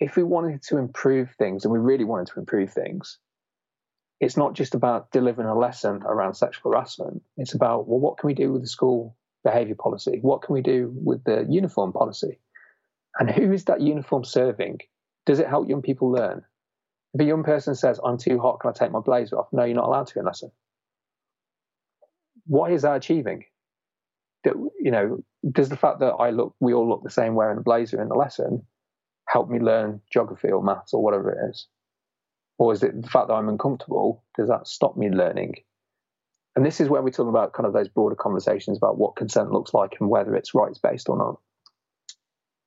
if we wanted to improve things and we really wanted to improve things, it's not just about delivering a lesson around sexual harassment. It's about, well, what can we do with the school behavior policy? What can we do with the uniform policy? And who is that uniform serving? Does it help young people learn? If a young person says, I'm too hot, can I take my blazer off? No, you're not allowed to in lesson. What is that achieving? That, you know, does the fact that I look, we all look the same wearing a blazer in the lesson help me learn geography or maths or whatever it is? Or is it the fact that I'm uncomfortable? Does that stop me learning? And this is where we talk about kind of those broader conversations about what consent looks like and whether it's rights based or not.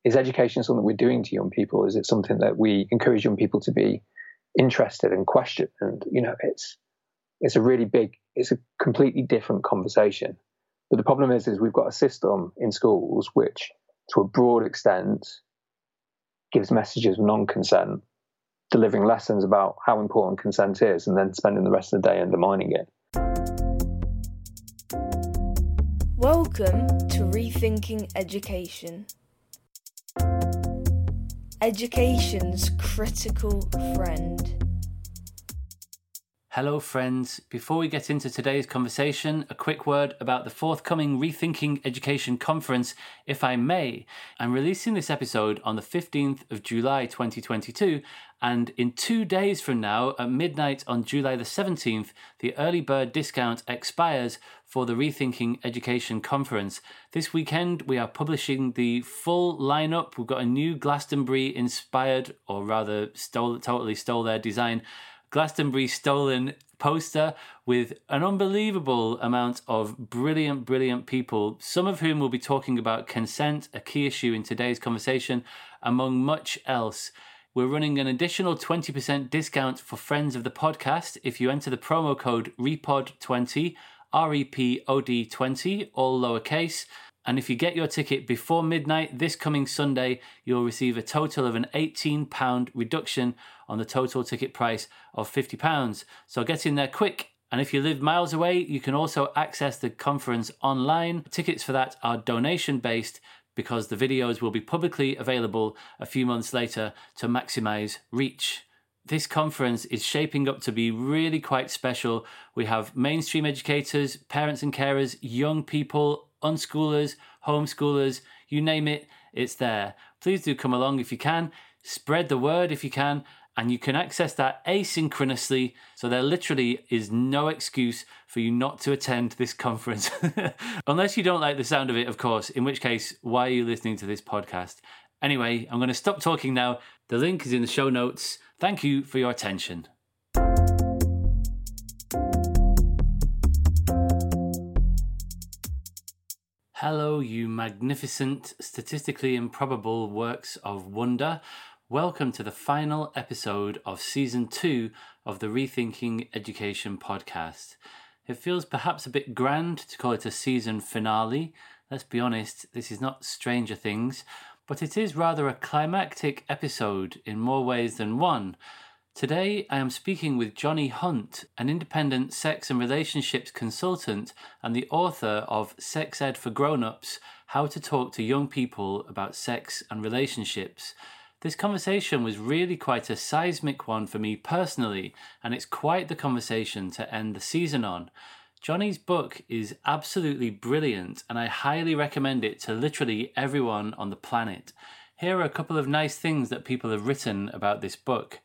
Is education something we're doing to young people? Is it something that we encourage young people to be interested and question? And you know, it's it's a really big, it's a completely different conversation. But the problem is, is we've got a system in schools which, to a broad extent, gives messages of non-consent, delivering lessons about how important consent is, and then spending the rest of the day undermining it. Welcome to Rethinking Education. Education's critical friend. Hello, friends. Before we get into today's conversation, a quick word about the forthcoming Rethinking Education Conference, if I may. I'm releasing this episode on the 15th of July 2022, and in two days from now, at midnight on July the 17th, the early bird discount expires for the Rethinking Education Conference. This weekend, we are publishing the full lineup. We've got a new Glastonbury inspired, or rather, stole, totally stole their design Glastonbury stolen poster with an unbelievable amount of brilliant, brilliant people, some of whom will be talking about consent, a key issue in today's conversation, among much else. We're running an additional 20% discount for friends of the podcast if you enter the promo code REPOD20, R E P O D 20, all lowercase. And if you get your ticket before midnight this coming Sunday, you'll receive a total of an £18 reduction on the total ticket price of £50. So get in there quick. And if you live miles away, you can also access the conference online. Tickets for that are donation based because the videos will be publicly available a few months later to maximize reach. This conference is shaping up to be really quite special. We have mainstream educators, parents and carers, young people, unschoolers, homeschoolers, you name it, it's there. Please do come along if you can. Spread the word if you can. And you can access that asynchronously. So there literally is no excuse for you not to attend this conference. Unless you don't like the sound of it, of course, in which case, why are you listening to this podcast? Anyway, I'm going to stop talking now. The link is in the show notes. Thank you for your attention. Hello, you magnificent, statistically improbable works of wonder. Welcome to the final episode of season two of the Rethinking Education podcast. It feels perhaps a bit grand to call it a season finale. Let's be honest, this is not Stranger Things, but it is rather a climactic episode in more ways than one. Today, I am speaking with Jonny Hunt, an independent sex and relationships consultant and the author of Sex Ed for Grown-Ups How to Talk to Young People About Sex and Relationships. This conversation was really quite a seismic one for me personally, and it's quite the conversation to end the season on. Jonny's book is absolutely brilliant, and I highly recommend it to literally everyone on the planet. Here are a couple of nice things that people have written about this book.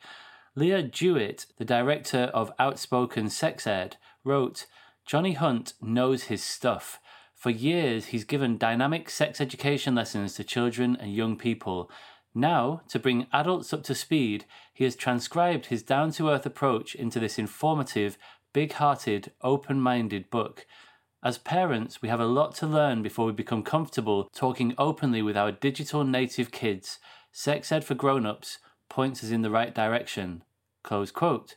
Leah Jewett, the director of Outspoken Sex Ed, wrote Jonny Hunt knows his stuff. For years, he's given dynamic sex education lessons to children and young people. Now, to bring adults up to speed, he has transcribed his down to earth approach into this informative, big hearted, open minded book. As parents, we have a lot to learn before we become comfortable talking openly with our digital native kids. Sex Ed for Grown Ups points us in the right direction. Close quote.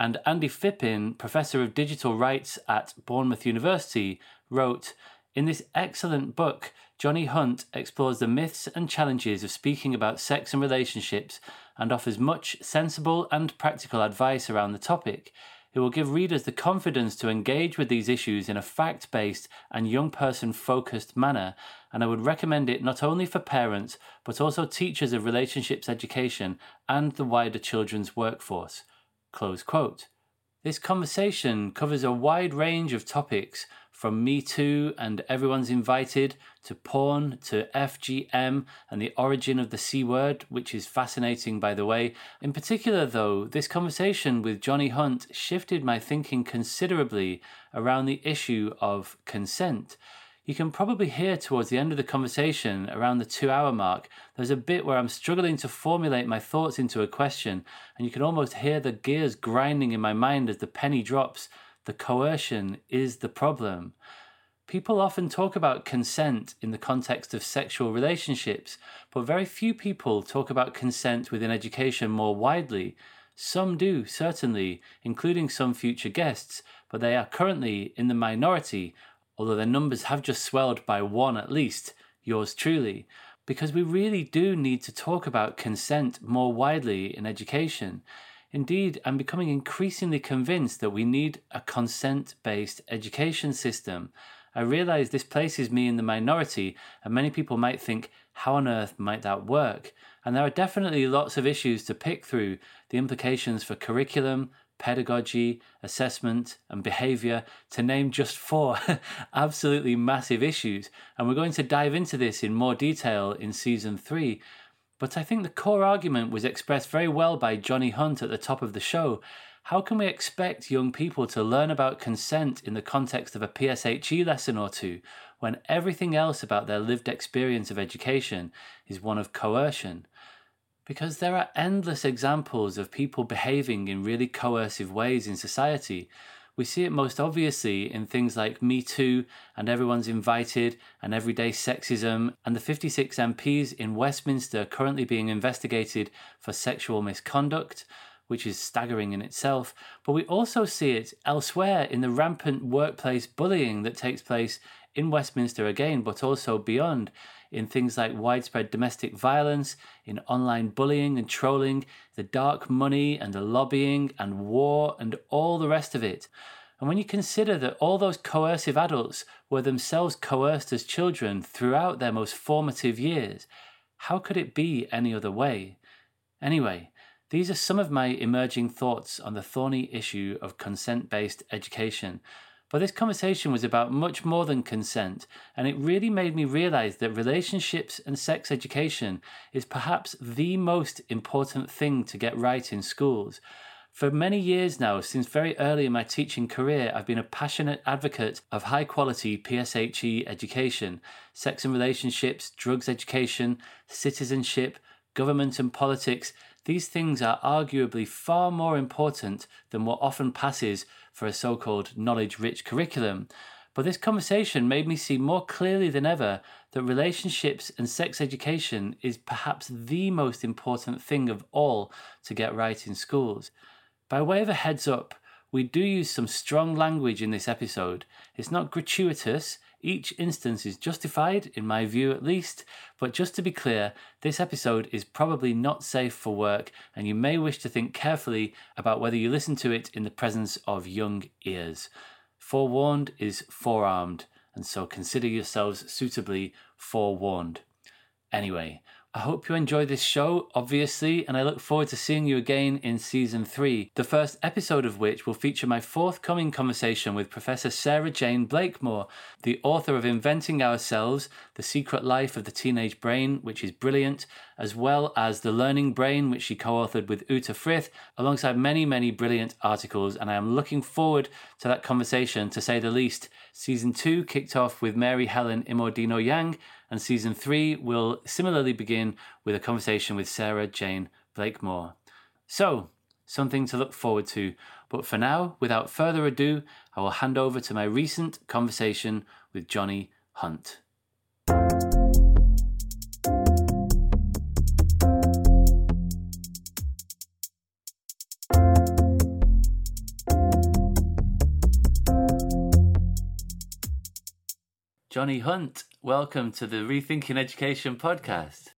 And Andy Phippen, professor of digital rights at Bournemouth University, wrote In this excellent book, Jonny Hunt explores the myths and challenges of speaking about sex and relationships and offers much sensible and practical advice around the topic. It will give readers the confidence to engage with these issues in a fact based and young person focused manner and I would recommend it not only for parents, but also teachers of relationships education and the wider children's workforce. Close quote. This conversation covers a wide range of topics from Me Too and Everyone's Invited to porn to FGM and the origin of the C word, which is fascinating, by the way. In particular, though, this conversation with Jonny Hunt shifted my thinking considerably around the issue of consent. You can probably hear towards the end of the conversation, around the two hour mark, there's a bit where I'm struggling to formulate my thoughts into a question, and you can almost hear the gears grinding in my mind as the penny drops. The coercion is the problem. People often talk about consent in the context of sexual relationships, but very few people talk about consent within education more widely. Some do, certainly, including some future guests, but they are currently in the minority, although their numbers have just swelled by one at least, yours truly, because we really do need to talk about consent more widely in education. Indeed, I'm becoming increasingly convinced that we need a consent based education system. I realize this places me in the minority, and many people might think, how on earth might that work? And there are definitely lots of issues to pick through the implications for curriculum, pedagogy, assessment, and behavior, to name just four absolutely massive issues. And we're going to dive into this in more detail in season three. But I think the core argument was expressed very well by Jonny Hunt at the top of the show. How can we expect young people to learn about consent in the context of a PSHE lesson or two when everything else about their lived experience of education is one of coercion? Because there are endless examples of people behaving in really coercive ways in society. We see it most obviously in things like Me Too and Everyone's Invited and Everyday Sexism and the 56 MPs in Westminster currently being investigated for sexual misconduct, which is staggering in itself. But we also see it elsewhere in the rampant workplace bullying that takes place in Westminster again, but also beyond in things like widespread domestic violence, in online bullying and trolling, the dark money and the lobbying and war and all the rest of it. And when you consider that all those coercive adults were themselves coerced as children throughout their most formative years, how could it be any other way? Anyway, these are some of my emerging thoughts on the thorny issue of consent based education but this conversation was about much more than consent, and it really made me realize that relationships and sex education is perhaps the most important thing to get right in schools. For many years now, since very early in my teaching career, I've been a passionate advocate of high quality PSHE education, sex and relationships, drugs education, citizenship, government and politics. These things are arguably far more important than what often passes for a so called knowledge rich curriculum. But this conversation made me see more clearly than ever that relationships and sex education is perhaps the most important thing of all to get right in schools. By way of a heads up, we do use some strong language in this episode. It's not gratuitous, each instance is justified, in my view at least, but just to be clear, this episode is probably not safe for work, and you may wish to think carefully about whether you listen to it in the presence of young ears. Forewarned is forearmed, and so consider yourselves suitably forewarned. Anyway, I hope you enjoy this show, obviously, and I look forward to seeing you again in season three, the first episode of which will feature my forthcoming conversation with Professor Sarah Jayne Blakemore, the author of Inventing Ourselves The Secret Life of the Teenage Brain, which is brilliant, as well as The Learning Brain, which she co authored with Uta Frith, alongside many, many brilliant articles. And I am looking forward to that conversation, to say the least. Season two kicked off with Mary Helen Immordino Yang and season three will similarly begin with a conversation with Sarah Jayne Blakemore. So, something to look forward to. But for now, without further ado, I will hand over to my recent conversation with Jonny Hunt. Jonny Hunt, welcome to the Rethinking Education podcast.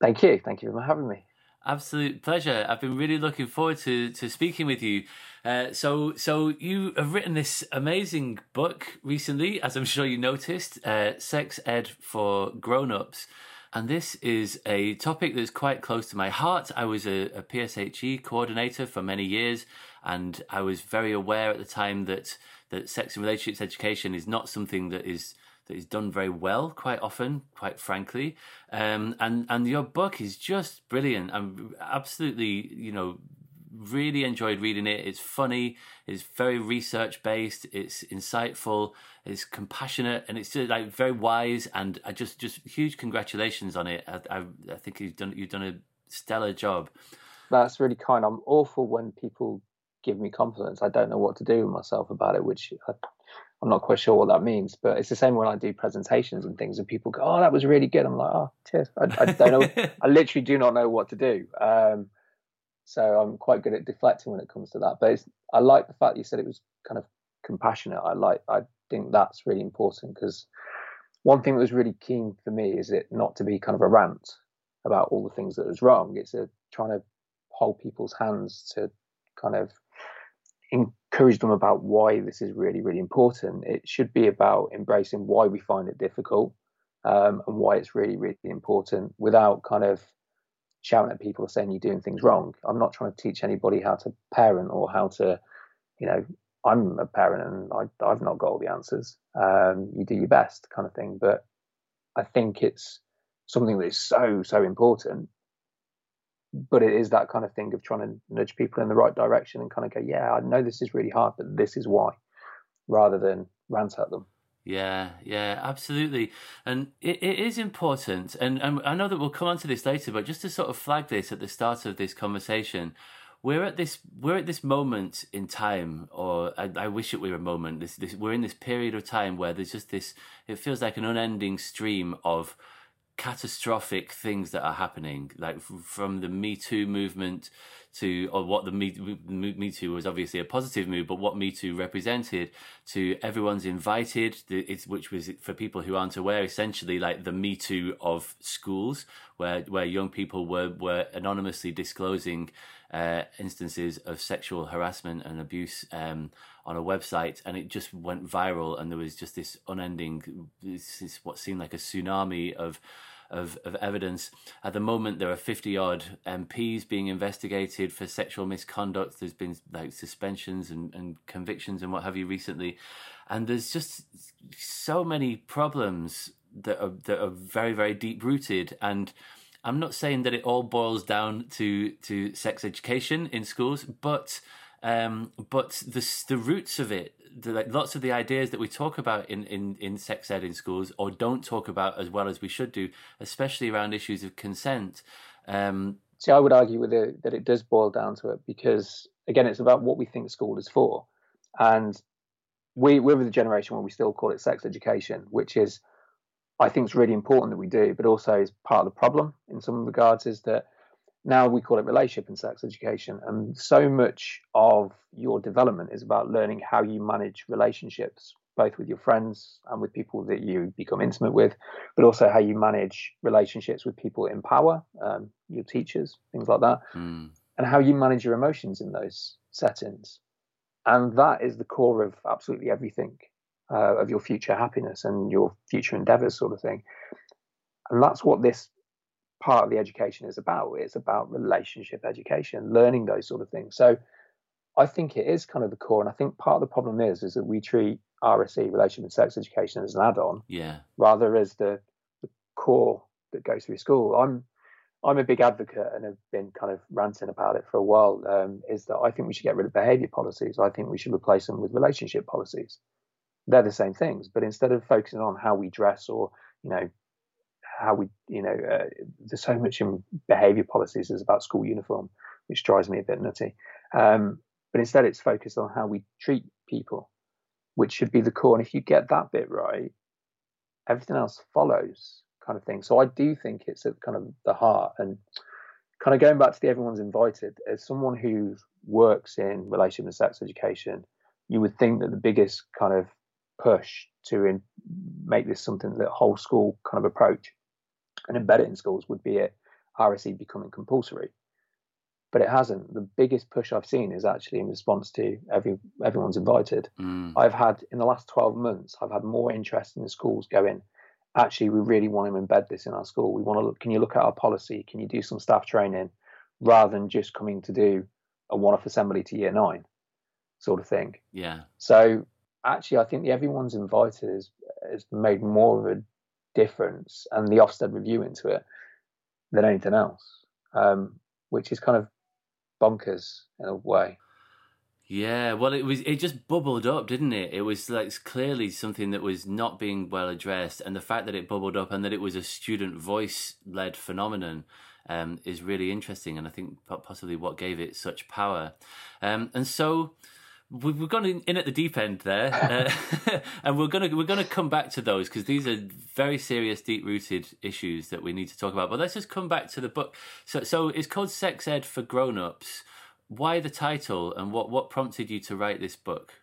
Thank you. Thank you for having me. Absolute pleasure. I've been really looking forward to to speaking with you. Uh, so, so you have written this amazing book recently, as I'm sure you noticed, uh, "Sex Ed for Grown-ups," and this is a topic that's quite close to my heart. I was a, a PSHE coordinator for many years, and I was very aware at the time that that sex and relationships education is not something that is that is done very well quite often, quite frankly. Um, and and your book is just brilliant. I'm absolutely, you know, really enjoyed reading it. It's funny. It's very research based. It's insightful. It's compassionate, and it's just like very wise. And I just just huge congratulations on it. I I, I think you've done you've done a stellar job. That's really kind. I'm awful when people give me confidence. I don't know what to do with myself about it, which I, I'm not quite sure what that means, but it's the same when I do presentations and things, and people go, "Oh, that was really good." I'm like, "Oh, cheers." I, I don't know. I literally do not know what to do. Um, so I'm quite good at deflecting when it comes to that. But I like the fact you said it was kind of compassionate. I like. I think that's really important because one thing that was really keen for me is it not to be kind of a rant about all the things that was wrong. It's a trying to hold people's hands to kind of encourage them about why this is really, really important. It should be about embracing why we find it difficult um, and why it's really, really important without kind of shouting at people saying you're doing things wrong. I'm not trying to teach anybody how to parent or how to, you know, I'm a parent and I, have not got all the answers. Um, you do your best kind of thing. But I think it's something that is so, so important but it is that kind of thing of trying to nudge people in the right direction and kind of go, yeah, I know this is really hard, but this is why, rather than rant at them. Yeah, yeah, absolutely, and it, it is important, and, and I know that we'll come on to this later, but just to sort of flag this at the start of this conversation, we're at this we're at this moment in time, or I, I wish it were a moment. This, this we're in this period of time where there's just this. It feels like an unending stream of catastrophic things that are happening, like from the Me Too movement to, or what the Me, Me Too was obviously a positive move, but what Me Too represented to everyone's invited, which was for people who aren't aware, essentially like the Me Too of schools, where where young people were were anonymously disclosing uh, instances of sexual harassment and abuse. Um, on a website and it just went viral and there was just this unending this is what seemed like a tsunami of of, of evidence. At the moment, there are 50 odd MPs being investigated for sexual misconduct. There's been like suspensions and, and convictions and what have you recently. And there's just so many problems that are, that are very, very deep rooted. And I'm not saying that it all boils down to, to sex education in schools, but um, but the the roots of it, the, lots of the ideas that we talk about in, in, in sex ed in schools, or don't talk about as well as we should do, especially around issues of consent. Um, See, I would argue with it that it does boil down to it because again, it's about what we think school is for, and we we're with the generation where we still call it sex education, which is I think it's really important that we do, but also is part of the problem in some regards is that now we call it relationship and sex education. And so much of your development is about learning how you manage relationships, both with your friends and with people that you become intimate with, but also how you manage relationships with people in power, um, your teachers, things like that, mm. and how you manage your emotions in those settings. And that is the core of absolutely everything uh, of your future happiness and your future endeavors, sort of thing. And that's what this part of the education is about. It's about relationship education, learning those sort of things. So I think it is kind of the core. And I think part of the problem is is that we treat RSE, relationship and sex education, as an add-on, yeah, rather as the, the core that goes through school. I'm I'm a big advocate and have been kind of ranting about it for a while. Um, is that I think we should get rid of behaviour policies. I think we should replace them with relationship policies. They're the same things, but instead of focusing on how we dress or you know how we, you know, uh, there's so much in behaviour policies is about school uniform, which drives me a bit nutty. Um, but instead, it's focused on how we treat people, which should be the core. And if you get that bit right, everything else follows, kind of thing. So I do think it's at kind of the heart. And kind of going back to the everyone's invited, as someone who works in relationship and sex education, you would think that the biggest kind of push to in, make this something that whole school kind of approach and embed it in schools would be it RSE becoming compulsory. but it hasn't. The biggest push I've seen is actually in response to every everyone's invited. Mm. I've had in the last 12 months, I've had more interest in the schools going. Actually, we really want to embed this in our school. We want to look. Can you look at our policy? Can you do some staff training, rather than just coming to do a one-off assembly to year nine, sort of thing. Yeah. So actually, I think the everyone's invited has has made more of a difference, and the Ofsted review into it than anything else, um, which is kind of bonkers in a way. Yeah, well, it was it just bubbled up, didn't it? It was like clearly something that was not being well addressed, and the fact that it bubbled up and that it was a student voice led phenomenon um, is really interesting, and I think possibly what gave it such power. Um, and so we've gone in at the deep end there, uh, and we're gonna we're gonna come back to those because these are very serious, deep rooted issues that we need to talk about. But let's just come back to the book. So, so it's called Sex Ed for Grown Ups. Why the title, and what what prompted you to write this book?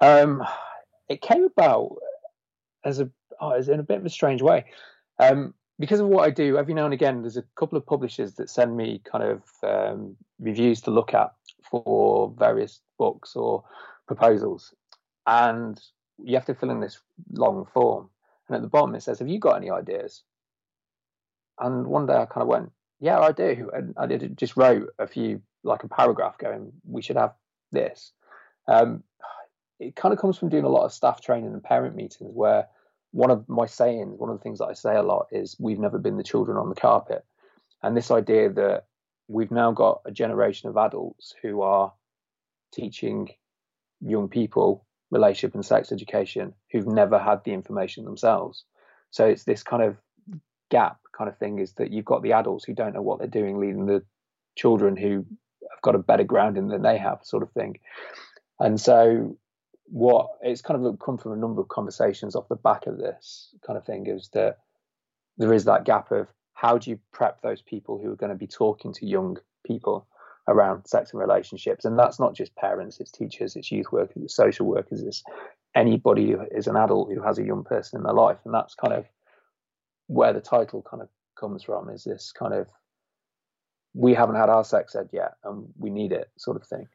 Um, it came about as a oh, as in a bit of a strange way. Um, because of what I do, every now and again, there's a couple of publishers that send me kind of um, reviews to look at for various books or proposals, and you have to fill in this long form. And at the bottom it says, "Have you got any ideas?" And one day I kind of went, "Yeah, I do," and I did just wrote a few like a paragraph going, "We should have this." Um, it kind of comes from doing a lot of staff training and parent meetings where one of my sayings, one of the things that I say a lot is, "We've never been the children on the carpet," and this idea that we've now got a generation of adults who are teaching young people relationship and sex education who've never had the information themselves. So it's this kind of gap kind of thing is that you've got the adults who don't know what they're doing, leading the children who have got a better grounding than they have, sort of thing. And so what it's kind of come from a number of conversations off the back of this kind of thing is that there is that gap of how do you prep those people who are going to be talking to young people around sex and relationships? And that's not just parents it's teachers it's youth workers it's social workers it's anybody who is an adult who has a young person in their life. And that's kind of where the title kind of comes from is this kind of we haven't had our sex ed yet and we need it sort of thing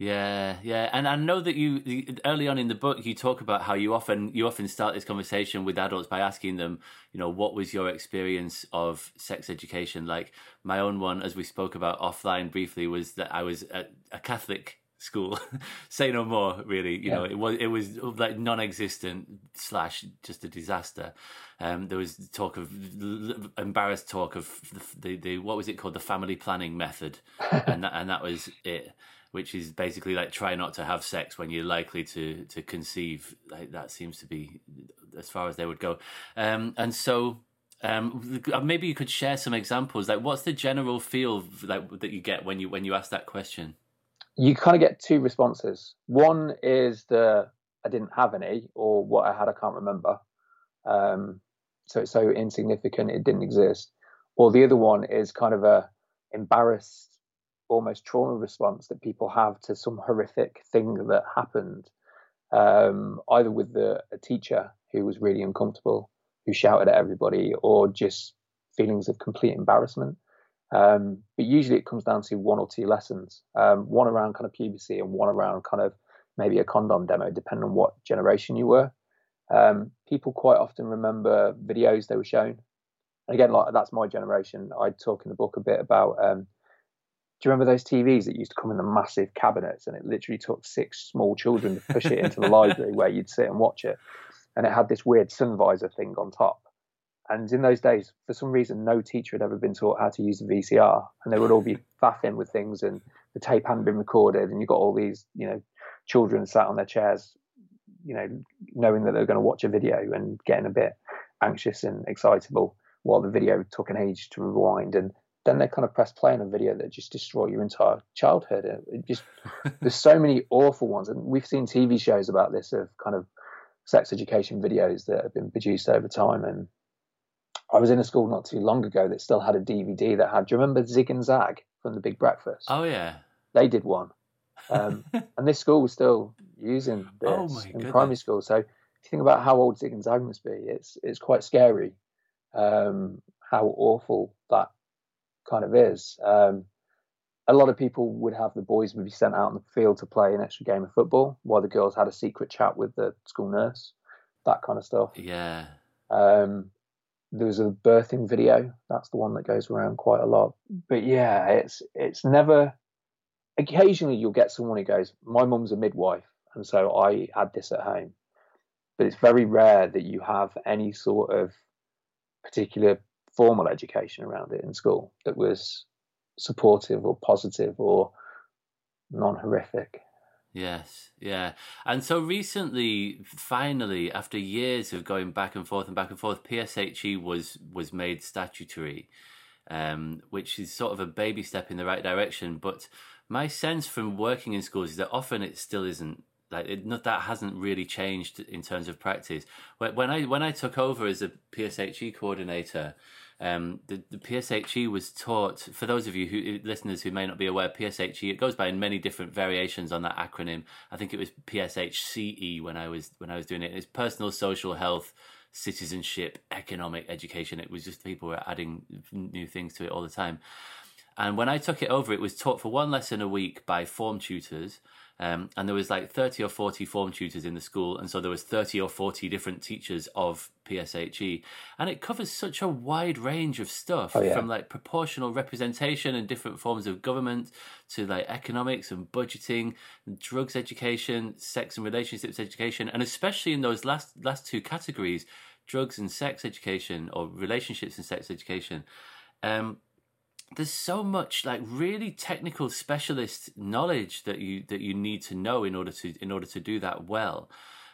yeah, yeah, and I know that you early on in the book you talk about how you often you often start this conversation with adults by asking them, you know, what was your experience of sex education? Like my own one, as we spoke about offline briefly, was that I was at a Catholic school. Say no more. Really, you yeah. know, it was it was like non-existent slash just a disaster. Um, there was talk of embarrassed talk of the, the, the what was it called the family planning method, and that and that was it which is basically like try not to have sex when you're likely to to conceive. Like, that seems to be as far as they would go. Um, and so um, maybe you could share some examples. Like, what's the general feel like that you get when you when you ask that question? You kind of get two responses. One is the I didn't have any, or what I had I can't remember. Um, so it's so insignificant it didn't exist. Or the other one is kind of a embarrassed almost trauma response that people have to some horrific thing that happened, um, either with the, a teacher who was really uncomfortable, who shouted at everybody, or just feelings of complete embarrassment. Um, but usually it comes down to one or two lessons, um, one around kind of puberty and one around kind of maybe a condom demo, depending on what generation you were. Um, people quite often remember videos they were shown. And again, like that's my generation. I talk in the book a bit about um, do you remember those TVs that used to come in the massive cabinets and it literally took six small children to push it into the library where you'd sit and watch it? And it had this weird sun visor thing on top. And in those days, for some reason, no teacher had ever been taught how to use a VCR. And they would all be faffing with things and the tape hadn't been recorded. And you got all these, you know, children sat on their chairs, you know, knowing that they're going to watch a video and getting a bit anxious and excitable while the video took an age to rewind. And then they kind of press play on a video that just destroy your entire childhood. It just there's so many awful ones, and we've seen TV shows about this of kind of sex education videos that have been produced over time. And I was in a school not too long ago that still had a DVD that had. Do you remember Zig and Zag from The Big Breakfast? Oh yeah, they did one, um, and this school was still using oh, this oh, in goodness. primary school. So if you think about how old Zig and Zag must be, it's it's quite scary um, how awful that kind of is. Um, a lot of people would have the boys would be sent out on the field to play an extra game of football while the girls had a secret chat with the school nurse, that kind of stuff. Yeah. Um, there was a birthing video. That's the one that goes around quite a lot. But yeah, it's it's never. Occasionally, you'll get someone who goes, "My mum's a midwife, and so I had this at home." But it's very rare that you have any sort of particular formal education around it in school that was supportive or positive or non horrific. Yes, yeah. And so recently, finally, after years of going back and forth and back and forth, PSHE was was made statutory, um, which is sort of a baby step in the right direction. But my sense from working in schools is that often it still isn't like it, not, that hasn't really changed in terms of practice. When I when I took over as a PSHE coordinator, um, the, the PSHE was taught, for those of you who listeners who may not be aware, PSHE, it goes by in many different variations on that acronym. I think it was PSHCE when I was when I was doing it. It's personal social health, citizenship, economic education. It was just people were adding new things to it all the time. And when I took it over, it was taught for one lesson a week by form tutors. Um, and there was like 30 or 40 form tutors in the school and so there was 30 or 40 different teachers of pshe and it covers such a wide range of stuff oh, yeah. from like proportional representation and different forms of government to like economics and budgeting and drugs education sex and relationships education and especially in those last last two categories drugs and sex education or relationships and sex education um, there's so much like really technical specialist knowledge that you that you need to know in order to in order to do that well.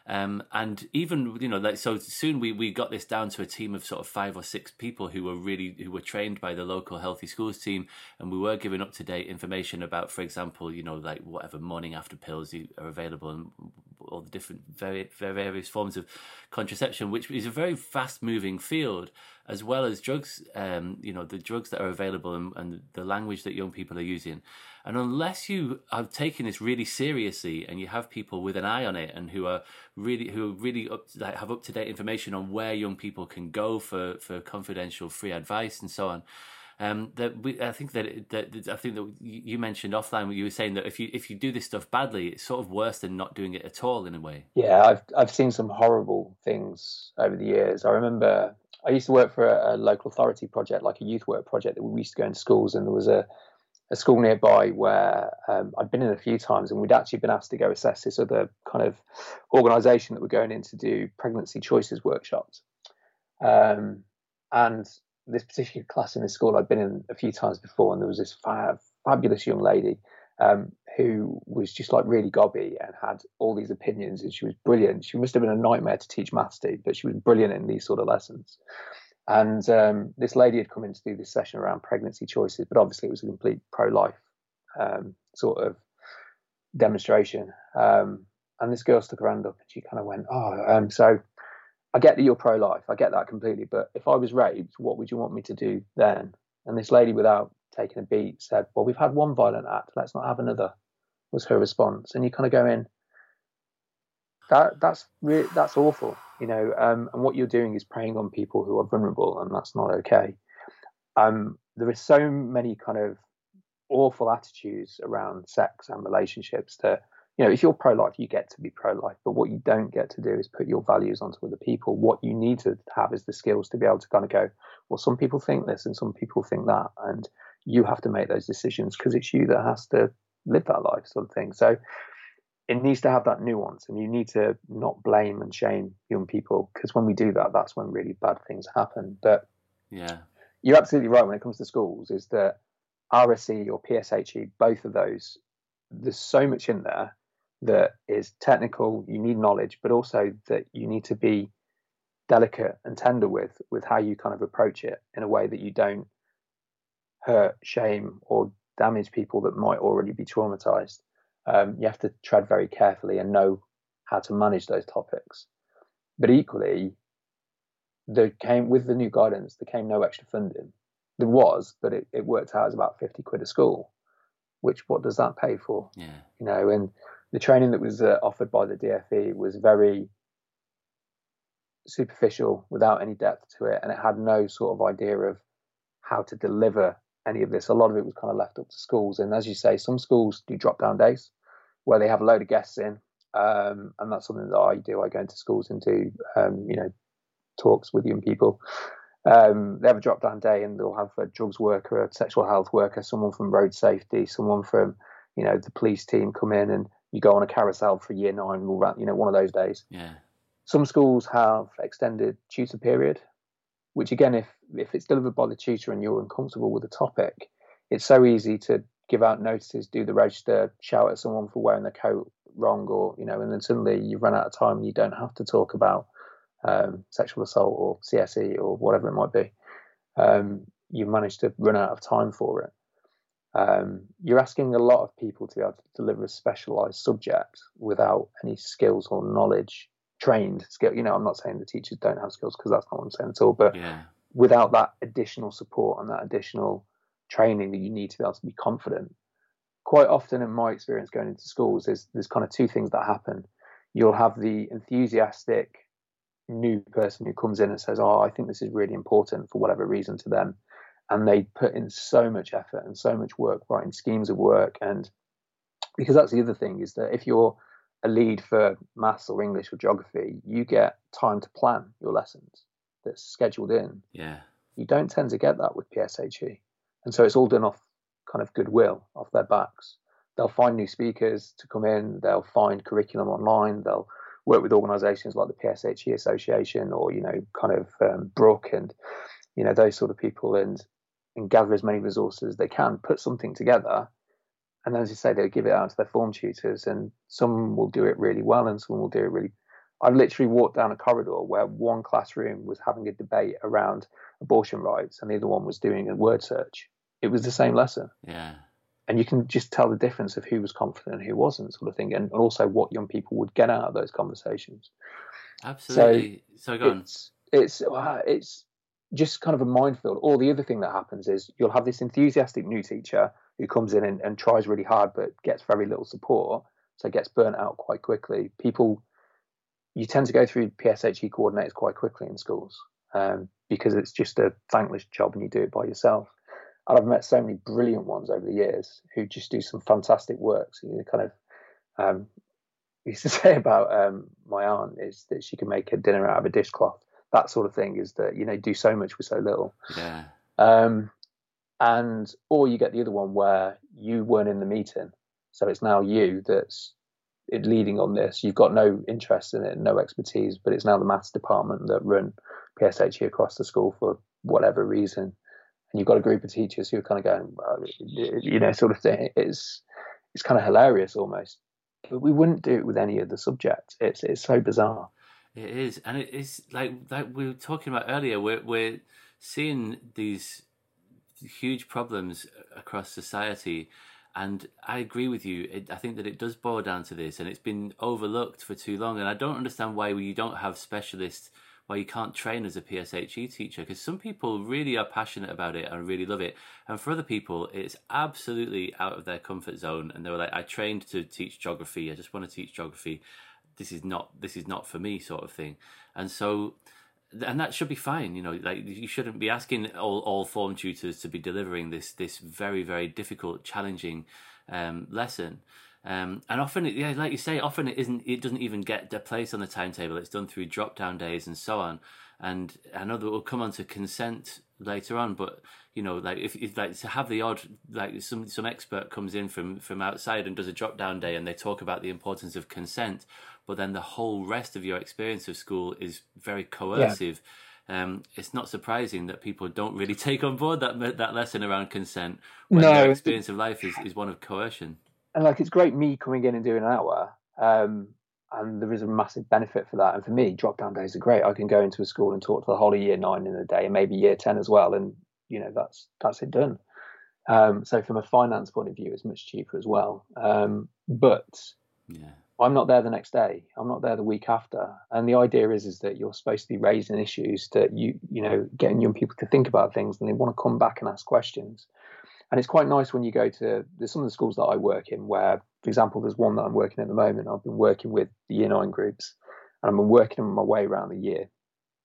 Um, and even you know like so soon we we got this down to a team of sort of five or six people who were really who were trained by the local healthy schools team and we were giving up to date information about for example you know like whatever morning after pills are available and all the different very, various forms of contraception which is a very fast moving field as well as drugs, um, you know, the drugs that are available and, and, the language that young people are using. And unless you are taking this really seriously and you have people with an eye on it and who are really who are really up to, like, have up to date information on where young people can go for for confidential free advice and so on. Um, that we, I think that, that I think that you mentioned offline. You were saying that if you if you do this stuff badly, it's sort of worse than not doing it at all in a way. Yeah, I've I've seen some horrible things over the years. I remember I used to work for a, a, local authority project, like a youth work project that we used to go into schools, and there was a, a school nearby where um, I'd been in a few times, and we'd actually been asked to go assess this other kind of organisation that we were going in to do pregnancy choices workshops. Um, and this particular class in this school I'd been in a few times before, and there was this fab, fabulous young lady um, who was just like really gobby and had all these opinions and she was brilliant. She must have been a nightmare to teach maths to, but she was brilliant in these sort of lessons. And um, this lady had come in to do this session around pregnancy choices, but obviously it was a complete pro-life um, sort of demonstration. Um, and this girl stuck her hand up and she kind of went, "Oh, um, so I get that you're pro-life, I get that completely, but if I was raped, what would you want me to do then?" And this lady, without taking a beat, said, Well, we've had one violent act, let's not have another, was her response. And you kind of go in, that that's really that's awful, you know. Um, and what you're doing is preying on people who are vulnerable, and that's not okay. Um, there are so many kind of awful attitudes around sex and relationships that you know if you're pro-life, you get to be pro-life, but what you don't get to do is put your values onto other people. What you need to have is the skills to be able to kind of go, well, some people think this and some people think that, and you have to make those decisions because it's you that has to live that life, sort of thing. So it needs to have that nuance, and you need to not blame and shame young people because when we do that, that's when really bad things happen. But yeah, you're absolutely right when it comes to schools. Is that RSE or PSHE, both of those, there's so much in there that is technical. You need knowledge, but also that you need to be delicate and tender with with how you kind of approach it in a way that you don't hurt, shame, or damage people that might already be traumatized. Um, you have to tread very carefully and know how to manage those topics. But equally, there came with the new guidance, there came no extra funding. There was, but it, it worked out as about 50 quid a school, which what does that pay for? Yeah. You know, and the training that was uh, offered by the DFE was very superficial without any depth to it. And it had no sort of idea of how to deliver any of this. A lot of it was kind of left up to schools. And as you say, some schools do drop down days where they have a load of guests in. Um, and that's something that I do. I go into schools and do, um, you know, talks with young people. Um, they have a drop down day and they'll have a drugs worker, a sexual health worker, someone from road safety, someone from, you know, the police team come in and you go on a carousel for year nine, you know, one of those days. Yeah. Some schools have extended tutor period, which again, if if it's delivered by the tutor and you're uncomfortable with the topic, it's so easy to give out notices, do the register, shout at someone for wearing the coat wrong, or you know, and then suddenly you run out of time and you don't have to talk about um, sexual assault or CSE or whatever it might be. Um, you manage to run out of time for it. Um, you're asking a lot of people to be able to deliver a specialized subject without any skills or knowledge, trained skill. You know, I'm not saying the teachers don't have skills because that's not what I'm saying at all, but yeah. without that additional support and that additional training that you need to be able to be confident. Quite often, in my experience going into schools, there's there's kind of two things that happen. You'll have the enthusiastic new person who comes in and says, "Oh, I think this is really important for whatever reason to them," and they put in so much effort and so much work writing schemes of work, and because that's the other thing is that if you're a lead for maths or English or geography, you get time to plan your lessons that's scheduled in. Yeah. You don't tend to get that with PSHE. And so it's all done off kind of goodwill, off their backs. They'll find new speakers to come in, they'll find curriculum online, they'll work with organisations like the PSHE Association or you know kind of um, Brook and you know those sort of people and and gather as many resources as they can, put something together, and then as you say, they'll give it out to their form tutors, and some will do it really well, and some will do it really. I've literally walked down a corridor where one classroom was having a debate around abortion rights, and the other one was doing a word search. It was the same lesson. Yeah and you can just tell the difference of who was confident and who wasn't, sort of thing, and also what young people would get out of those conversations. Absolutely. So, so go on. It's it's, uh, it's just kind of a minefield. Or the other thing that happens is you'll have this enthusiastic new teacher who comes in and, and tries really hard but gets very little support, so gets burnt out quite quickly. People, you tend to go through PSHE coordinators quite quickly in schools um, because it's just a thankless job and you do it by yourself and I've met so many brilliant ones over the years who just do some fantastic work. So you kind of um, used to say about um, my aunt is that she can make a dinner out of a dishcloth. That sort of thing is that you know do so much with so little. Yeah. Um, and or you get the other one where you weren't in the meeting, so it's now you that's leading on this. You've got no interest in it, no expertise, but it's now the maths department that run PSHE across the school for whatever reason and you've got a group of teachers who are kind of going, you know, sort of thing. It's it's kind of hilarious almost. But we wouldn't do it with any other subject. It's it's so bizarre. It is, and it is like like we were talking about earlier. We're we're seeing these huge problems uh, across society, and I agree with you. It, I think that it does boil down to this, and it's been overlooked for too long. And I don't understand why you don't have specialists why you can't train as a PSHE teacher because some people really are passionate about it and really love it. And for other people, it's absolutely out of their comfort zone. And they were like, I trained to teach geography. I just want to teach geography. This is not, this is not for me sort of thing. And so, and that should be fine, you know. Like you shouldn't be asking all, all form tutors to be delivering this this very very difficult, challenging um, lesson. Um, and often, it, yeah, like you say, often it isn't. It doesn't even get a place on the timetable. It's done through drop down days and so on. And I know that we'll come on to consent later on, but you know, like if, if like to have the odd like some some expert comes in from from outside and does a drop down day and they talk about the importance of consent, but then the whole rest of your experience of school is very coercive. Yeah. Um, it's not surprising that people don't really take on board that that lesson around consent when no. their experience of life is, is one of coercion and like it's great me coming in and doing an hour um, and there is a massive benefit for that. And for me drop down days are great. I can go into a school and talk to the whole of year nine in a day and maybe year 10 as well and you know that's that's it done. Um, so from a finance point of view it's much cheaper as well. Um, but yeah. I'm not there the next day. I'm not there the week after. And the idea is is that you're supposed to be raising issues that you you know getting young people to think about things and they want to come back and ask questions. And it's quite nice when you go to there's some of the schools that I work in where, for example, there's one that I'm working at the moment. I've been working with the year nine groups, and I've been working on my way around the year.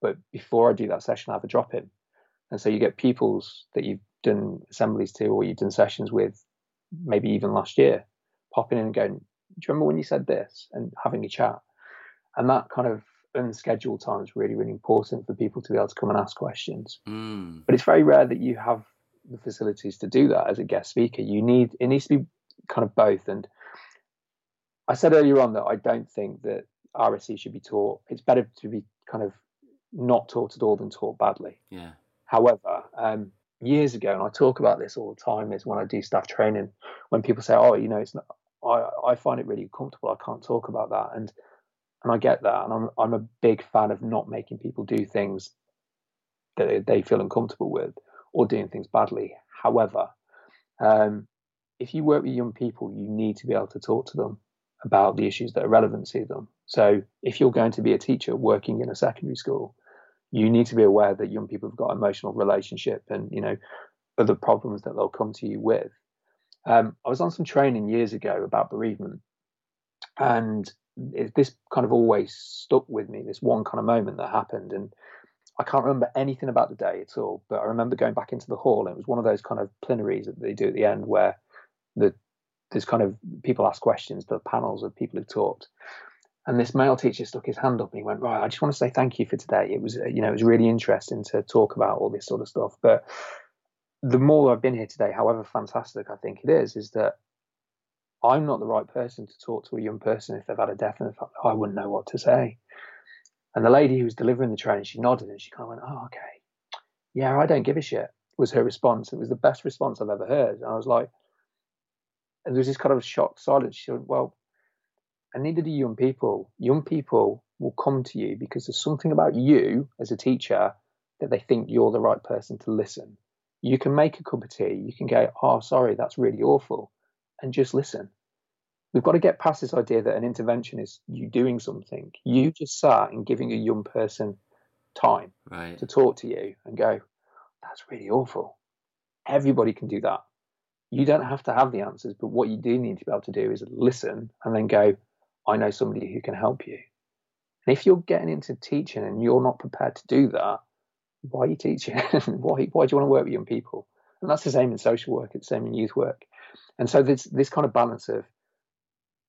But before I do that session, I have a drop in, and so you get pupils that you've done assemblies to or you've done sessions with, maybe even last year, popping in and going, "Do you remember when you said this?" and having a chat, and that kind of unscheduled time is really really important for people to be able to come and ask questions. Mm. But it's very rare that you have the facilities to do that as a guest speaker. You need it needs to be kind of both. And I said earlier on that I don't think that RSE should be taught. It's better to be kind of not taught at all than taught badly. Yeah. However, um, years ago, and I talk about this all the time, is when I do staff training, when people say, "Oh, you know, it's not," I, I find it really comfortable. I can't talk about that, and and I get that, and I'm I'm a big fan of not making people do things that they feel uncomfortable with or doing things badly. However, um, if you work with young people, you need to be able to talk to them about the issues that are relevant to them. So if you're going to be a teacher working in a secondary school, you need to be aware that young people have got emotional relationship and you know other problems that they'll come to you with. Um, I was on some training years ago about bereavement, and it, this kind of always stuck with me. This one kind of moment that happened, and I can't remember anything about the day at all. But I remember going back into the hall, and it was one of those kind of plenaries that they do at the end, where the there's kind of people ask questions to panels of people who've talked. And this male teacher stuck his hand up and he went, right, I just want to say thank you for today. It was, you know, it was really interesting to talk about all this sort of stuff. But the more I've been here today, however fantastic I think it is, is that I'm not the right person to talk to a young person if they've had a death and I wouldn't know what to say. And the lady who was delivering the training, she nodded and she kind of went, oh, okay. Yeah, I don't give a shit, was her response. It was the best response I've ever heard. And I was like, and there was this kind of shocked silence. She said, well, and neither do young people. Young people will come to you because there's something about you as a teacher that they think you're the right person to listen. You can make a cup of tea. You can go, oh, sorry, that's really awful, and just listen. We've got to get past this idea that an intervention is you doing something. You just sat and giving a young person time right. to talk to you and go, that's really awful. Everybody can do that. You don't have to have the answers, but what you do need to be able to do is listen and then go, I know somebody who can help you. And if you're getting into teaching and you're not prepared to do that, why are you teaching? why, why do you want to work with young people? And that's the same in social work, it's the same in youth work. And so this this kind of balance of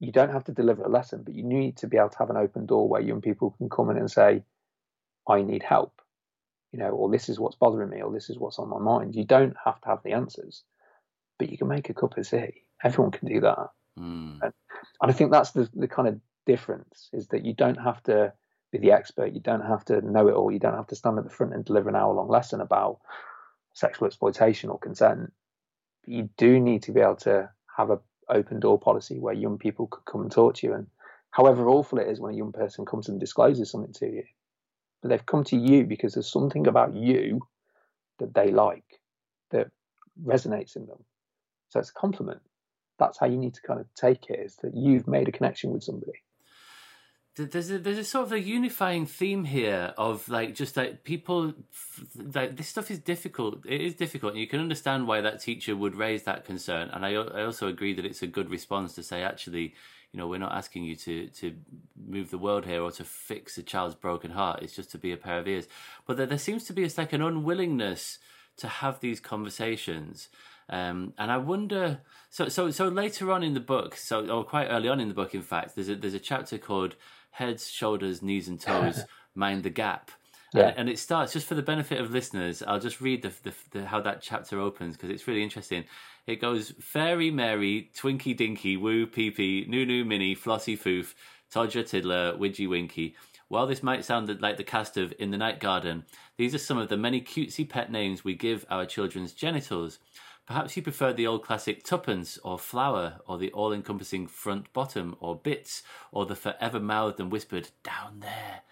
you don't have to deliver a lesson, but you need to be able to have an open door where young people can come in and say, I need help, you know, or this is what's bothering me, or this is what's on my mind. You don't have to have the answers, but you can make a cup of tea. Everyone can do that. Mm. And, and I think that's the, the kind of difference is that you don't have to be the expert, you don't have to know it all, you don't have to stand at the front and deliver an hour long lesson about sexual exploitation or consent. But you do need to be able to have a open door policy where young people could come and talk to you. And however awful it is when a young person comes and discloses something to you, but they've come to you because there's something about you that they like that resonates in them. So it's a compliment. That's how you need to kind of take it is that you've made a connection with somebody. There's a there's a sort of a unifying theme here of like just like people like this stuff is difficult. It is difficult, and you can understand why that teacher would raise that concern. And I I also agree that it's a good response to say actually, you know, we're not asking you to to move the world here or to fix a child's broken heart. It's just to be a pair of ears. But there, there seems to be it's like an unwillingness to have these conversations. Um, and I wonder, so so so later on in the book, so or quite early on in the book, in fact, there's a there's a chapter called heads, shoulders, knees, and toes, mind the gap. Yeah. And, and it starts just for the benefit of listeners. I'll just read the, the, the how that chapter opens because it's really interesting. It goes fairy Mary, Twinky Dinky, Woo Pee Pee, Nunu Minnie, Flossie Foof, Todger Tiddler, Widgy Winky. While this might sound like the cast of In the Night Garden, these are some of the many cutesy pet names we give our children's genitals. Perhaps you prefer the old classic tuppence or flower, or the all encompassing front bottom, or bits, or the forever mouthed and whispered down there.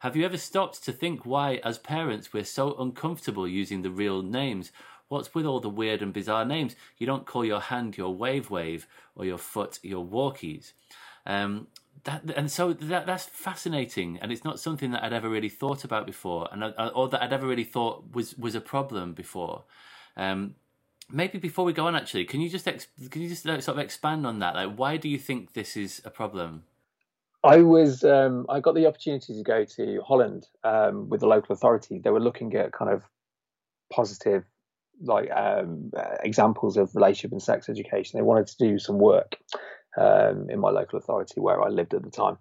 Have you ever stopped to think why, as parents, we're so uncomfortable using the real names? What's with all the weird and bizarre names? You don't call your hand your wave wave or your foot your walkies. Um, that, and so that that's fascinating, and it's not something that I'd ever really thought about before, and or that I'd ever really thought was was a problem before. Um, maybe before we go on, actually, can you just ex- can you just like, sort of expand on that? Like, why do you think this is a problem? I was um, I got the opportunity to go to Holland um, with the local authority. They were looking at kind of positive like um, examples of relationship and sex education. They wanted to do some work um, in my local authority where I lived at the time,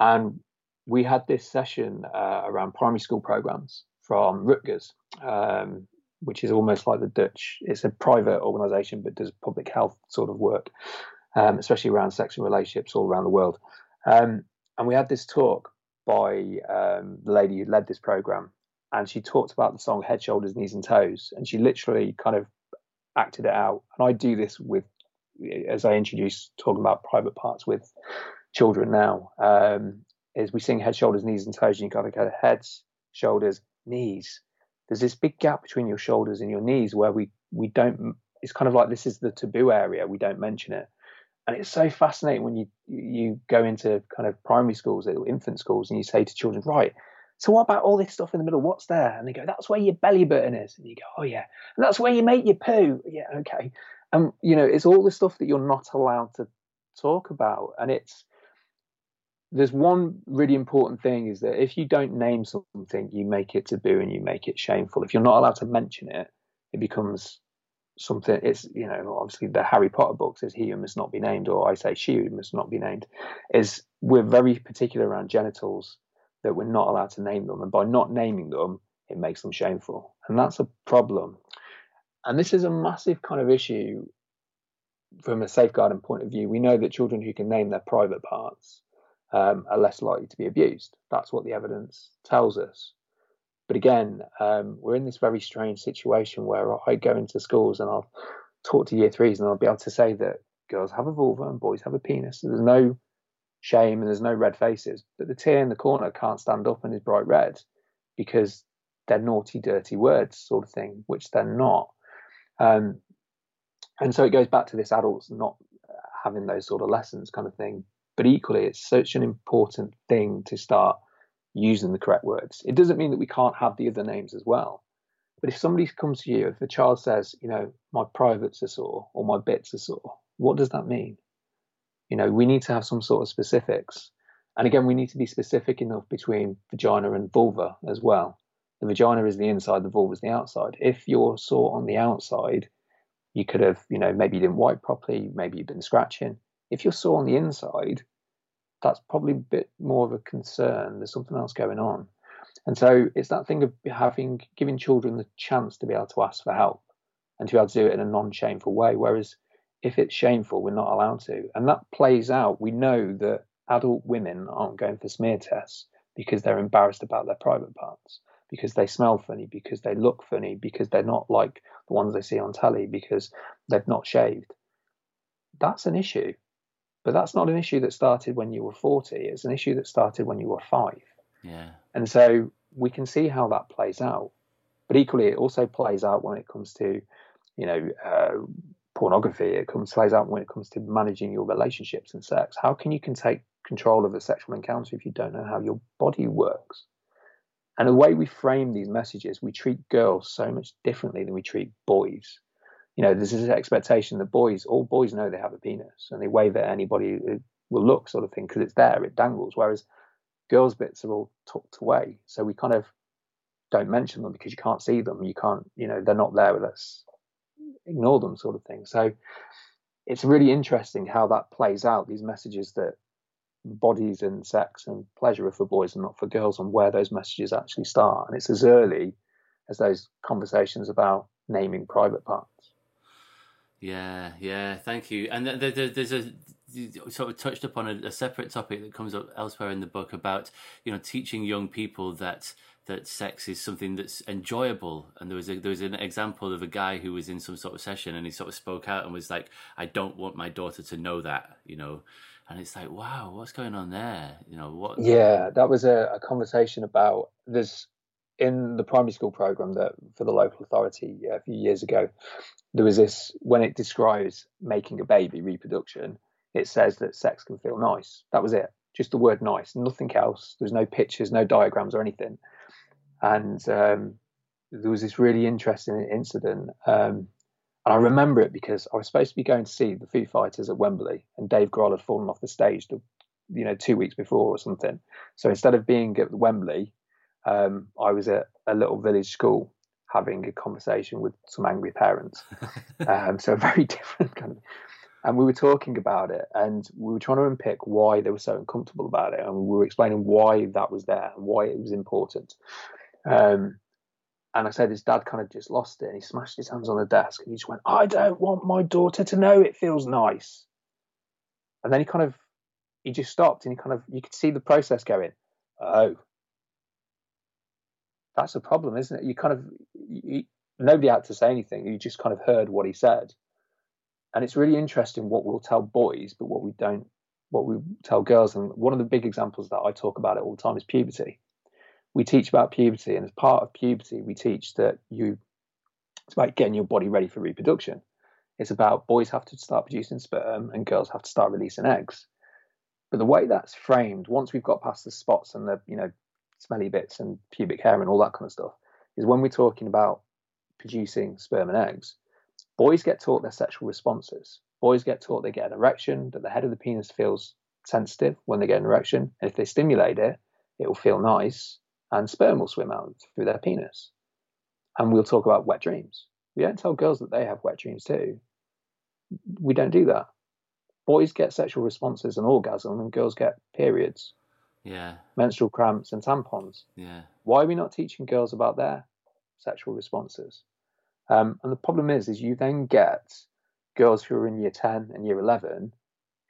and we had this session uh, around primary school programs from Rutgers, um, which is almost like the Dutch. It's a private organisation but does public health sort of work, um, especially around sex and relationships all around the world. Um, and we had this talk by um, the lady who led this program, and she talked about the song Head, Shoulders, Knees, and Toes, and she literally kind of acted it out. And I do this with, as I introduce talking about private parts with children now, um, is we sing Head, Shoulders, Knees, and Toes, and you got to go heads, shoulders, knees. There's this big gap between your shoulders and your knees where we we don't. It's kind of like this is the taboo area. We don't mention it. And it's so fascinating when you you go into kind of primary schools or infant schools and you say to children right so what about all this stuff in the middle? What's there? And they go that's where your belly button is. And you go oh yeah. And that's where you make your poo. Yeah okay. And you know it's all the stuff that you're not allowed to talk about. And it's there's one really important thing is that if you don't name something you make it taboo and you make it shameful. If you're not allowed to mention it it becomes something it's you know obviously the harry potter books says he must not be named or i say she must not be named is we're very particular around genitals that we're not allowed to name them. And by not naming them it makes them shameful. And that's a problem. And this is a massive kind of issue from a safeguarding point of view. We know that children who can name their private parts um, are less likely to be abused that's what the evidence tells us but again, um, we're in this very strange situation where I go into schools and I'll talk to year threes and I'll be able to say that girls have a vulva and boys have a penis. There's no shame and there's no red faces. But the tear in the corner can't stand up and is bright red because they're naughty, dirty words, sort of thing, which they're not. Um, and so it goes back to this adults not having those sort of lessons, kind of thing. But equally, it's such an important thing to start using the correct words. It doesn't mean that we can't have the other names as well. But if somebody comes to you, if a child says, you know, my privates are sore or my bits are sore, what does that mean? You know, we need to have some sort of specifics. And again, we need to be specific enough between vagina and vulva as well. The vagina is the inside, the vulva is the outside. If you're sore on the outside, you could have, you know, maybe you didn't wipe properly, maybe you've been scratching. If you're sore on the inside, that's probably a bit more of a concern. There's something else going on. And so it's that thing of having giving children the chance to be able to ask for help and to be able to do it in a non-shameful way. Whereas if it's shameful, we're not allowed to. And that plays out. We know that adult women aren't going for smear tests because they're embarrassed about their private parts, because they smell funny, because they look funny, because they're not like the ones they see on telly, because they've not shaved. That's an issue. But that's not an issue that started when you were 40. It's an issue that started when you were five. Yeah. And so we can see how that plays out. But equally, it also plays out when it comes to, you know, uh, pornography. It comes plays out when it comes to managing your relationships and sex. How can you can take control of a sexual encounter if you don't know how your body works? And the way we frame these messages, we treat girls so much differently than we treat boys you know, there's this expectation that boys, all boys know they have a penis and they wave at anybody who will look, sort of thing, because it's there, it dangles. Whereas girls' bits are all tucked away, so we kind of don't mention them because you can't see them. You can't, you know, they're not there with us. Ignore them, sort of thing. So it's really interesting how that plays out. These messages that bodies and sex and pleasure are for boys and not for girls, and where those messages actually start. And it's as early as those conversations about naming private parts. Yeah, yeah, thank you. And there, there, there's a sort of touched upon a, a, separate topic that comes up elsewhere in the book about you know teaching young people that that sex is something that's enjoyable. And there was a, there was an example of a guy who was in some sort of session and he sort of spoke out and was like, "I don't want my daughter to know that," you know. And it's like, wow, what's going on there? You know what? Yeah, that was a, a conversation about there's in the primary school program that for the local authority a few years ago, there was this when it describes making a baby reproduction, it says that sex can feel nice. That was it, just the word nice, nothing else. There's no pictures, no diagrams or anything. And um, there was this really interesting incident. Um, and I remember it because I was supposed to be going to see the Foo Fighters at Wembley, and Dave Grohl had fallen off the stage, the, you know, two weeks before or something. So instead of being at Wembley, um, I was at a little village school having a conversation with some angry parents. um, so very different kind of. And we were talking about it, and we were trying to unpick why they were so uncomfortable about it, and we were explaining why that was there and why it was important. Um, and I said his dad kind of just lost it, and he smashed his hands on the desk, and he just went, "I don't want my daughter to know it feels nice." And then he kind of, he just stopped, and he kind of, you could see the process going. Oh, that's a problem, isn't it? You kind of nobody had to say anything. You just kind of heard what he said, and it's really interesting what we'll tell boys, but what we don't, what we tell girls. And one of the big examples that I talk about it all the time is puberty. We teach about puberty, and as part of puberty, we teach that you it's about getting your body ready for reproduction. It's about boys have to start producing sperm and girls have to start releasing eggs. But the way that's framed, once we've got past the spots and the you know smelly bits and pubic hair and all that kind of stuff, is when we're talking about producing sperm and eggs, boys get taught their sexual responses. Boys get taught they get an erection, that the head of the penis feels sensitive when they get an erection. And if they stimulate it, it will feel nice and sperm will swim out through their penis. And we'll talk about wet dreams. We don't tell girls that they have wet dreams too. We don't do that. Boys get sexual responses and orgasm, and girls get periods yeah. menstrual cramps and tampons. Yeah. Why are we not teaching girls about their sexual responses? Um, and the problem is is you then get girls who are in year 10 and year 11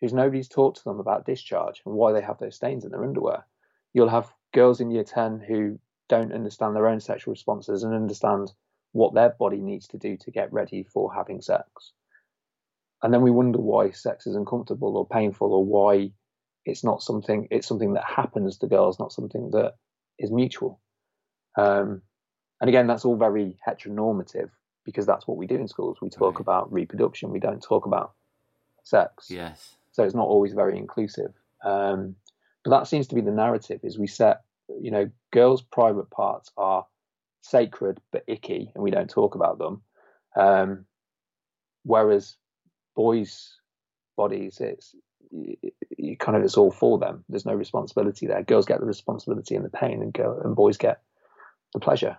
who's nobody's taught to them about discharge and why they have those stains in their underwear. You'll have girls in year 10 who don't understand their own sexual responses and understand what their body needs to do to get ready for having sex. And then we wonder why sex is uncomfortable or painful or why it's not something it's something that happens to girls not something that is mutual. Um, and again that's all very heteronormative because that's what we do in schools. We talk Right. about reproduction. We don't talk about sex. Yes. So it's not always very inclusive. Um, but that seems to be the narrative is we set you know girls private parts are sacred but icky and we don't talk about them. Um, whereas boys bodies it's you, kind of it's all for them. There's no responsibility there. Girls get the responsibility and the pain and girl and boys get the pleasure.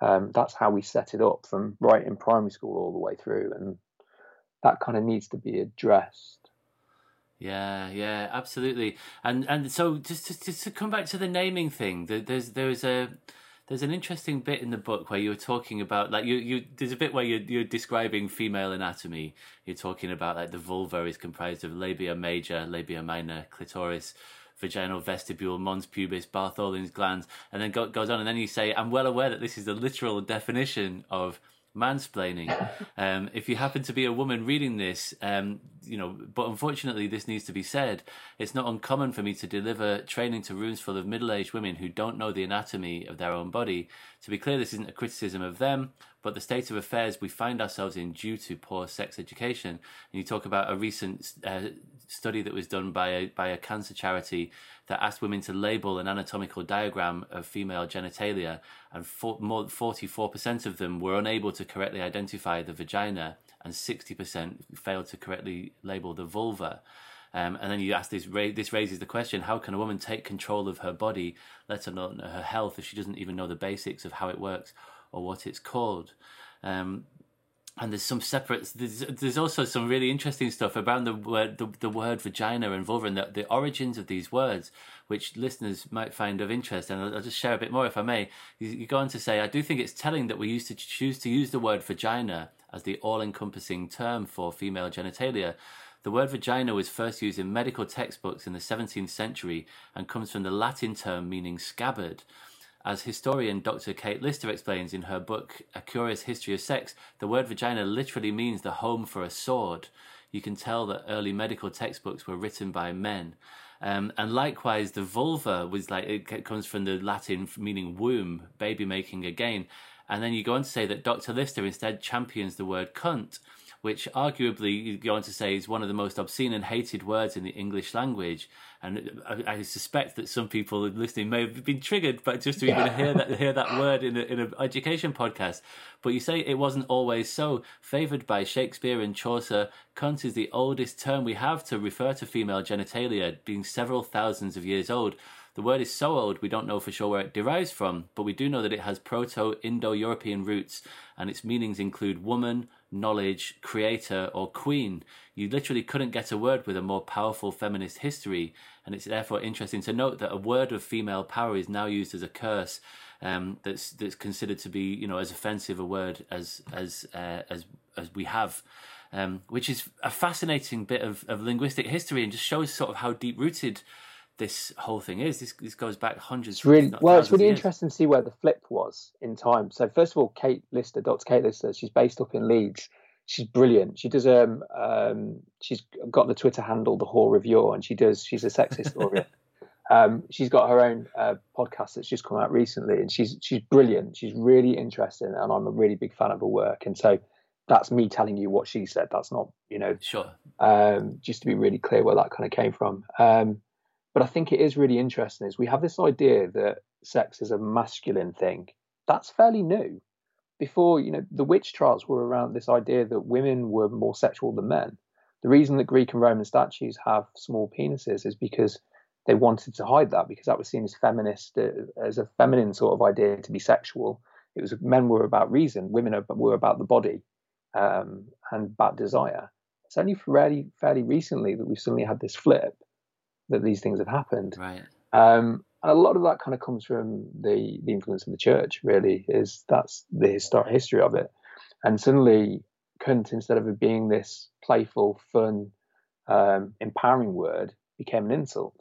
Um, that's how we set it up from right in primary school all the way through and that kind of needs to be addressed. Yeah, yeah, absolutely. And and so just just, just to come back to the naming thing, there's there's a there's an interesting bit in the book where you were talking about like you you there's a bit where you're you're describing female anatomy. You're talking about like the vulva is comprised of labia major, labia minor, clitoris, vaginal vestibule, mons pubis, Bartholin's glands, and then go, goes on, and then you say, "I'm well aware that this is the literal definition of." mansplaining. Um, if you happen to be a woman reading this, um, you know, but unfortunately, this needs to be said. It's not uncommon for me to deliver training to rooms full of middle-aged women who don't know the anatomy of their own body. To be clear, this isn't a criticism of them, but the state of affairs we find ourselves in due to poor sex education. And you talk about a recent uh, study that was done by a by a cancer charity that asked women to label an anatomical diagram of female genitalia, and for, more, 44% of them were unable to correctly identify the vagina, and 60% failed to correctly label the vulva. Um, and then you ask this, this raises the question how can a woman take control of her body, let alone her health, if she doesn't even know the basics of how it works or what it's called? Um, and there's some separate there's, there's also some really interesting stuff around the word the, the word vagina and vulva and the, the origins of these words which listeners might find of interest and I'll, I'll just share a bit more if i may you, you go on to say i do think it's telling that we used to choose to use the word vagina as the all-encompassing term for female genitalia the word vagina was first used in medical textbooks in the 17th century and comes from the latin term meaning scabbard as historian Dr. Kate Lister explains in her book A Curious History of Sex, the word vagina literally means the home for a sword. You can tell that early medical textbooks were written by men. Um, and likewise, the vulva was like, it comes from the Latin meaning womb, baby making again. And then you go on to say that Dr. Lister instead champions the word cunt, which arguably you go on to say is one of the most obscene and hated words in the English language. And I, I suspect that some people listening may have been triggered, but just to even hear that hear that word in a, in an education podcast. But you say it wasn't always so. Favoured by Shakespeare and Chaucer, cunt is the oldest term we have to refer to female genitalia, being several thousands of years old. The word is so old we don't know for sure where it derives from, but we do know that it has Proto Indo European roots and its meanings include woman, knowledge, creator, or queen. You literally couldn't get a word with a more powerful feminist history, and it's therefore interesting to note that a word of female power is now used as a curse. Um, that's that's considered to be you know as offensive a word as as uh, as as we have um, which is a fascinating bit of, of linguistic history and just shows sort of how deep rooted this whole thing is. This, this goes back hundreds. It's really well. It's really interesting to see where the flip was in time. So first of all, Kate Lister, Dr. Kate Lister, she's based up in Leeds. She's brilliant. She does um, um she's got the Twitter handle the Whores of Yore, and she does. She's a sex historian. um, she's got her own uh, podcast that's just come out recently, and she's she's brilliant. She's really interesting, and I'm a really big fan of her work. And so that's me telling you what she said. That's not, you know, sure. Um, just to be really clear where that kind of came from. Um, but I think it is really interesting is we have this idea that sex is a masculine thing. That's fairly new. Before, you know, the witch trials were around this idea that women were more sexual than men. The reason that Greek and Roman statues have small penises is because they wanted to hide that because that was seen as feminist, uh, as a feminine sort of idea to be sexual. It was men were about reason, women were about the body um, and bad desire. It's only fairly fairly recently that we've suddenly had this flip that these things have happened. Right. Um, and a lot of that kind of comes from the the influence of the church. Really, is that's the historic history of it. And suddenly, cunt instead of it being this playful, fun, um, empowering word, became an insult.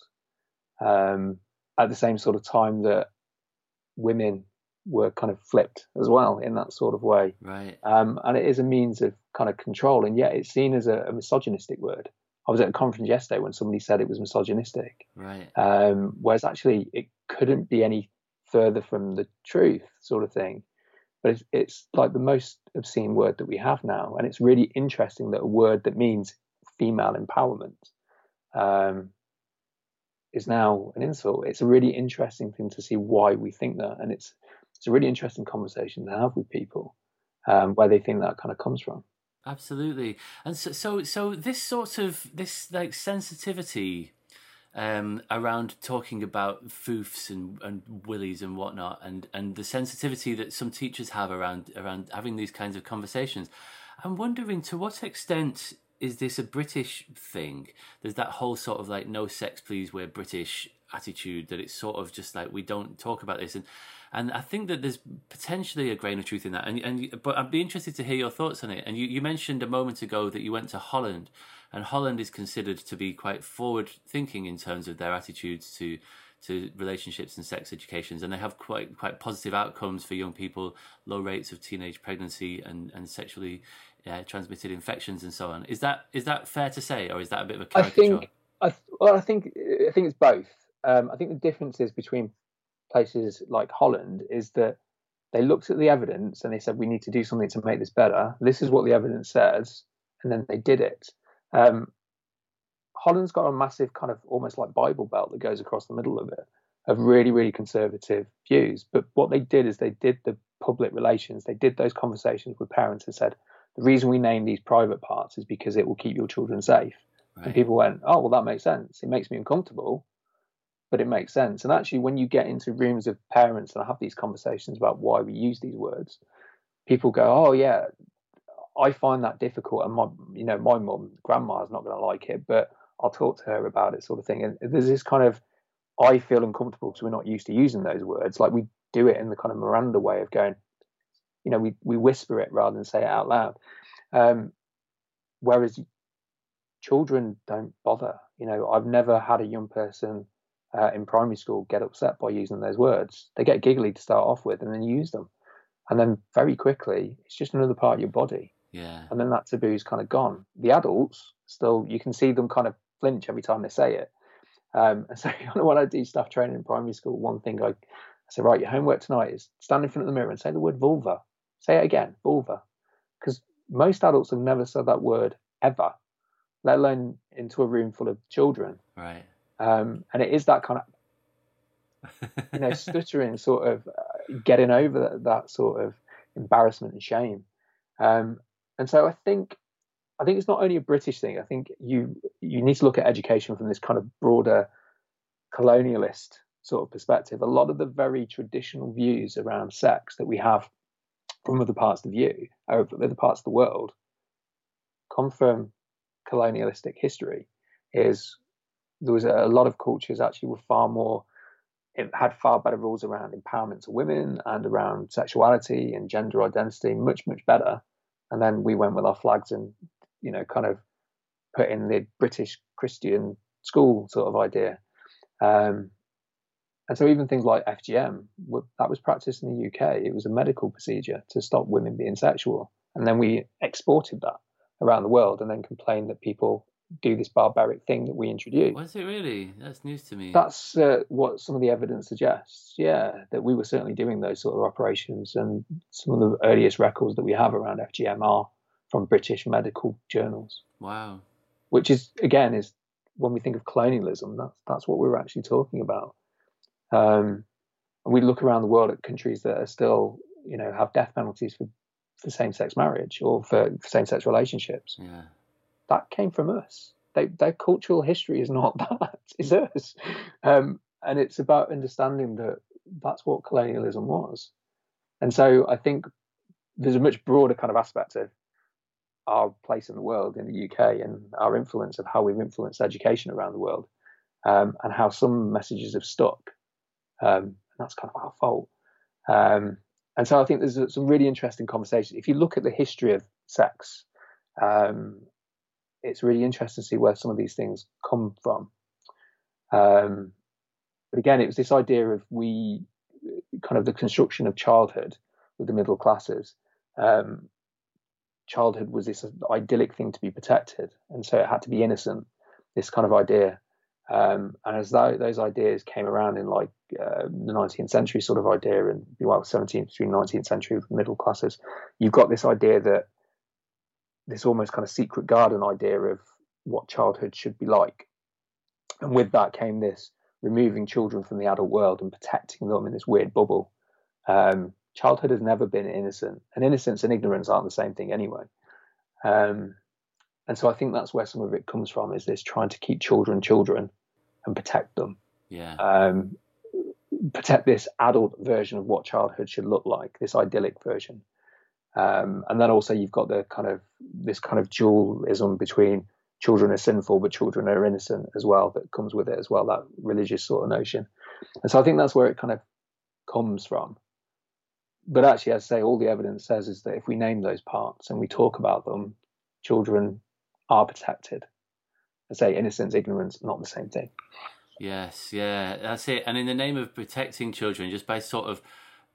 Um, at the same sort of time that women were kind of flipped as well in that sort of way. Right. Um, and it is a means of kind of control, and yet it's seen as a, a, misogynistic word. I was at a conference yesterday when somebody said it was misogynistic. Right. Um, whereas actually it couldn't be any further from the truth, sort of thing. But it's, it's like the most obscene word that we have now, and it's really interesting that a word that means female empowerment um, is now an insult. It's a really interesting thing to see why we think that, and it's it's a really interesting conversation to have with people um, where they think that kind of comes from. Absolutely, and so so so this sort of this like sensitivity um, around talking about foofs and, and willies and whatnot, and, and the sensitivity that some teachers have around around having these kinds of conversations. I'm wondering to what extent is this a British thing? There's that whole sort of like no sex please we're British attitude that it's sort of just like we don't talk about this and and I think that there's potentially a grain of truth in that. And and but I'd be interested to hear your thoughts on it. And you, you mentioned a moment ago that you went to Holland, and Holland is considered to be quite forward thinking in terms of their attitudes to to relationships and sex educations, and they have quite quite positive outcomes for young people, low rates of teenage pregnancy and and sexually uh, transmitted infections and so on. Is that is that fair to say, or is that a bit of a caricature? I think I well, I think I think it's both. Um, I think the differences between places like Holland is that they looked at the evidence and they said we need to do something to make this better. This is what the evidence says, and then they did it. Um, Holland's got a massive kind of almost like Bible belt that goes across the middle of it of really really conservative views. But what they did is they did the public relations. They did those conversations with parents and said the reason we name these private parts is because it will keep your children safe. Right. And people went, oh well, that makes sense. It makes me uncomfortable but it makes sense. And actually, when you get into rooms of parents and I have these conversations about why we use these words, people go, "Oh yeah, I find that difficult," and my, you know, my mum, grandma's not going to like it, but I'll talk to her about it, sort of thing. And there's this kind of, I feel uncomfortable because we're not used to using those words. Like we do it in the kind of Miranda way of going, you know, we we whisper it rather than say it out loud. Um, whereas children don't bother. You know, I've never had a young person uh, in primary school get upset by using those words. They get giggly to start off with, and then you use them, and then very quickly it's just another part of your body. Yeah. And then that taboo's kind of gone. The adults still, you can see them kind of flinch every time they say it. Um, and so when I do staff training in primary school, one thing I, I say, right, your homework tonight is stand in front of the mirror and say the word vulva. Say it again, vulva, because most adults have never said that word ever, let alone into a room full of children. Right. Um, and it is that kind of, you know, stuttering sort of uh, getting over that, that, sort of embarrassment and shame. Um, and so I think, I think it's not only a British thing. I think you you need to look at education from this kind of broader colonialist sort of perspective, a lot of the very traditional views around sex that we have from other parts of the view, or other parts of the world, come from colonialistic history. Is there was a lot of cultures actually were far more it had far better rules around empowerment to women and around sexuality and gender identity, much much better. And then we went with our flags and you know kind of put in the British Christian school sort of idea. Um, and so even things like FGM, that was practiced in the UK. It was a medical procedure to stop women being sexual. And then we exported that around the world and then complained that people do this barbaric thing that we introduced. Was it really? That's news to me. That's uh, what some of the evidence suggests. Yeah, that we were certainly doing those sort of operations, and some of the earliest records that we have around FGM are from British medical journals. Wow. Which is again is when we think of colonialism, that's that's what we're actually talking about. Um, and we look around the world at countries that are still, you know, have death penalties for, for same-sex marriage or for, for same-sex relationships. Yeah that came from us. They, their cultural history is not that; it's us. Um, and it's about understanding that that's what colonialism was. And so I think there's a much broader kind of aspect of our place in the world in the UK and our influence of how we've influenced education around the world, um, and how some messages have stuck. Um, and that's kind of our fault. Um, and so I think there's some really interesting conversations. If you look at the history of sex um, it's really interesting to see where some of these things come from. Um, but again, it was this idea of we kind of the construction of childhood with the middle classes. Um, childhood was this idyllic thing to be protected, and so it had to be innocent. This kind of idea, um, and as that, those ideas came around in like uh, the 19th century sort of idea, and well, 17th through 19th century middle classes, you've got this idea that this almost kind of secret garden idea of what childhood should be like. And with that came this removing children from the adult world and protecting them in this weird bubble. Um, childhood has never been innocent, and innocence and ignorance aren't the same thing anyway. Um, and so I think that's where some of it comes from is this trying to keep children children and protect them. Yeah. Um, protect this adult version of what childhood should look like, this idyllic version. Um, and then also you've got the kind of this kind of dualism between children are sinful but children are innocent as well that comes with it as well that religious sort of notion. And so i think that's where it kind of comes from. But actually as i say all the evidence says is that if we name those parts and we talk about them children are protected. I say innocence ignorance not the same thing. Yes yeah that's it. And in the name of protecting children just by sort of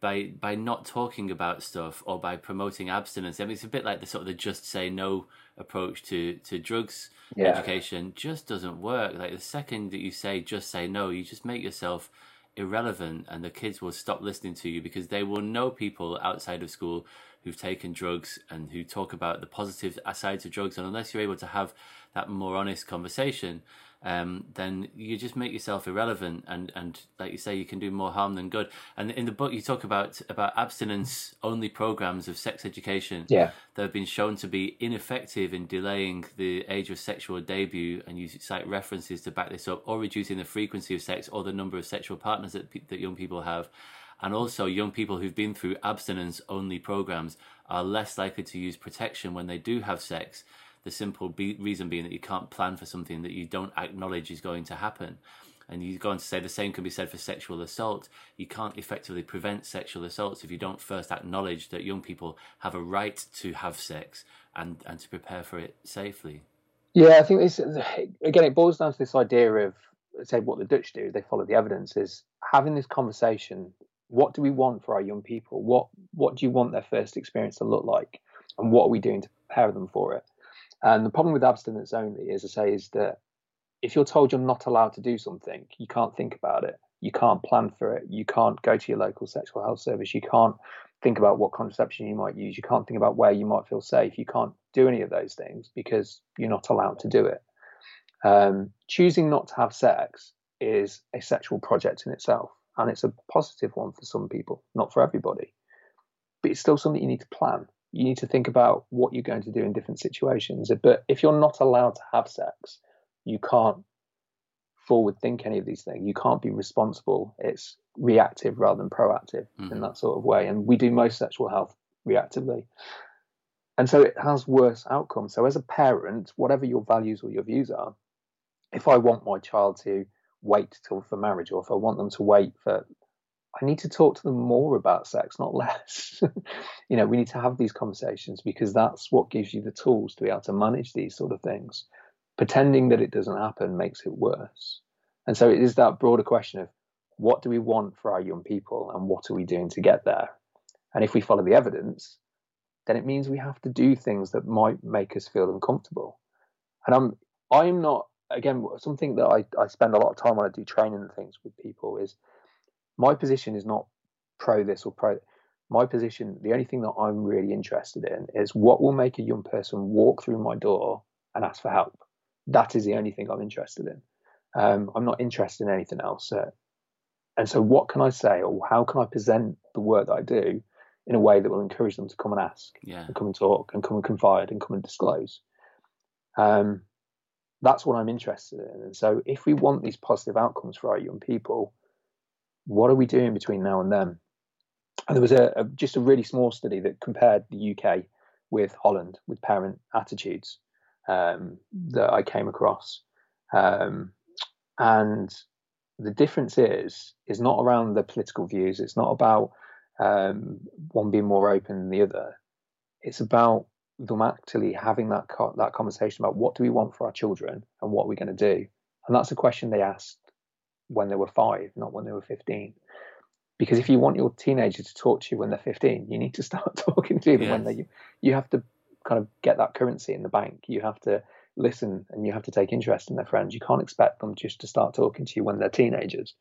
by by not talking about stuff or by promoting abstinence. I mean, it's a bit like the sort of the just say no approach to to drugs yeah. education. Just doesn't work. Like the second that you say just say no, you just make yourself irrelevant, and the kids will stop listening to you because they will know people outside of school who've taken drugs and who talk about the positive uh, sides of drugs. And unless you're able to have that more honest conversation, um, then you just make yourself irrelevant and, and like you say you can do more harm than good. And in the book you talk about about abstinence only programs of sex education yeah. that have been shown to be ineffective in delaying the age of sexual debut. And you cite references to back this up or reducing the frequency of sex or the number of sexual partners that, that young people have. And also young people who've been through abstinence only programs are less likely to use protection when they do have sex the simple be- reason being that you can't plan for something that you don't acknowledge is going to happen. And you go on to say the same can be said for sexual assault. You can't effectively prevent sexual assaults if you don't first acknowledge that young people have a right to have sex and, and to prepare for it safely. Yeah, I think this again it boils down to this idea of say what the Dutch do, they follow the evidence, is having this conversation. What do we want for our young people? What what do you want their first experience to look like? And what are we doing to prepare them for it? And the problem with abstinence only, as I say, is that if you're told you're not allowed to do something, you can't think about it. You can't plan for it. You can't go to your local sexual health service. You can't think about what contraception you might use. You can't think about where you might feel safe. You can't do any of those things because you're not allowed to do it. Um, choosing not to have sex is a sexual project in itself, and it's a positive one for some people, not for everybody. But it's still something you need to plan you need to think about what you're going to do in different situations. But if you're not allowed to have sex, you can't forward think any of these things. You can't be responsible. It's reactive rather than proactive mm-hmm. in that sort of way. And we do most sexual health reactively. And so it has worse outcomes. So as a parent, whatever your values or your views are, if I want my child to wait till for marriage or if I want them to wait for I need to talk to them more about sex, not less. you know, we need to have these conversations because that's what gives you the tools to be able to manage these sort of things. Pretending that it doesn't happen makes it worse. And so it is that broader question of what do we want for our young people and what are we doing to get there? And if we follow the evidence, then it means we have to do things that might make us feel uncomfortable. And I'm I'm not again something that I, I spend a lot of time when I do training and things with people is my position is not pro this or pro my position the only thing that i'm really interested in is what will make a young person walk through my door and ask for help. That is the only thing i'm interested in. Um, i'm not interested in anything else. Uh, and so what can i say or how can i present the work that i do in a way that will encourage them to come and ask yeah. and come and talk and come and confide and come and disclose? Um, that's what i'm interested in. And so if we want these positive outcomes for our young people what are we doing between now and then? And there was a, a, just a really small study that compared the UK with Holland with parent attitudes um, that I came across, um, and the difference is is not around the political views. It's not about um, one being more open than the other. It's about them actually having that co- that conversation about what do we want for our children and what are we're going to do. And that's a question they asked when they were five, not when they were 15. Because if you want your teenager to talk to you when they're 15, you need to start talking to them yes. when they you have to kind of get that currency in the bank. You have to listen and you have to take interest in their friends. You can't expect them just to start talking to you when they're teenagers.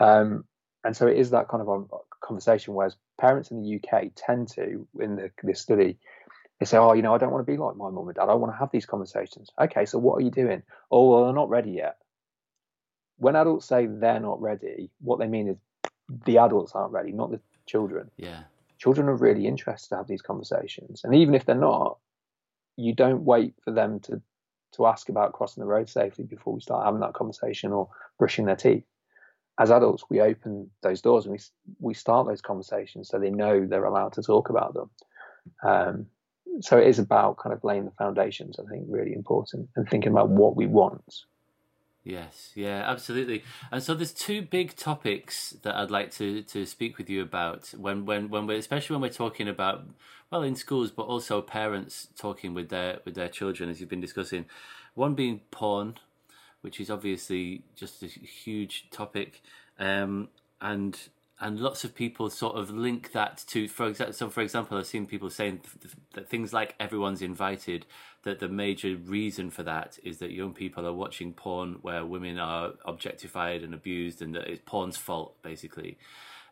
Um, and so it is that kind of a conversation. Whereas parents in the UK tend to, in the, this study, they say, "Oh, you know, I don't want to be like my mum and dad. I want to have these conversations." Okay, so what are you doing? Oh, well, they're not ready yet when adults say they're not ready, what they mean is the adults aren't ready, not the children. Yeah. Children are really interested to have these conversations. And even if they're not, you don't wait for them to to ask about crossing the road safely before we start having that conversation or brushing their teeth. As adults, we open those doors and we we start those conversations so they know they're allowed to talk about them. Um, so it is about kind of laying the foundations. I think really important and thinking about what we want Yes, yeah, absolutely. And so there's two big topics that I'd like to, to speak with you about when, when, when we're especially when we're talking about well in schools but also parents talking with their with their children as you've been discussing. One being porn, which is obviously just a huge topic. Um, and and lots of people sort of link that to for example so for example i've seen people saying that things like everyone's invited that the major reason for that is that young people are watching porn where women are objectified and abused and that it's porn's fault basically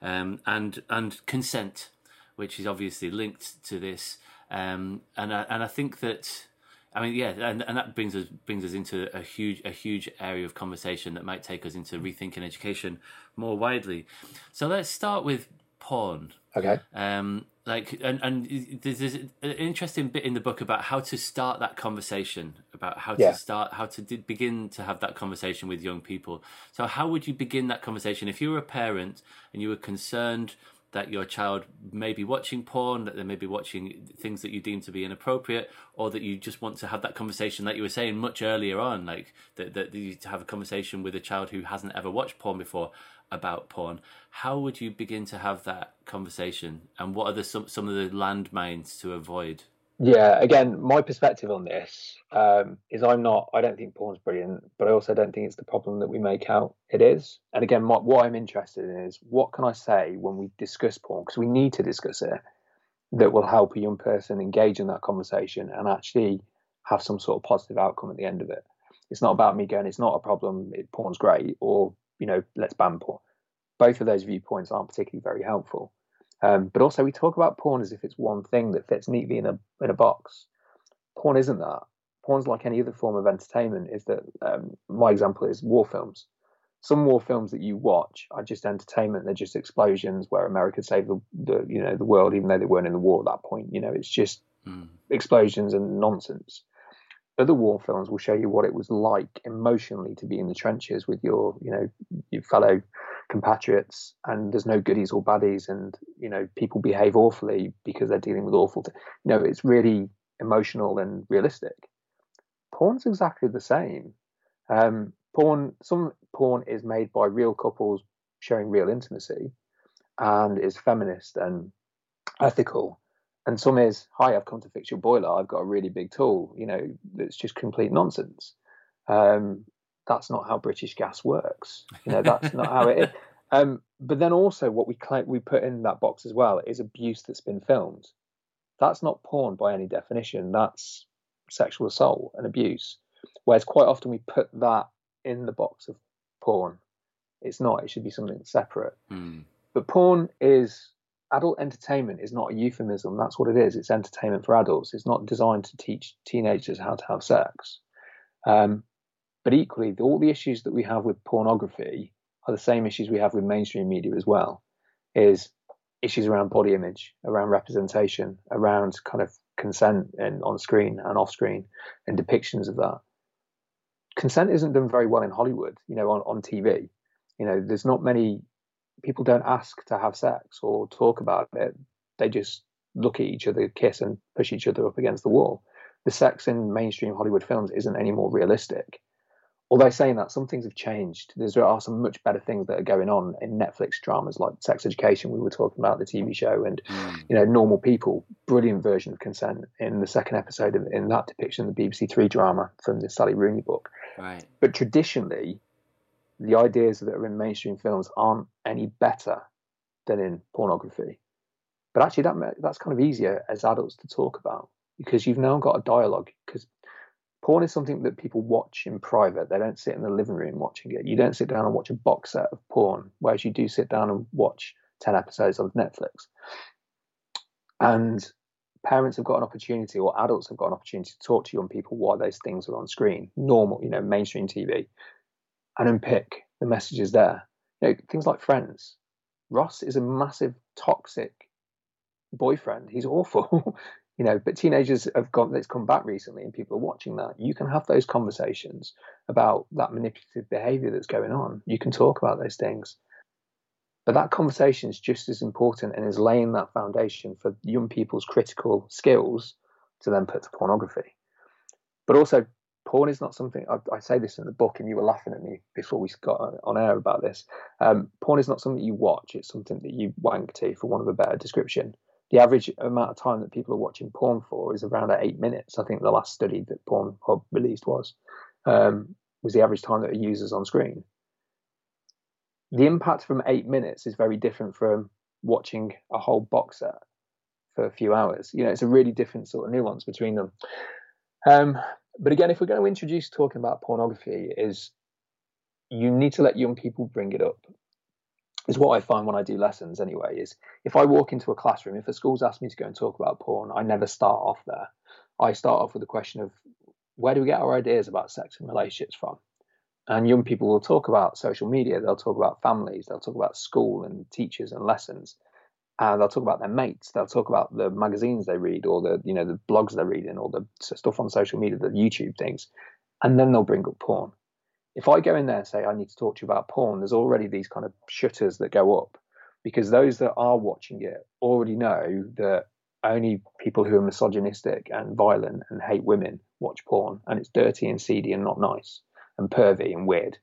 um, and and consent which is obviously linked to this um, and I, and I think that I mean, yeah, and, and that brings us brings us into a huge a huge area of conversation that might take us into rethinking education more widely. So let's start with porn. Okay. Um, like, and and there's, there's an interesting bit in the book about how to start that conversation about how to start how to begin to have that conversation with young people. So, how would you begin that conversation if you were a parent and you were concerned? That your child may be watching porn, that they may be watching things that you deem to be inappropriate, or that you just want to have that conversation that you were saying much earlier on, like that, that you to have a conversation with a child who hasn't ever watched porn before about porn. How would you begin to have that conversation, and what are the some some of the landmines to avoid? Yeah, again, my perspective on this um, is I'm not, I don't think porn's brilliant, but I also don't think it's the problem that we make out it is. And again, my, what I'm interested in is what can I say when we discuss porn, because we need to discuss it, that will help a young person engage in that conversation and actually have some sort of positive outcome at the end of it. It's not about me going, it's not a problem, it, porn's great, or, you know, let's ban porn. Both of those viewpoints aren't particularly very helpful. Um, but also, we talk about porn as if it's one thing that fits neatly in a in a box. Porn isn't that. Porn's like any other form of entertainment. Is that um, my example is war films. Some war films that you watch are just entertainment. They're just explosions where America saved the, the you know the world, even though they weren't in the war at that point. You know, it's just mm. explosions and nonsense. other war films will show you what it was like emotionally to be in the trenches with your, you know, your fellow compatriots, and there's no goodies or baddies, and you know, people behave awfully because they're dealing with awful. T- you know, it's really emotional and realistic. Porn's exactly the same. Um, porn, some porn is made by real couples showing real intimacy, and is feminist and ethical and some is hi i've come to fix your boiler i've got a really big tool you know it's just complete nonsense um, that's not how british gas works you know that's not how it is um, but then also what we claim, we put in that box as well is abuse that's been filmed that's not porn by any definition that's sexual assault and abuse whereas quite often we put that in the box of porn it's not it should be something separate Mm. but porn is adult entertainment is not a euphemism. That's what it is. It's entertainment for adults. It's not designed to teach teenagers how to have sex. Um, but equally, all the issues that we have with pornography are the same issues we have with mainstream media as well. Is issues around body image, around representation, around kind of consent and on screen and off screen, and depictions of that. Consent isn't done very well in Hollywood, you know, on, on TV. You know, there's not many people don't ask to have sex or talk about it. They just look at each other, kiss, and push each other up against the wall. The sex in mainstream Hollywood films isn't any more realistic. Although saying that, some things have changed. There are some much better things that are going on in Netflix dramas like Sex Education. We were talking about the TV show, and Mm. you know, Normal People, brilliant version of consent in the second episode of in that depiction of the BBC Three drama from the Sally Rooney book. Right. But traditionally, the ideas that are in mainstream films aren't any better than in pornography. But actually, that that's kind of easier as adults to talk about because you've now got a dialogue. Because porn is something that people watch in private. They don't sit in the living room watching it. You don't sit down and watch a box set of porn, whereas you do sit down and watch ten episodes of Netflix. And parents have got an opportunity, or adults have got an opportunity to talk to young people while those things are on screen, normal, you know, mainstream TV, and unpick the messages there. You know, things like Friends. Ross is a massive toxic boyfriend. He's awful, you know. But teenagers have gone. It's come back recently, and people are watching that. You can have those conversations about that manipulative behaviour that's going on. You can talk about those things. But that conversation is just as important and is laying that foundation for young people's critical skills to then put to pornography. But also, porn is not something, I, I say this in the book, and you were laughing at me before we got on- on air about this. Um, porn is not something you watch, it's something that you wank to, for want of a better description. The average amount of time that people are watching porn for is around eight minutes. I think the last study that Pornhub released was um, was the average time that a user's on screen the impact from eight minutes is very different from watching a whole box set for a few hours. You know, it's a really different sort of nuance between them. Um, but again, if we're going to introduce talking about pornography, is you need to let young people bring it up. Is what I find when I do lessons anyway. Is if I walk into a classroom, if a school's asked me to go and talk about porn, I never start off there. I start off with the question of where do we get our ideas about sex and relationships from? And young people will talk about social media, they'll talk about families, they'll talk about school and teachers and lessons. And they'll talk about their mates, they'll talk about the magazines they read or the you know the blogs they're reading or the stuff on social media, the YouTube things. And then they'll bring up porn. If I go in there and say I need to talk to you about porn, there's already these kind of shutters that go up because those that are watching it already know that only people who are misogynistic and violent and hate women watch porn and it's dirty and seedy and not nice and pervy and weird.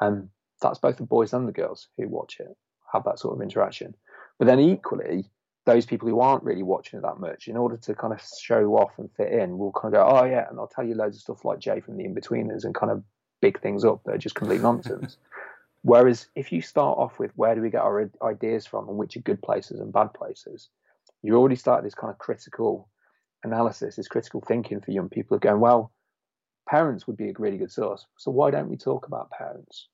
And that's both the boys and the girls who watch it have that sort of interaction. But then equally, those people who aren't really watching it that much, in order to kind of show off and fit in, will kind of go, oh yeah, and I'll tell you loads of stuff like Jay from the Inbetweeners and kind of big things up that are just complete nonsense. Whereas if you start off with where do we get our ideas from and which are good places and bad places, you already start this kind of critical analysis, this critical thinking for young people of going, well, parents would be a really good source. So why don't we talk about parents?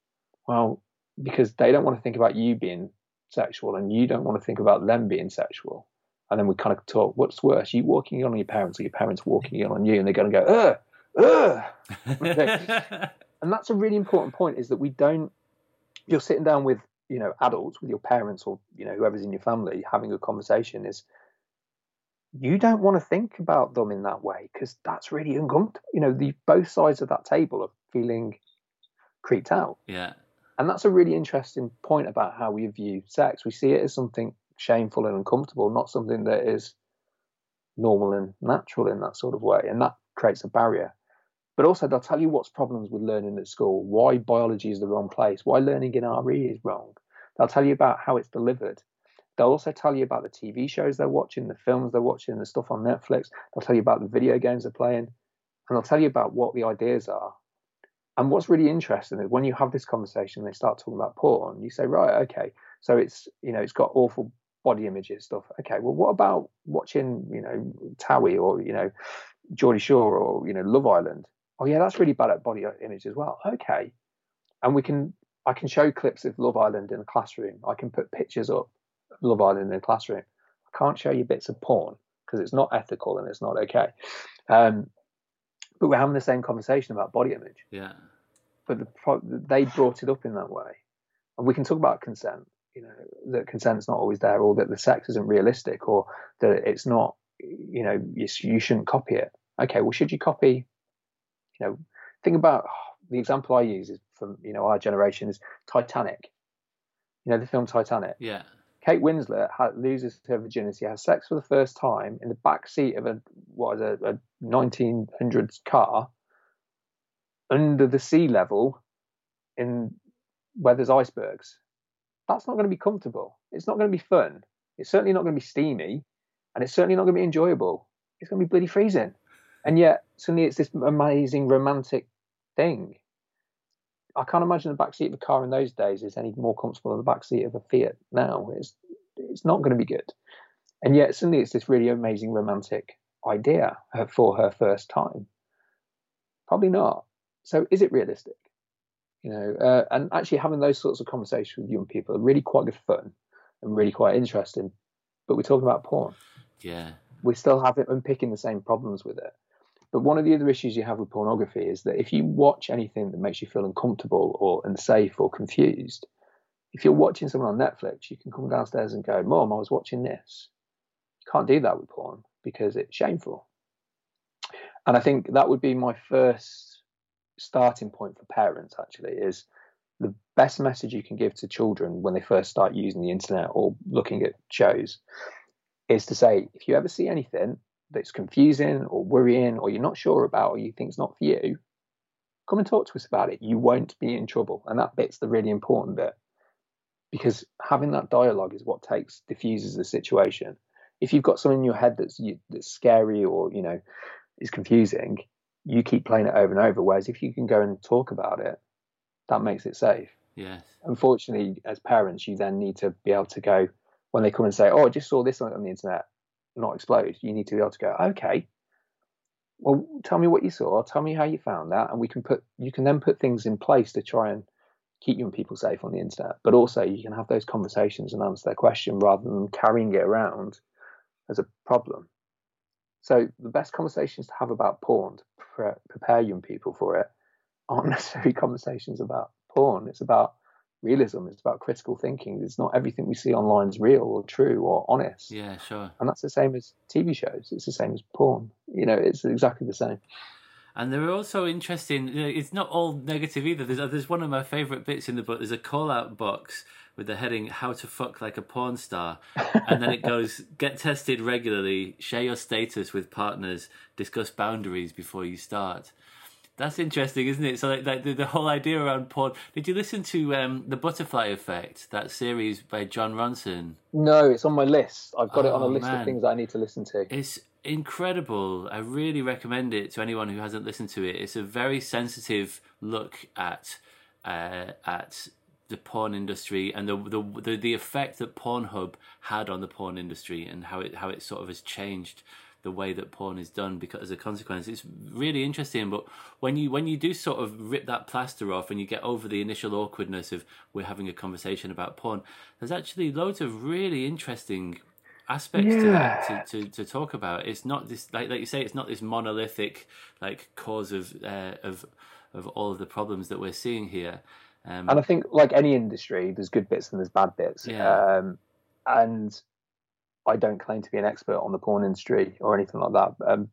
Well, because they don't want to think about you being sexual and you don't want to think about them being sexual. And then we kind of talk, what's worse, you walking in on your parents or your parents walking in on you and they're going to go, ugh, ugh. And that's a really important point is that we don't, you're sitting down with, you know, adults, with your parents or, you know, whoever's in your family having a conversation is you don't want to think about them in that way because that's really uncomfortable. You know, the both sides of that table are feeling creeped out. Yeah. And that's a really interesting point about how we view sex. We see it as something shameful and uncomfortable, not something that is normal and natural in that sort of way. And that creates a barrier. But also, they'll tell you what's problems with learning at school, why biology is the wrong place, why learning in RE is wrong. They'll tell you about how it's delivered. They'll also tell you about the TV shows they're watching, the films they're watching, the stuff on Netflix. They'll tell you about the video games they're playing, and they'll tell you about what the ideas are. And what's really interesting is when you have this conversation, they start talking about porn. You say, right, okay, so it's you know it's got awful body images stuff. Okay, well, what about watching you know Towie or you know Geordie Shore or you know Love Island? Oh yeah, that's really bad at body image as well. Okay, and we can I can show clips of Love Island in a classroom. I can put pictures up of Love Island in a classroom. I can't show you bits of porn because it's not ethical and it's not okay. Um, but we're having the same conversation about body image. Yeah. But the, they brought it up in that way, and we can talk about consent. You know that consent's not always there, or that the sex isn't realistic, or that it's not. You know, you, you shouldn't copy it. Okay, well, should you copy? You know, think about the example I use is from you know our generation is Titanic. You know the film Titanic. Yeah. Kate Winslet loses her virginity, has sex for the first time in the back seat of a what is a, a 1900s car under the sea level in where there's icebergs. That's not going to be comfortable. It's not going to be fun. It's certainly not going to be steamy, and it's certainly not going to be enjoyable. It's going to be bloody freezing. And yet suddenly it's this amazing romantic thing. I can't imagine the back seat of a car in those days is any more comfortable than the back seat of a Fiat now. It's it's not going to be good. And yet suddenly it's this really amazing romantic idea for her first time. Probably not. So is it realistic? You know, uh, and actually having those sorts of conversations with young people are really quite good fun and really quite interesting. But we're talking about porn. Yeah. We still have it unpicking the same problems with it. But one of the other issues you have with pornography is that if you watch anything that makes you feel uncomfortable or unsafe or confused, if you're watching someone on Netflix, you can come downstairs and go, Mom, I was watching this. You can't do that with porn because it's shameful. And I think that would be my first starting point for parents, actually, is the best message you can give to children when they first start using the internet or looking at shows is to say, if you ever see anything that's confusing or worrying or you're not sure about or you think it's not for you, come and talk to us about it. You won't be in trouble. And that bit's the really important bit because having that dialogue is what takes diffuses the situation. If you've got something in your head that's that's scary or you know is confusing, you keep playing it over and over. Whereas if you can go and talk about it, that makes it safe. Yes. Unfortunately, as parents, you then need to be able to go when they come and say, "Oh, I just saw this on the internet not explode, you need to be able to go, okay, well, tell me what you saw, tell me how you found that, and we can put you can then put things in place to try and keep young people safe on the internet. But also, you can have those conversations and answer their question rather than carrying it around as a problem. So the best conversations to have about porn to pre- prepare young people for it aren't necessarily conversations about porn. It's about realism. It's about critical thinking. It's not everything we see online is real or true or honest. Yeah, sure. And that's the same as TV shows. It's the same as porn. You know, it's exactly the same. And they're also interesting. It's not all negative either. There's there's one of my favourite bits in the book. There's a call out box with the heading "How to fuck like a porn star," and then it goes, "Get tested regularly. Share your status with partners. Discuss boundaries before you start." That's interesting, isn't it? So, like, like the, the, whole idea around porn. Did you listen to um, the Butterfly Effect, that series by Jon Ronson? No, it's on my list. I've got oh, it on a oh, list man. of things I need to listen to. It's incredible. I really recommend it to anyone who hasn't listened to it. It's a very sensitive look at uh, at the porn industry and the, the the the effect that Pornhub had on the porn industry and how it how it sort of has changed the way that porn is done because as a consequence it's really interesting but when you when you do sort of rip that plaster off and you get over the initial awkwardness of we're having a conversation about porn there's actually loads of really interesting aspects yeah. to, to, to, to, talk about it's not this like like you say it's not this monolithic like cause of uh, of of all of the problems that we're seeing here um, and I think, like any industry, there's good bits and there's bad bits. Yeah. Um, and, I don't claim to be an expert on the porn industry or anything like that. Um,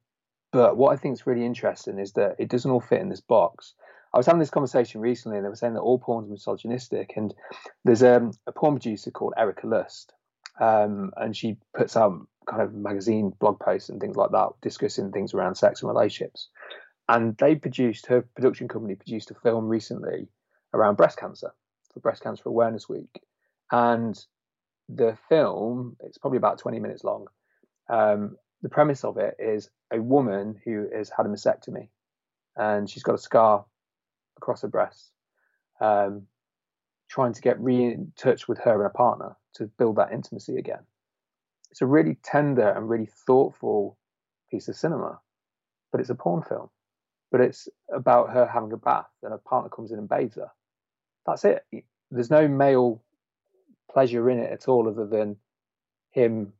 but what I think is really interesting is that it doesn't all fit in this box. I was having this conversation recently, and they were saying that all porn is misogynistic. And there's um, a porn producer called Erika Lust, um, and she puts out kind of magazine blog posts and things like that, discussing things around sex and relationships. And they produced her production company produced a film recently around breast cancer for Breast Cancer Awareness Week, and the film it's probably about 20 minutes long. Um, the premise of it is a woman who has had a mastectomy, and she's got a scar across her breast, um, trying to get re in touch with her and a partner to build that intimacy again. It's a really tender and really thoughtful piece of cinema, but it's a porn film. But it's about her having a bath and her partner comes in and bathes her. That's it. There's no male pleasure in it at all, other than him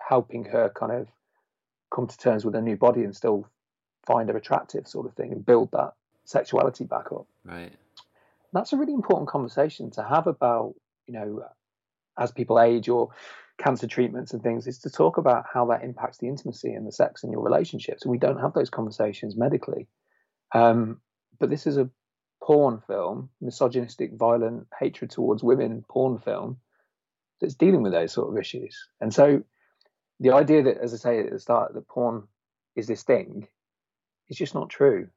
helping her kind of come to terms with her new body and still find her attractive, sort of thing, and build that sexuality back up. Right. That's a really important conversation to have about, you know, as people age or cancer treatments and things, is to talk about how that impacts the intimacy and the sex in your relationships. And we don't have those conversations medically. Um, but this is a porn film, misogynistic, violent, hatred towards women porn film that's dealing with those sort of issues. And so the idea that, as I say at the start, that porn is this thing is just not true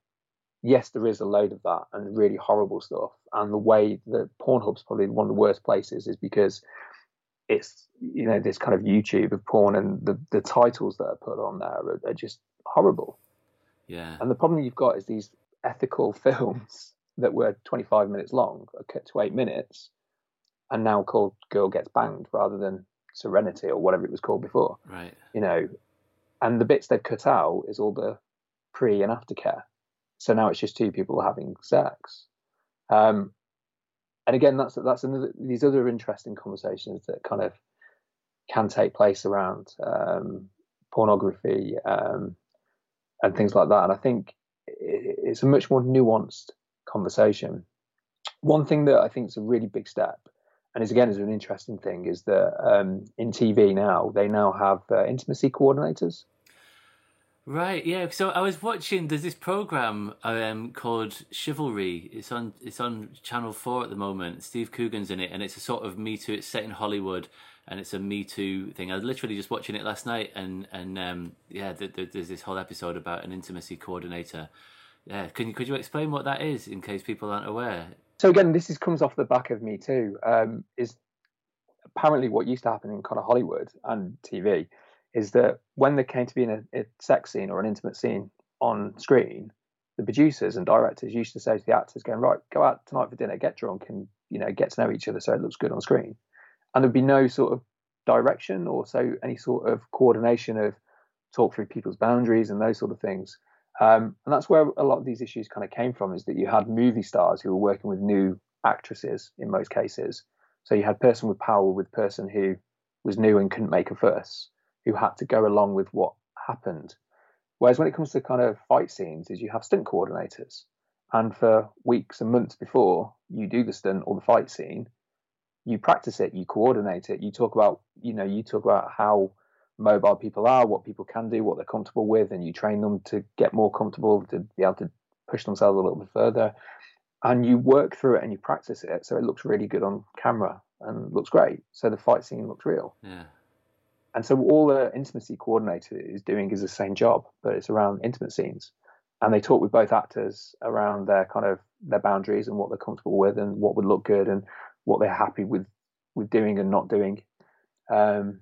yes, there is a load of that and really horrible stuff. And the way that Pornhub's probably one of the worst places is because it's you know this kind of YouTube of porn and the the titles that are put on there are, are just horrible. Yeah. And the problem you've got is these ethical films that were 25 minutes long, cut to eight minutes, and now called "Girl Gets Banged" rather than Serenity or whatever it was called before. Right. You know, and the bits they've cut out is all the pre and aftercare so now it's just two people having sex. Um, and again, that's that's another these other interesting conversations that kind of can take place around um, pornography um, and things like that. And I think it's a much more nuanced conversation. One thing that I think is a really big step, and is again is an interesting thing, is that um, in TV now they now have uh, intimacy coordinators. Right, yeah. So I was watching. There's this program um, called Chivalry. It's on. It's on Channel Four at the moment. Steve Coogan's in it, and it's a sort of Me Too. It's set in Hollywood, and it's a Me Too thing. I was literally just watching it last night, and and um, yeah, there's this whole episode about an intimacy coordinator. Yeah, can you could you explain what that is in case people aren't aware? So again, this is comes off the back of Me Too. Um, is apparently what used to happen in kind of Hollywood and TV is that when there came to be a, a sex scene or an intimate scene on screen, the producers and directors used to say to the actors, going, right, go out tonight for dinner, get drunk and, you know, get to know each other so it looks good on screen. And there'd be no sort of direction or so any sort of coordination of talk through people's boundaries and those sort of things. Um, and that's where a lot of these issues kind of came from is that you had movie stars who were working with new actresses in most cases. So you had person with power with person who was new and couldn't make a fuss who had to go along with what happened. Whereas when it comes to kind of fight scenes, is you have stunt coordinators, and for weeks and months before you do the stunt or the fight scene, you practice it, you coordinate it, you talk about, you know, you talk about how mobile people are, what people can do, what they're comfortable with, and you train them to get more comfortable to be able to push themselves a little bit further. And you work through it and you practice it so it looks really good on camera and looks great. So the fight scene looks real. Yeah. And so all the intimacy coordinator is doing is the same job, but it's around intimate scenes. And they talk with both actors around their kind of their boundaries and what they're comfortable with and what would look good and what they're happy with with doing and not doing. Um,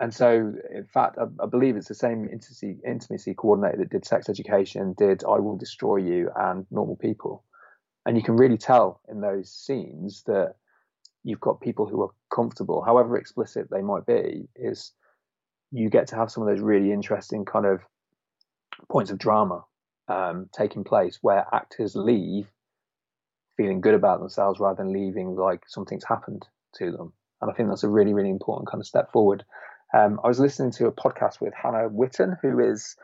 and so, in fact, I, I, believe it's the same intimacy, intimacy coordinator that did sex education, did I Will Destroy You and Normal People. And you can really tell in those scenes that you've got people who are comfortable, however explicit they might be, is you get to have some of those really interesting kind of points of drama um, taking place where actors leave feeling good about themselves rather than leaving like something's happened to them. And I think that's a really, really important kind of step forward. Um, I was listening to a podcast with Hannah Witton, who is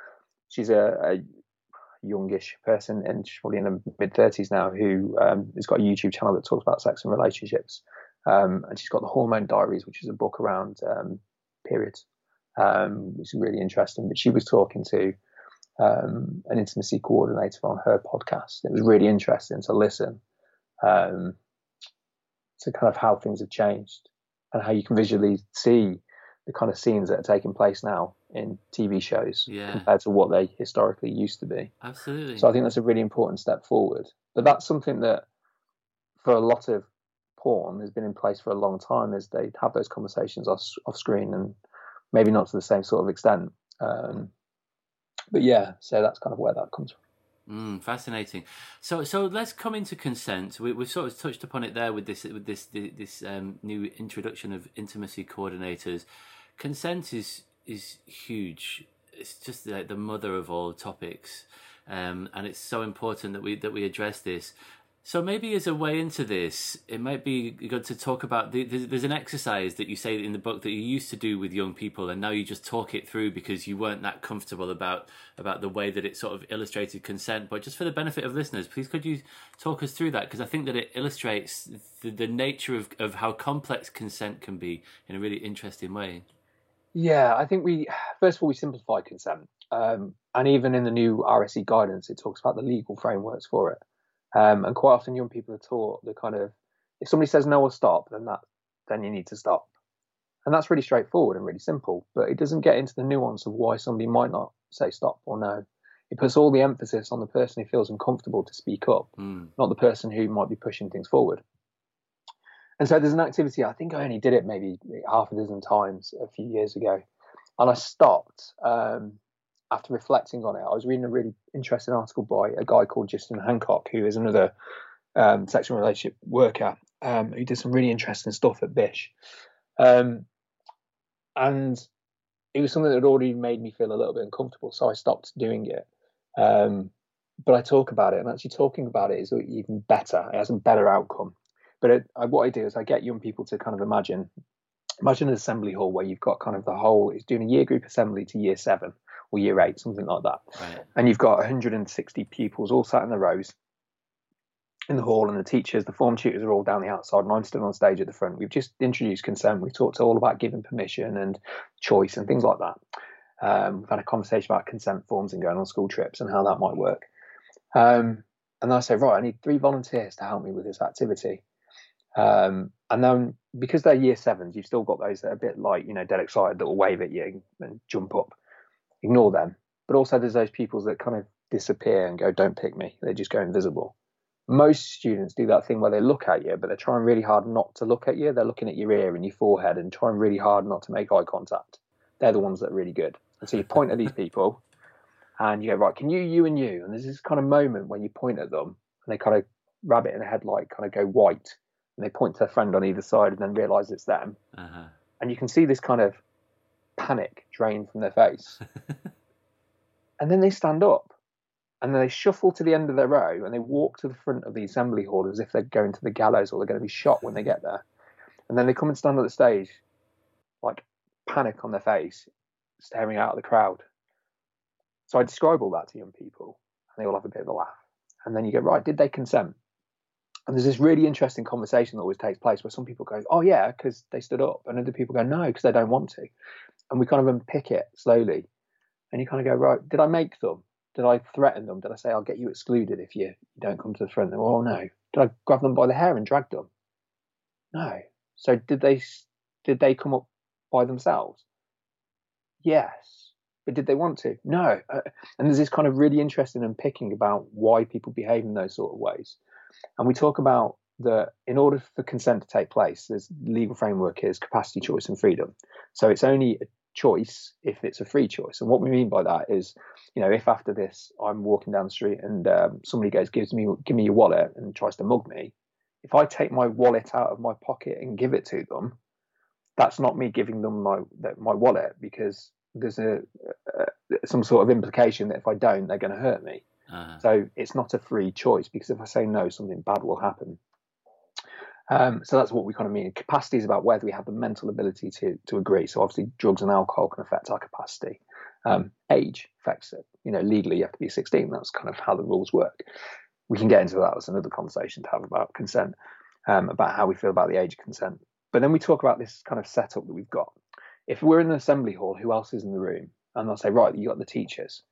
she's a, a youngish person and she's probably in the mid 30s now, who um, has got a YouTube channel that talks about sex and relationships. Um, and she's got the Hormone Diaries, which is a book around um, periods um, which is really interesting. But she was talking to um, an intimacy coordinator on her podcast. It was really interesting to listen um, to kind of how things have changed and how you can visually see the kind of scenes that are taking place now in TV shows Yeah. compared to what they historically used to be. Absolutely. So I think that's a really important step forward. But that's something that for a lot of porn has been in place for a long time is they have those conversations off, off screen and maybe not to the same sort of extent. Um, but yeah, so that's kind of where that comes from. Mm, fascinating. So, so let's come into consent. We, we've sort of touched upon it there with this with this this um, new introduction of intimacy coordinators. Consent is is huge. It's just like the mother of all topics, um, and it's so important that we that we address this. So maybe as a way into this, it might be good to talk about. The, there's, there's an exercise that you say in the book that you used to do with young people, and now you just talk it through because you weren't that comfortable about about the way that it sort of illustrated consent. But just for the benefit of listeners, please could you talk us through that because I think that it illustrates the, the nature of, of how complex consent can be in a really interesting way. Yeah, I think we first of all we simplify consent, um, and even in the new RSE guidance, it talks about the legal frameworks for it. Um, and quite often, young people are taught the kind of if somebody says no or stop, then that then you need to stop, and that's really straightforward and really simple. But it doesn't get into the nuance of why somebody might not say stop or no. It puts all the emphasis on the person who feels uncomfortable to speak up, Mm. not the person who might be pushing things forward. And so there's an activity, I think I only did it maybe half a dozen times a few years ago. And I stopped um, after reflecting on it. I was reading a really interesting article by a guy called Justin Hancock, who is another um, sexual relationship worker um, who did some really interesting stuff at Bish. Um, and it was something that had already made me feel a little bit uncomfortable. So I stopped doing it. Um, but I talk about it, and actually talking about it is even better. It has a better outcome. But it, I, what I do is I get young people to kind of imagine, imagine an assembly hall where you've got kind of the whole. It's doing a year group assembly to year seven or year eight, something like that, Right. and you've got 160 pupils all sat in the rows in the hall, and the teachers, the form tutors are all down the outside, and I'm still on stage at the front. We've just introduced consent. We've talked all about giving permission and choice and things like that. Um, we've had a conversation about consent forms and going on school trips and how that might work. Um, and I say, right, I need three volunteers to help me with this activity. Um, and then because they're year sevens, you've still got those that are a bit like, you know, dead excited that will wave at you and jump up. Ignore them. But also there's those pupils that kind of disappear and go, don't pick me. They just go invisible. Most students do that thing where they look at you, but they're trying really hard not to look at you. They're looking at your ear and your forehead and trying really hard not to make eye contact. They're the ones that are really good. And so you point at these people and you go, right, can you, you, and you? And there's this kind of moment when you point at them and they kind of rabbit in the headlight kind of go white and they point to their friend on either side and then realize it's them. Uh-huh. And you can see this kind of panic drain from their face. and then they stand up and then they shuffle to the end of their row and they walk to the front of the assembly hall as if they're going to the gallows or they're going to be shot when they get there. And then they come and stand at the stage, like panic on their face, staring out at the crowd. So I describe all that to young people and they all have a bit of a laugh. And then you go, right, did they consent? And there's this really interesting conversation that always takes place where some people go, oh, yeah, because they stood up. And other people go, no, because they don't want to. And we kind of unpick it slowly. And you kind of go, right, did I make them? Did I threaten them? Did I say, I'll get you excluded if you, don't come to the front? Oh, no. Did I grab them by the hair and drag them? No. So did they did they come up by themselves? Yes. But did they want to? No. Uh, and there's this kind of really interesting unpicking about why people behave in those sort of ways. And we talk about that in order for consent to take place, there's legal framework is capacity, choice, and freedom. So it's only a choice if it's a free choice. And what we mean by that is, you know, if after this I'm walking down the street and um, somebody goes, gives me, give me your wallet and tries to mug me, if I take my wallet out of my pocket and give it to them, that's not me giving them my my wallet because there's a, a some sort of implication that if I don't, they're going to hurt me. Uh-huh. So it's not a free choice because if I say no, something bad will happen. Um, so that's what we kind of mean. Capacity is about whether we have the mental ability to to agree. So obviously, drugs and alcohol can affect our capacity. Um, age affects it. You know, legally you have to be 16. That's kind of how the rules work. We can get into that. That's another conversation to have about consent, um, about how we feel about the age of consent. But then we talk about this kind of setup that we've got. if we're in an assembly hall, who else is in the room? And they'll say, right, you got the teachers.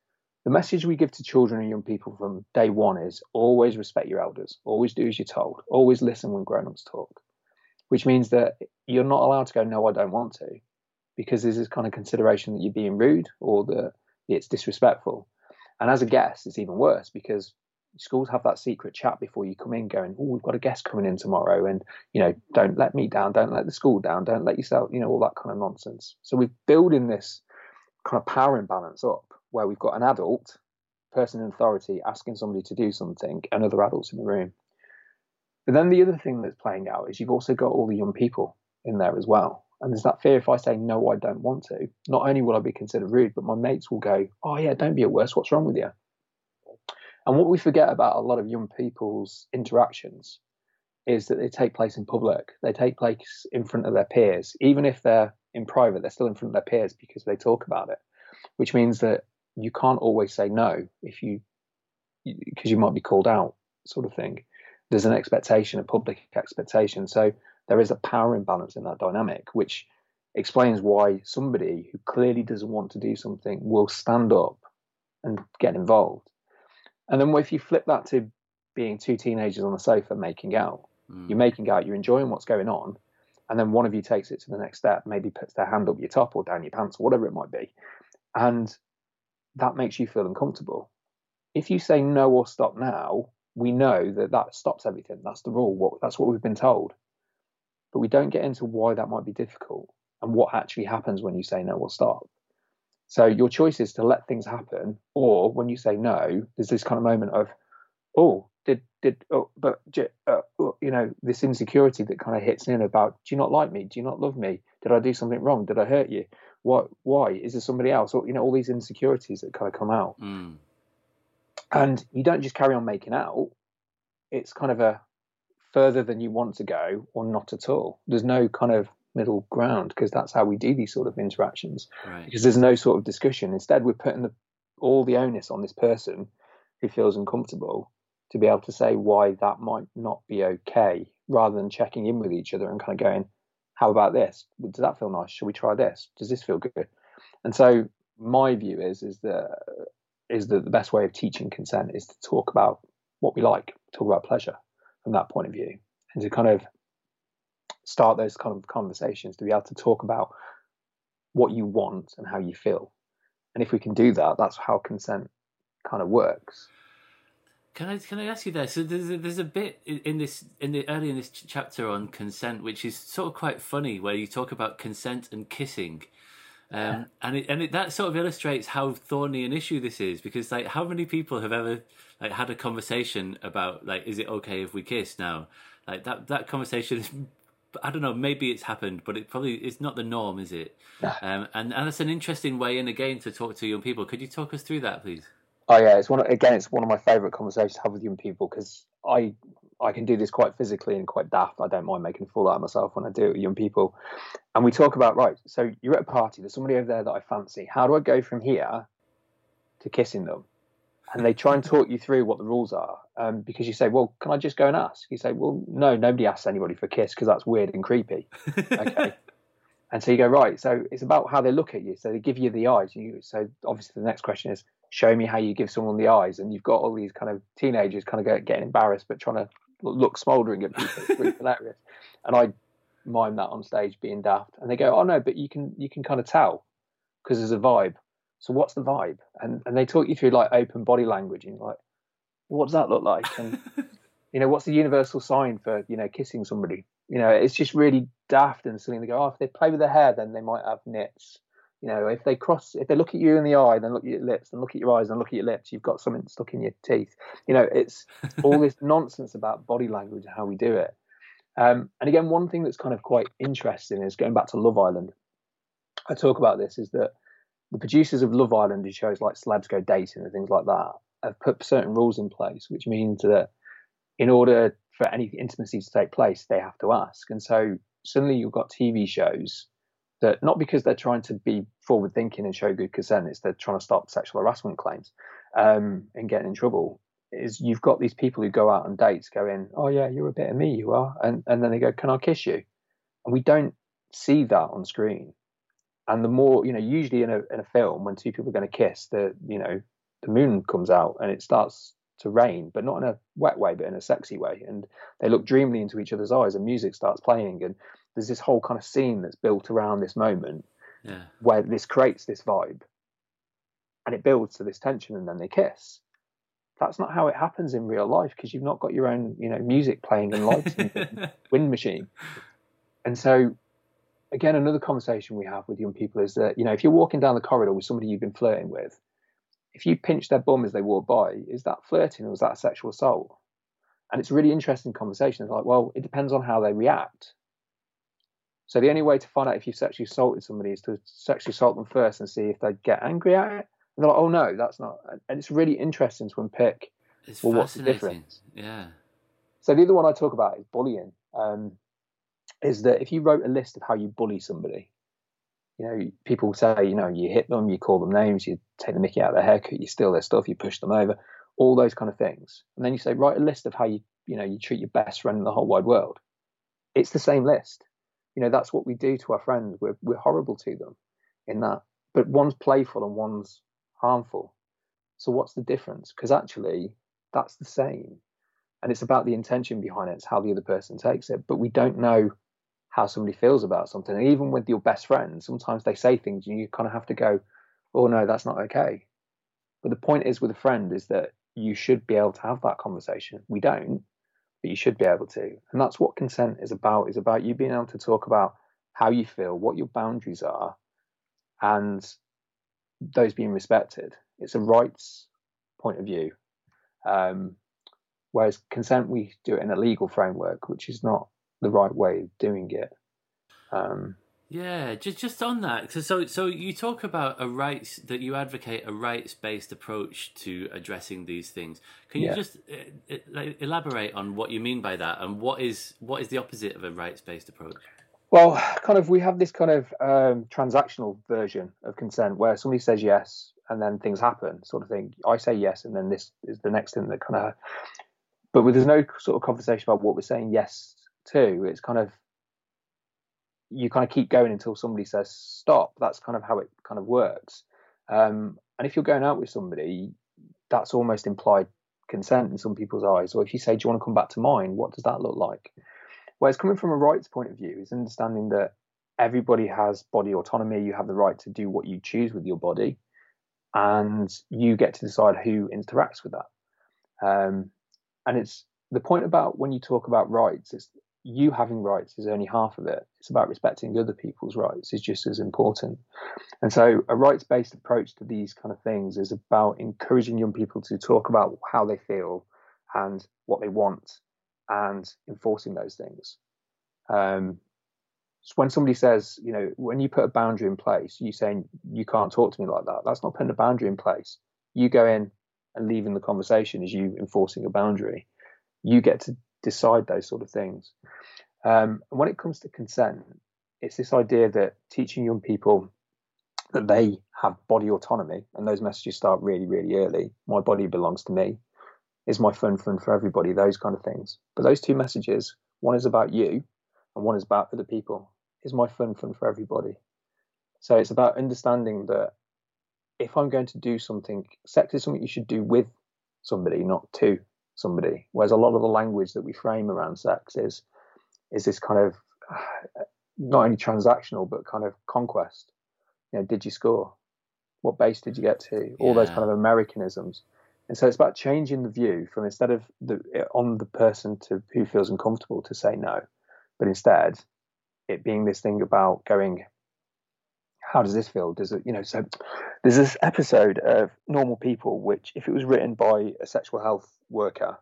The message we give to children and young people from day one is always respect your elders, always do as you're told, always listen when grown ups talk, which means that you're not allowed to go, no, I don't want to, because there's this kind of consideration that you're being rude or that it's disrespectful. And as a guest, it's even worse because schools have that secret chat before you come in going, oh, we've got a guest coming in tomorrow. And, you know, don't let me down, don't let the school down, don't let yourself, you know, all that kind of nonsense. So we're building this kind of power imbalance up where we've got an adult person in authority asking somebody to do something and other adults in the room. But then the other thing that's playing out is you've also got all the young people in there as well. And there's that fear if I say, no, I don't want to, not only will I be considered rude, but my mates will go, oh, yeah, don't be a worse. What's wrong with you? And what we forget about a lot of young people's interactions is that they take place in public. They take place in front of their peers. Even if they're in private, they're still in front of their peers because they talk about it, which means that you can't always say no if you, because you might be called out, sort of thing. There's an expectation, a public expectation. So there is a power imbalance in that dynamic, which explains why somebody who clearly doesn't want to do something will stand up and get involved. And then if you flip that to being two teenagers on the sofa making out, mm. you're making out, you're enjoying what's going on, and then one of you takes it to the next step, maybe puts their hand up your top or down your pants or whatever it might be, and that makes you feel uncomfortable. If you say no or stop now, we know that that stops everything. That's the rule. What, that's what we've been told. But we don't get into why that might be difficult and what actually happens when you say no or stop. So your choice is to let things happen, or when you say no, there's this kind of moment of, oh, did did oh, but uh, oh, you know this insecurity that kind of hits in about, do you not like me? Do you not love me? Did I do something wrong? Did I hurt you? What? Why is there somebody else? Or you know all these insecurities that kind of come out, mm. and you don't just carry on making out. It's kind of a further than you want to go, or not at all. There's no kind of middle ground because that's how we do these sort of interactions right. because there's no sort of discussion instead we're putting the, all the onus on this person who feels uncomfortable to be able to say why that might not be okay rather than checking in with each other and kind of going how about this does that feel nice should we try this does this feel good and so my view is is that is that the best way of teaching consent is to talk about what we like talk about pleasure from that point of view and to kind of start those kind of conversations to be able to talk about what you want and how you feel. And if we can do that, that's how consent kind of works. Can I can I ask you there? So there's a, there's a bit in this in the early in this chapter on consent, which is sort of quite funny, where you talk about consent and kissing, um, yeah. and it, and it, that sort of illustrates how thorny an issue this is. Because like, how many people have ever like had a conversation about like, is it okay if we kiss now? Like that that conversation is I don't know. Maybe it's happened, but it probably it's not the norm, is it? Um, and and that's an interesting way in again to talk to young people. Could you talk us through that, please? Oh yeah, it's one of, again. It's one of my favourite conversations to have with young people because I I can do this quite physically and quite daft. I don't mind making a fool out of myself when I do it with young people. And we talk about right. So you're at a party. There's somebody over there that I fancy. How do I go from here to kissing them? and they try and talk you through what the rules are. Um, because you say, well, can I just go and ask? You say, well, no, nobody asks anybody for a kiss because that's weird and creepy. Okay. and so you go, right. So it's about how they look at you. So they give you the eyes. You, so obviously the next question is, show me how you give someone the eyes. And you've got all these kind of teenagers kind of getting embarrassed, but trying to look smouldering at people. It's really hilarious. And I mime that on stage being daft. And they go, oh no, but you can, you can kind of tell because there's a vibe. So what's the vibe? And and they talk you through like open body language, and you're like, what does that look like? And you know, what's the universal sign for you know kissing somebody? You know, it's just really daft and silly. They go, oh, if they play with their hair, then they might have nits. You know, if they cross, if they look at you in the eye, then look at your lips, and look at your eyes, and look at your lips, you've got something stuck in your teeth. You know, it's all this nonsense about body language and how we do it. Um, and again, one thing that's kind of quite interesting is going back to Love Island. I talk about this is that the producers of Love Island and shows like Celebs Go Dating and things like that have put certain rules in place, which means that in order for any intimacy to take place, they have to ask. And so suddenly you've got TV shows that not because they're trying to be forward thinking and show good consent, it's they're trying to stop sexual harassment claims um, and getting in trouble. Is you've got these people who go out on dates going, Oh yeah, you're a bit of me, you are and and then they go, Can I kiss you? And we don't see that on screen and the more you know usually in a in a film when two people are going to kiss the you know the moon comes out and it starts to rain but not in a wet way but in a sexy way and they look dreamily into each other's eyes and music starts playing and there's this whole kind of scene that's built around this moment yeah. where this creates this vibe and it builds to this tension and then they kiss that's not how it happens in real life because you've not got your own you know music playing and lights and wind machine and so again, another conversation we have with young people is that, you know, if you're walking down the corridor with somebody you've been flirting with, if you pinch their bum as they walk by, is that flirting or is that sexual assault? And it's a really interesting conversation. It's like, well, it depends on how they react. So the only way to find out if you've sexually assaulted somebody is to sexually assault them first and see if they get angry at it. And they're like, oh no, that's not. And it's really interesting to unpick. It's well, what's the difference? Yeah. So the other one I talk about is bullying. Um, is that if you wrote a list of how you bully somebody, you know, people say, you know, you hit them, you call them names, you take the mickey out of their haircut, you steal their stuff, you push them over, all those kind of things. And then you say, write a list of how you, you know, you treat your best friend in the whole wide world. It's the same list. You know, that's what we do to our friends. We're, we're horrible to them in that. But one's playful and one's harmful. So what's the difference? Because actually, that's the same. And it's about the intention behind it. It's how the other person takes it. But we don't know how somebody feels about something. And even with your best friends, sometimes they say things and you kind of have to go, oh no, that's not okay. But the point is with a friend is that you should be able to have that conversation. We don't, but you should be able to. And that's what consent is about, is about you being able to talk about how you feel, what your boundaries are, and those being respected. It's a rights point of view. Um, whereas consent, we do it in a legal framework, which is not the right way of doing it. Um, yeah, just just on that. So, so so you talk about a rights that you advocate a rights based approach to addressing these things. Can you yeah. just uh, elaborate on what you mean by that, and what is what is the opposite of a rights based approach? Well, kind of, we have this kind of um, transactional version of consent where somebody says yes and then things happen, sort of thing. I say yes, and then this is the next thing that kind of. But there's no sort of conversation about what we're saying yes to. It's kind of you kind of keep going until somebody says stop. That's kind of how it kind of works. Um, and if you're going out with somebody, that's almost implied consent in some people's eyes. Or if you say, "Do you want to come back to mine?" What does that look like? Whereas coming from a rights point of view is understanding that everybody has body autonomy. You have the right to do what you choose with your body, and you get to decide who interacts with that. Um, and it's the point about when you talk about rights, it's you having rights is only half of it. It's about respecting other people's rights is just as important. And so a rights-based approach to these kind of things is about encouraging young people to talk about how they feel and what they want and enforcing those things. Um, so when somebody says, you know, when you put a boundary in place, you saying you can't talk to me like that. That's not putting a boundary in place. You go in and leaving the conversation is you enforcing a boundary. You get to decide those sort of things. Um, and when it comes to consent, it's this idea that teaching young people that they have body autonomy, and those messages start really, really early. My body belongs to me. Is my fun fun for everybody? Those kind of things. But those two messages, one is about you, and one is about other people. Is my fun fun for everybody? So it's about understanding that if I'm going to do something, sex is something you should do with somebody, not to somebody. Whereas a lot of the language that we frame around sex is is this kind of not only transactional but kind of conquest. You know, did you score? What base did you get to? All yeah. those kind of Americanisms. And so it's about changing the view from instead of the on the person to who feels uncomfortable to say no, but instead it being this thing about going, how does this feel? Does it, you know, so there's this episode of Normal People, which if it was written by a sexual health worker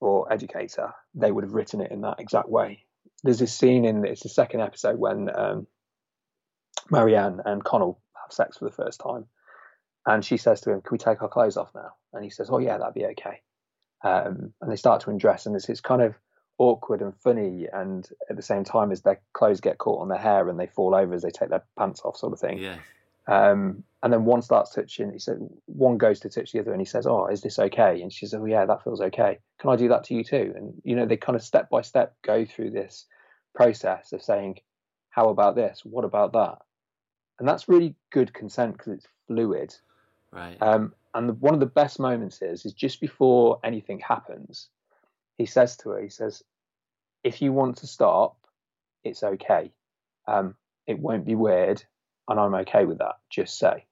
or educator, they would have written it in that exact way. There's this scene in it's the second episode when um, Marianne and Connell have sex for the first time, and she says to him, "Can we take our clothes off now?" And he says, "Oh yeah, that'd be okay." Um, and they start to undress, and it's, it's kind of awkward and funny, and at the same time as their clothes get caught on their hair and they fall over as they take their pants off, sort of thing. Yeah. Um, and then one starts touching. He said one goes to touch the other, and he says, "Oh, is this okay?" And she says, "Oh, yeah, that feels okay. Can I do that to you too?" And you know, they kind of step by step go through this process of saying, "How about this? What about that?" and that's really good consent because it's fluid. Right. Um, and the, one of the best moments is is just before anything happens, he says to her, he says, "If you want to stop, it's okay. Um, it won't be weird, and I'm okay with that. Just say."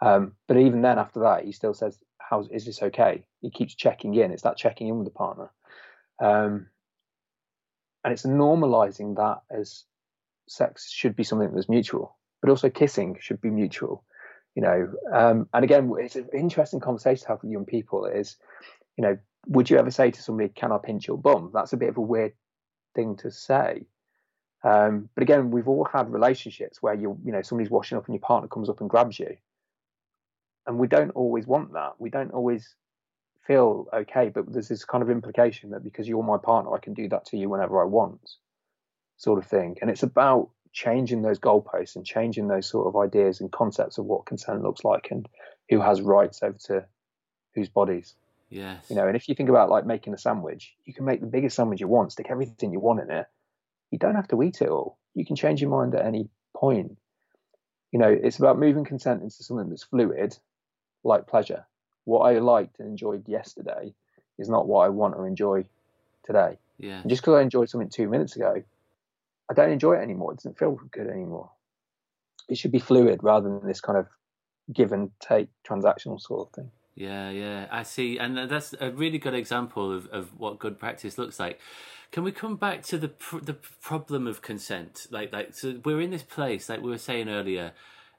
Um, but even then, after that, he still says, "How is is this okay?" He keeps checking in. It's that checking in with the partner, um, and it's normalizing that as sex should be something that's mutual, but also kissing should be mutual. You know, um, and again, it's an interesting conversation to have with young people. Is you know, would you ever say to somebody, "Can I pinch your bum?" That's a bit of a weird thing to say. Um, but again, we've all had relationships where you you know somebody's washing up and your partner comes up and grabs you, and we don't always want that. We don't always feel okay, but there's this kind of implication that because you're my partner, I can do that to you whenever I want, sort of thing. And it's about changing those goalposts and changing those sort of ideas and concepts of what consent looks like and who has rights over to whose bodies. Yes. You know, and if you think about like making a sandwich, you can make the biggest sandwich you want, stick everything you want in it. You don't have to eat it all. You can change your mind at any point. You know, it's about moving consent into something that's fluid, like pleasure. What I liked and enjoyed yesterday is not what I want or enjoy today. Yeah. And just because I enjoyed something two minutes ago, I don't enjoy it anymore. It doesn't feel good anymore. It should be fluid rather than this kind of give and take transactional sort of thing. Yeah, yeah, I see, and that's a really good example of, of what good practice looks like. Can we come back to the pr- the problem of consent? Like, like, so we're in this place, like we were saying earlier.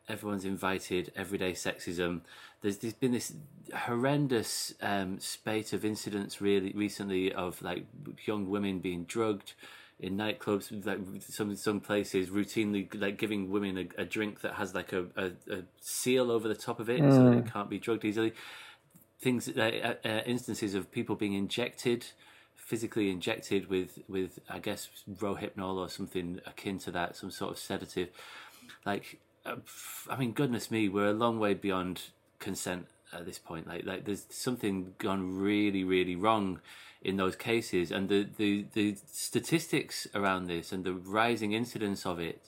Everyone's invited. Everyday sexism. There's, there's been this horrendous um, spate of incidents really recently of like young women being drugged in nightclubs, like some some places, routinely like giving women a, a drink that has like a, a, a, seal over the top of it, mm. so that it can't be drugged easily. Things, uh, uh, instances of people being injected, physically injected with with I guess rohypnol or something akin to that, some sort of sedative. Like, uh, I mean, goodness me, we're a long way beyond consent at this point. Like, like there's something gone really, really wrong in those cases, and the the, the statistics around this and the rising incidence of it,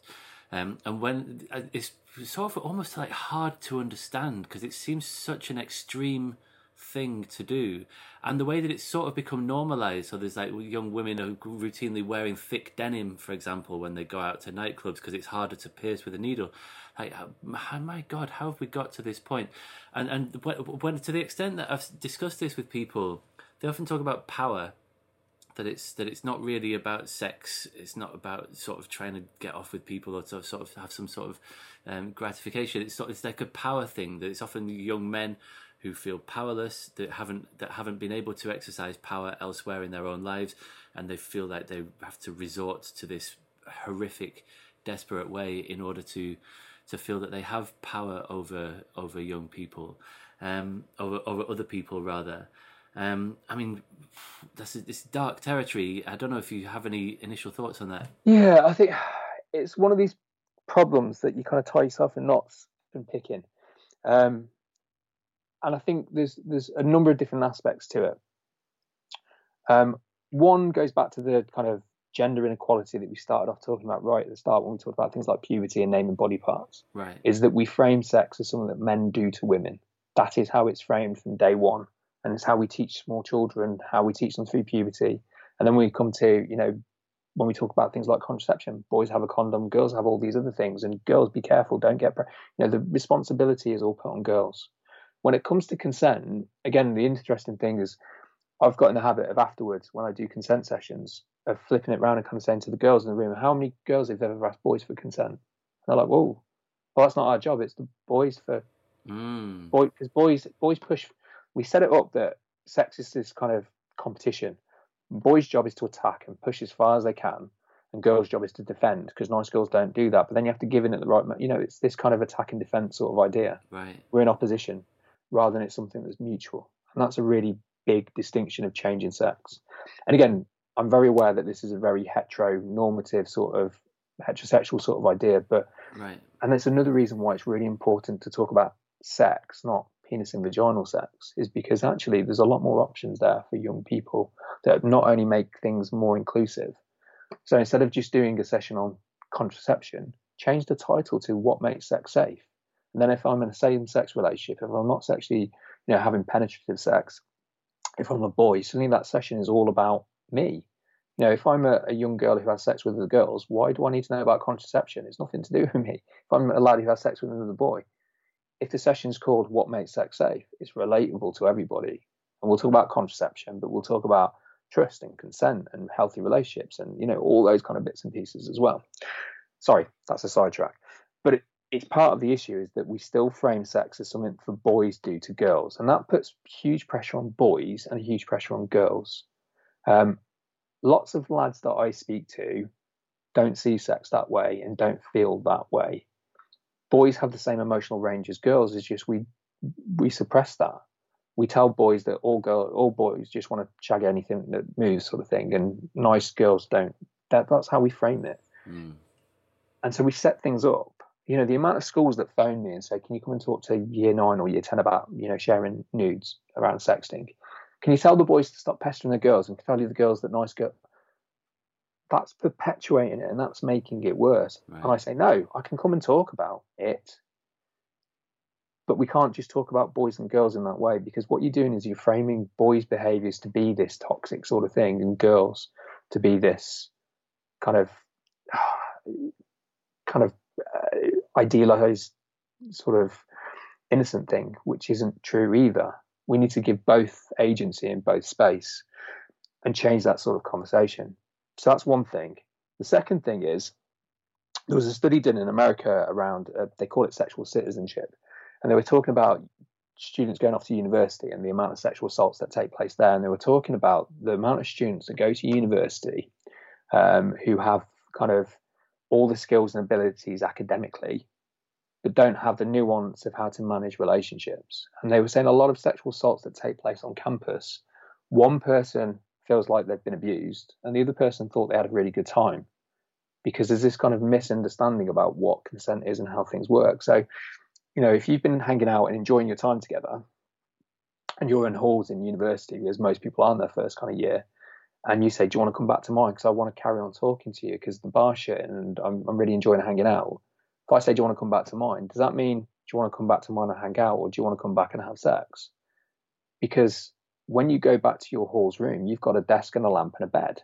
um, and when uh, it's sort of almost like hard to understand because it seems such an extreme thing to do. And the way that it's sort of become normalized so there's like young women are routinely wearing thick denim for example when they go out to nightclubs because it's harder to pierce with a needle. Like oh my god how have we got to this point? and and when, when to the extent that i've discussed this with people they often talk about power that it's that it's not really about sex. It's not about sort of trying to get off with people or to sort of have some sort of um, gratification. It's sort it's like a power thing that it's often young men who feel powerless that haven't that haven't been able to exercise power elsewhere in their own lives and they feel like they have to resort to this horrific desperate way in order to to feel that they have power over over young people um, over over other people rather um, I mean, that's this dark territory. I don't know if you have any initial thoughts on that. Yeah, I think it's one of these problems that you kind of tie yourself in knots and picking. Um, and I think there's there's a number of different aspects to it. Um, one goes back to the kind of gender inequality that we started off talking about right at the start when we talked about things like puberty and naming body parts. Right. Is that we frame sex as something that men do to women. That is how it's framed from day one and it's how we teach small children, how we teach them through puberty. And then we come to, you know, when we talk about things like contraception, boys have a condom, girls have all these other things, and girls be careful, don't get, pre-. you know, the responsibility is all put on girls. When it comes to consent, again, the interesting thing is, I've got in the habit of afterwards when I do consent sessions of flipping it around and kind of saying to the girls in the room, how many girls have ever asked boys for consent? And they're like, whoa, well, that's not our job. It's the boys for mm. boy because boys boys push we set it up that sex is this kind of competition. Boys' job is to attack and push as far as they can, and girls' job is to defend because nice girls don't do that. But then you have to give in at the right moment. You know, it's this kind of attack and defense sort of idea. Right. We're in opposition rather than it's something that's mutual, and that's a really big distinction of change in sex. And again, I'm very aware that this is a very heteronormative sort of heterosexual sort of idea, but right. And that's another reason why it's really important to talk about sex, not penis and vaginal sex is because actually there's a lot more options there for young people that not only make things more inclusive. So instead of just doing a session on contraception, change the title to what makes sex safe. And then if I'm in a same-sex relationship, if I'm not sexually, you know, having penetrative sex, if I'm a boy, suddenly that session is all about me. You know, if I'm a, a young girl who has sex with other girls, why do I need to know about contraception? It's nothing to do with me. If I'm a lad who has sex with another boy, if the session's called What Makes Sex Safe, it's relatable to everybody. And we'll talk about contraception, but we'll talk about trust and consent and healthy relationships and, you know, all those kind of bits and pieces as well. Sorry, that's a sidetrack. But it, it's part of the issue is that we still frame sex as something for boys do to girls. And that puts huge pressure on boys and huge pressure on girls. Um, lots of lads that I speak to don't see sex that way and don't feel that way. Boys have the same emotional range as girls. It's just we we suppress that. We tell boys that all girl all boys just want to shag anything that moves, sort of thing, and nice girls don't. That that's how we frame it. Mm. And so we set things up. You know, the amount of schools that phone me and say, "Can you come and talk to year nine or year ten about you know sharing nudes around sexting?" Can you tell the boys to stop pestering the girls and tell you the girls that nice girl? That's perpetuating it and that's making it worse. Right. And I say, no, I can come and talk about it. But we can't just talk about boys and girls in that way because what you're doing is you're framing boys' behaviors to be this toxic sort of thing and girls to be this kind of kind of uh, idealized sort of innocent thing, which isn't true either we need to give both agency and both space and change that sort of conversation. So that's one thing. The second thing is there was a study done in America around, uh, they call it sexual citizenship. And they were talking about students going off to university and the amount of sexual assaults that take place there. And they were talking about the amount of students that go to university um, who have kind of all the skills and abilities academically but don't have the nuance of how to manage relationships. And they were saying a lot of sexual assaults that take place on campus, one person feels like they've been abused, and the other person thought they had a really good time because there's this kind of misunderstanding about what consent is and how things work. So, you know, if you've been hanging out and enjoying your time together, and you're in halls in university, as most people are in their first kind of year, and you say, "Do you want to come back to mine? Because I want to carry on talking to you because the bar shit and I'm, I'm really enjoying hanging out." if I say, Do you want to come back to mine? Does that mean, Do you want to come back to mine and hang out, or do you want to come back and have sex? Because when you go back to your hall's room, you've got a desk and a lamp and a bed.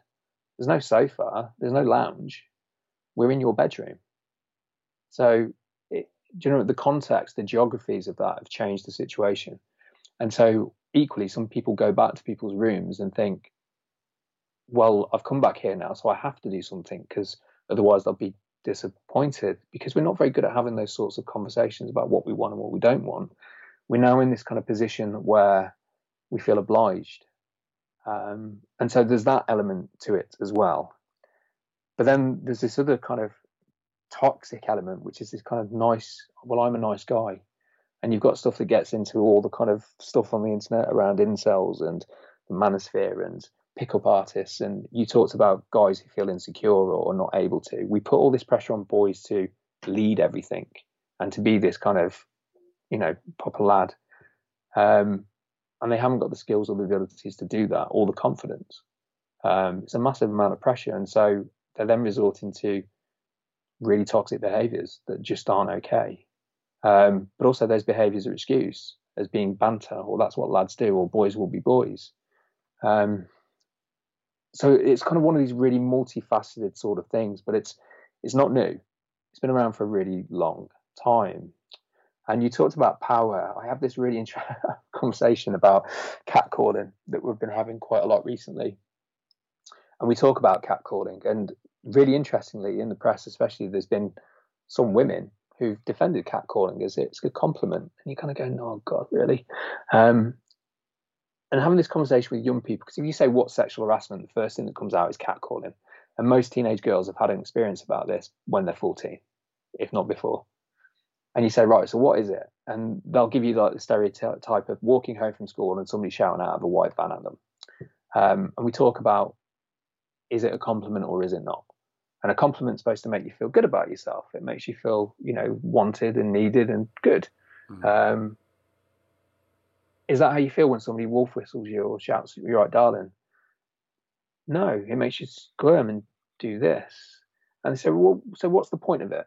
There's no sofa, there's no lounge. We're in your bedroom. So, it, do you know the context, the geographies of that have changed the situation. And so, equally, some people go back to people's rooms and think, well, I've come back here now, so I have to do something because otherwise they'll be disappointed because we're not very good at having those sorts of conversations about what we want and what we don't want. We're now in this kind of position where we feel obliged. Um, and so there's that element to it as well. But then there's this other kind of toxic element, which is this kind of nice, well, I'm a nice guy. And you've got stuff that gets into all the kind of stuff on the internet around incels and the manosphere and pickup artists and you talked about guys who feel insecure or not able to. We put all this pressure on boys to lead everything and to be this kind of you know proper lad. Um, and they haven't got the skills or the abilities to do that or the confidence. Um, it's a massive amount of pressure and so they're then resorting to really toxic behaviors that just aren't okay. Um, but also those behaviors are excused as being banter or that's what lads do or boys will be boys. Um, so it's kind of one of these really multifaceted sort of things, but it's it's not new. It's been around for a really long time. And you talked about power. I have this really interesting conversation about catcalling that we've been having quite a lot recently. And we talk about catcalling, and really interestingly, in the press, especially, there's been some women who've defended catcalling as it's a compliment, and you kind of go, "Oh God, really?" Um, and having this conversation with young people because if you say what sexual harassment the first thing that comes out is catcalling. And most teenage girls have had an experience about this when they're 14 if not before. And you say right so what is it? And they'll give you like the stereotype of walking home from school and somebody shouting out of a white van at them. Um, and we talk about is it a compliment or is it not? And a compliment's supposed to make you feel good about yourself. It makes you feel you know wanted and needed and good. Mm-hmm. um, is that how you feel when somebody wolf whistles you or shouts, "You're right, darling"? No, it makes you squirm and do this. And so, well, so what's the point of it?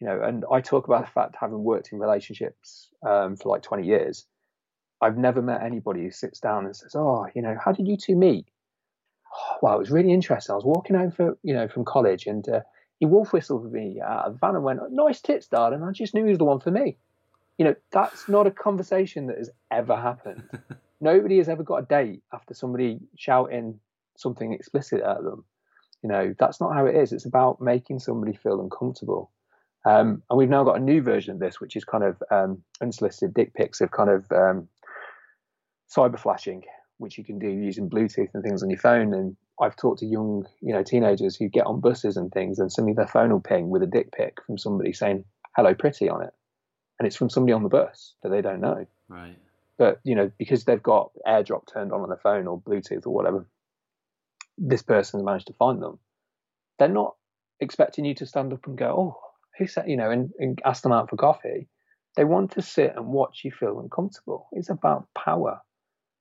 You know, and I talk about the fact having worked in relationships um, for like 20 years, I've never met anybody who sits down and says, "Oh, you know, how did you two meet?" Oh, wow, it was really interesting. I was walking home for you know from college, and uh, he wolf whistled me out of the van and went, "Nice tits, darling." I just knew he was the one for me. You know, that's not a conversation that has ever happened. Nobody has ever got a date after somebody shouting something explicit at them. You know, that's not how it is. It's about making somebody feel uncomfortable. Um, and we've now got a new version of this, which is kind of um, unsolicited dick pics of kind of um, cyber flashing, which you can do using Bluetooth and things on your phone. And I've talked to young, you know, teenagers who get on buses and things, and suddenly their phone will ping with a dick pic from somebody saying "Hello, pretty" on it, and it's from somebody on the bus that they don't know. Right. But you know, because they've got AirDrop turned on on their phone or Bluetooth or whatever, this person has managed to find them. They're not expecting you to stand up and go, "Oh, who said?" You know, and, and ask them out for coffee. They want to sit and watch you feel uncomfortable. It's about power.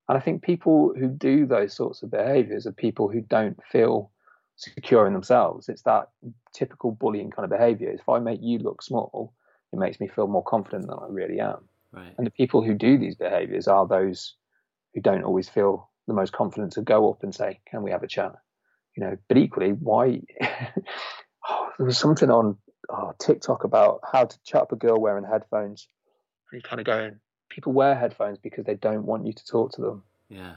And I think people who do those sorts of behaviors are people who don't feel secure in themselves. It's that typical bullying kind of behavior. If I make you look small, it makes me feel more confident than I really am. Right. And the people who do these behaviors are those who don't always feel the most confident to go up and say, "Can we have a chat?" You know. But equally, why? oh, there was something on oh, TikTok about how to chat up a girl wearing headphones. And you kind of going, people wear headphones because they don't want you to talk to them. Yeah.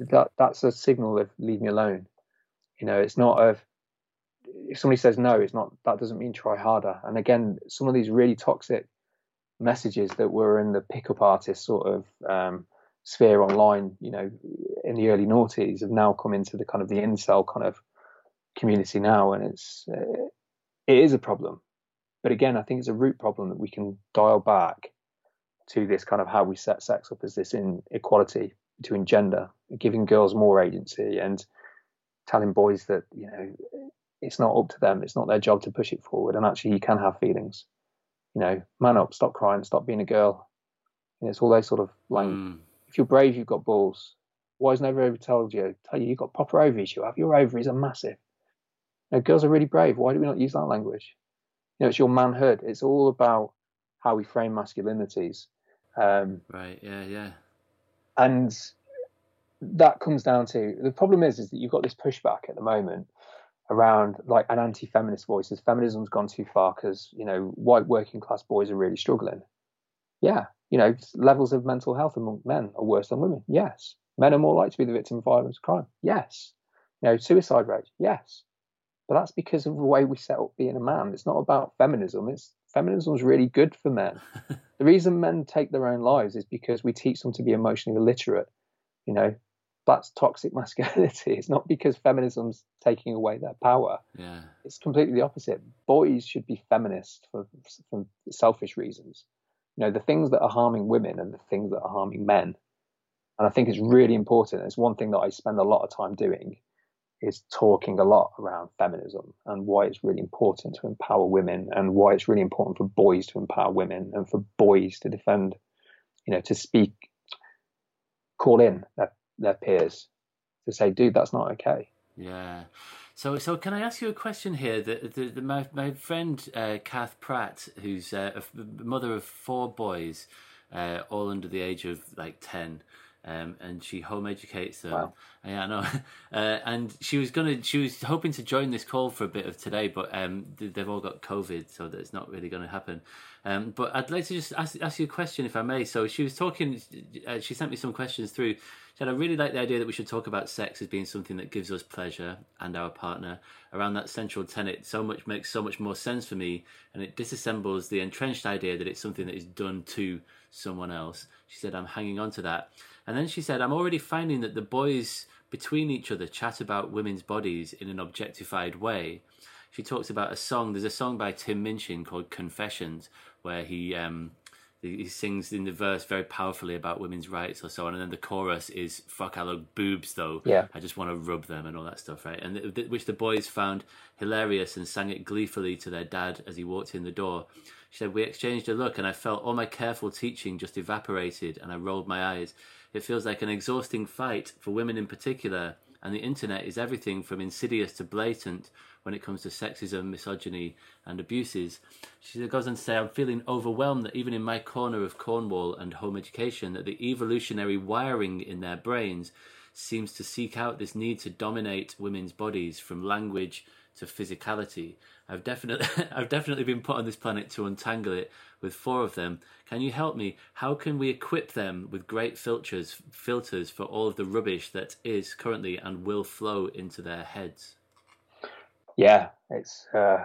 That that's a signal of leave me alone. You know, it's not of if somebody says no, it's not that doesn't mean try harder. And again, some of these really toxic messages that were in the pickup artist sort of um, sphere online, you know, in the early noughties have now come into the kind of the incel kind of community now, and it's uh, it is a problem. But again, I think it's a root problem that we can dial back to this kind of how we set sex up as this inequality between gender, giving girls more agency and telling boys that you know it's not up to them, it's not their job to push it forward, and actually you can have feelings. You know, man up, stop crying, stop being a girl. Know, it's all those sort of like, mm. if you're brave, you've got balls. Why has never ever told you? Tell you you've got proper ovaries. You have your ovaries are massive. You know, girls are really brave. Why do we not use that language? You know, it's your manhood. It's all about how we frame masculinities. Um, right. Yeah. Yeah. And that comes down to the problem is is that you've got this pushback at the moment around like an anti-feminist voices. Feminism's gone too far because you know white working class boys are really struggling. Yeah, you know levels of mental health among men are worse than women. Yes, men are more likely to be the victim of violence, crime. Yes, you know suicide rate. Yes, but that's because of the way we set up being a man. It's not about feminism. It's feminism is really good for men. the reason men take their own lives is because we teach them to be emotionally illiterate. You know, that's toxic masculinity. It's not because feminism's taking away their power. Yeah. It's completely the opposite. Boys should be feminist for, for selfish reasons. You know, the things that are harming women and the things that are harming men. And I think it's really important. It's one thing that I spend a lot of time doing is talking a lot around feminism and why it's really important to empower women and why it's really important for boys to empower women and for boys to defend, you know, to speak, call in their, their peers to say, dude, that's not okay. Yeah. So, so can I ask you a question here? That the, the, my my friend uh, Kath Pratt, who's uh, a mother of four boys, uh, all under the age of like ten, um, and she home educates them. Wow. Yeah, I know. Uh, and she was gonna, she was hoping to join this call for a bit of today, but um, they've all got COVID, so that's not really going to happen. Um, but I'd like to just ask, ask you a question, if I may. So she was talking, uh, she sent me some questions through. Said, I really like the idea that we should talk about sex as being something that gives us pleasure and our partner. Around that central tenet, so much makes so much more sense for me, and it disassembles the entrenched idea that it's something that is done to someone else. She said, I'm hanging on to that. And then she said, I'm already finding that the boys between each other chat about women's bodies in an objectified way. She talks about a song. There's a song by Tim Minchin called Confessions, where he um, he sings in the verse very powerfully about women's rights or so on, and then the chorus is "fuck I love boobs though." Yeah, I just want to rub them and all that stuff, right? And th- th- which the boys found hilarious and sang it gleefully to their dad as he walked in the door. She said, "We exchanged a look, and I felt all my careful teaching just evaporated, and I rolled my eyes." It feels like an exhausting fight for women in particular, and the internet is everything from insidious to blatant when it comes to sexism, misogyny, and abuses. She goes on to say, I'm feeling overwhelmed that even in my corner of Cornwall and home education, that the evolutionary wiring in their brains seems to seek out this need to dominate women's bodies from language to physicality. I've definitely I've definitely been put on this planet to untangle it with four of them. Can you help me? How can we equip them with great filters filters for all of the rubbish that is currently and will flow into their heads? Yeah, it's uh,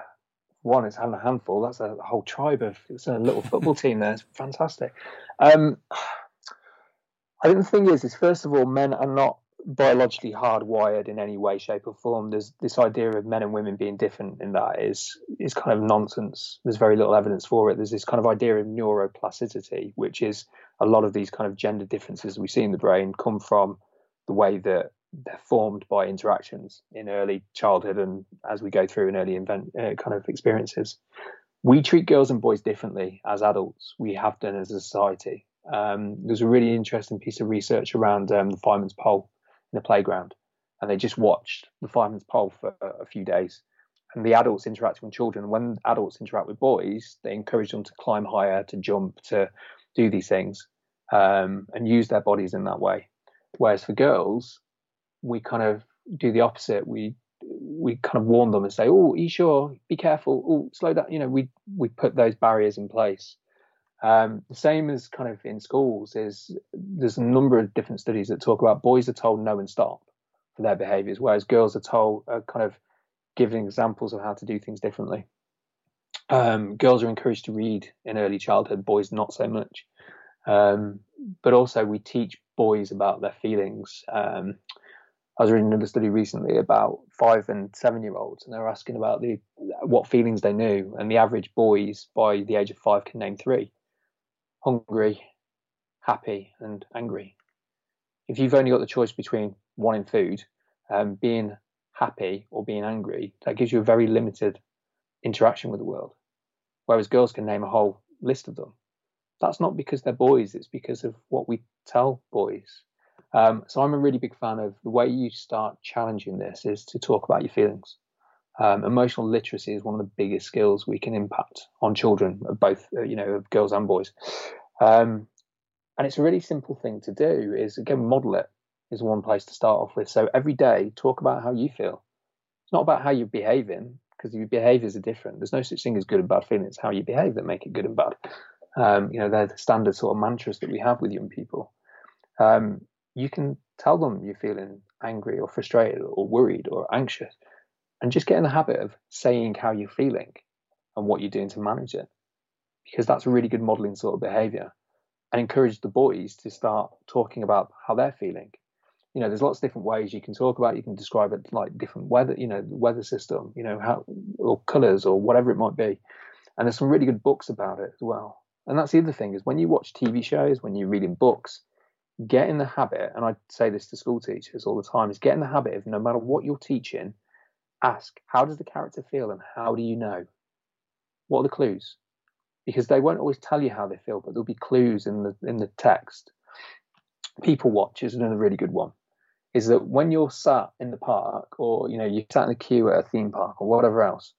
one. It's a handful. That's a whole tribe of. It's a little football team there. It's fantastic. Um, I think the thing is, is first of all, men are not biologically hardwired in any way, shape, or form. There's this idea of men and women being different in that is is kind of nonsense. There's very little evidence for it. There's this kind of idea of neuroplasticity, which is a lot of these kind of gender differences we see in the brain come from the way that they're formed by interactions in early childhood and as we go through in early invent, uh, kind of experiences. We treat girls and boys differently as adults. We have done as a society. Um, there's a really interesting piece of research around um, the fireman's pole in the playground, and they just watched the fireman's pole for a few days. And the adults interacting with children. When adults interact with boys, they encourage them to climb higher, to jump, to do these things, um, and use their bodies in that way. Whereas for girls, we kind of do the opposite. We we kind of warn them and say, "Oh, you sure? Be careful. Oh, slow down." You know, we we put those barriers in place. Um, the same as kind of in schools is there's a number of different studies that talk about boys are told no and stop for their behaviors, whereas girls are told are kind of given examples of how to do things differently. Um, girls are encouraged to read in early childhood, boys not so much. Um, but also we teach boys about their feelings. Um, I was reading another study recently about five and seven year olds, and they were asking about the what feelings they knew, and the average boys by the age of five can name three hungry, happy, and angry. If you've only got the choice between wanting food, um, being happy, or being angry, that gives you a very limited interaction with the world. Whereas girls can name a whole list of them. That's not because they're boys, it's because of what we tell boys. Um, so I'm a really big fan of the way you start challenging this is to talk about your feelings. Um, emotional literacy is one of the biggest skills we can impact on children, both uh, you know, of girls and boys. Um, and it's a really simple thing to do. Is again model it is one place to start off with. So every day, talk about how you feel. It's not about how you're behaving because your behaviors are different. There's no such thing as good and bad feelings. It's how you behave that make it good and bad. Um, you know, they're the standard sort of mantras that we have with young people. Um, you can tell them you're feeling angry or frustrated or worried or anxious and just get in the habit of saying how you're feeling and what you're doing to manage it because that's a really good modeling sort of behavior and encourage the boys to start talking about how they're feeling. You know there's lots of different ways you can talk about it. you can describe it like different weather you know the weather system you know how or colors or whatever it might be. And there's some really good books about it as well. And that's the other thing is when you watch tv shows when you're reading books get in the habit and i say this to school teachers all the time is get in the habit of no matter what you're teaching ask how does the character feel and how do you know? What are the clues? Because they won't always tell you how they feel but there'll be clues in the in the text. People watch is another really good one is that when you're sat in the park or you know you're sat in the queue at a theme park or whatever else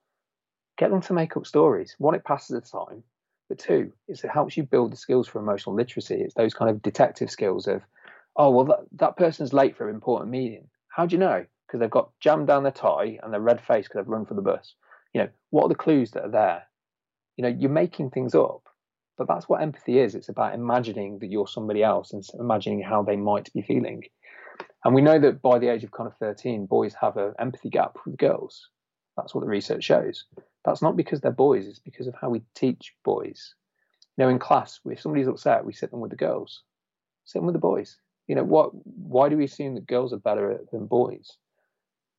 get them to make up stories. One it passes the time but two is it helps you build the skills for emotional literacy it's those kind of detective skills of oh well that, that person's late for an important meeting how do you know because they've got jammed down their tie and their red face because they've run for the bus. You know, what are the clues that are there? You know, you're making things up, but that's what empathy is. It's about imagining that you're somebody else and imagining how they might be feeling. And we know that by the age of kind of 13, boys have an empathy gap with girls. That's what the research shows. That's not because they're boys, it's because of how we teach boys. You know, in class, if somebody's upset, we sit them with the girls, sit them with the boys. You know, what? Why do we assume that girls are better than boys?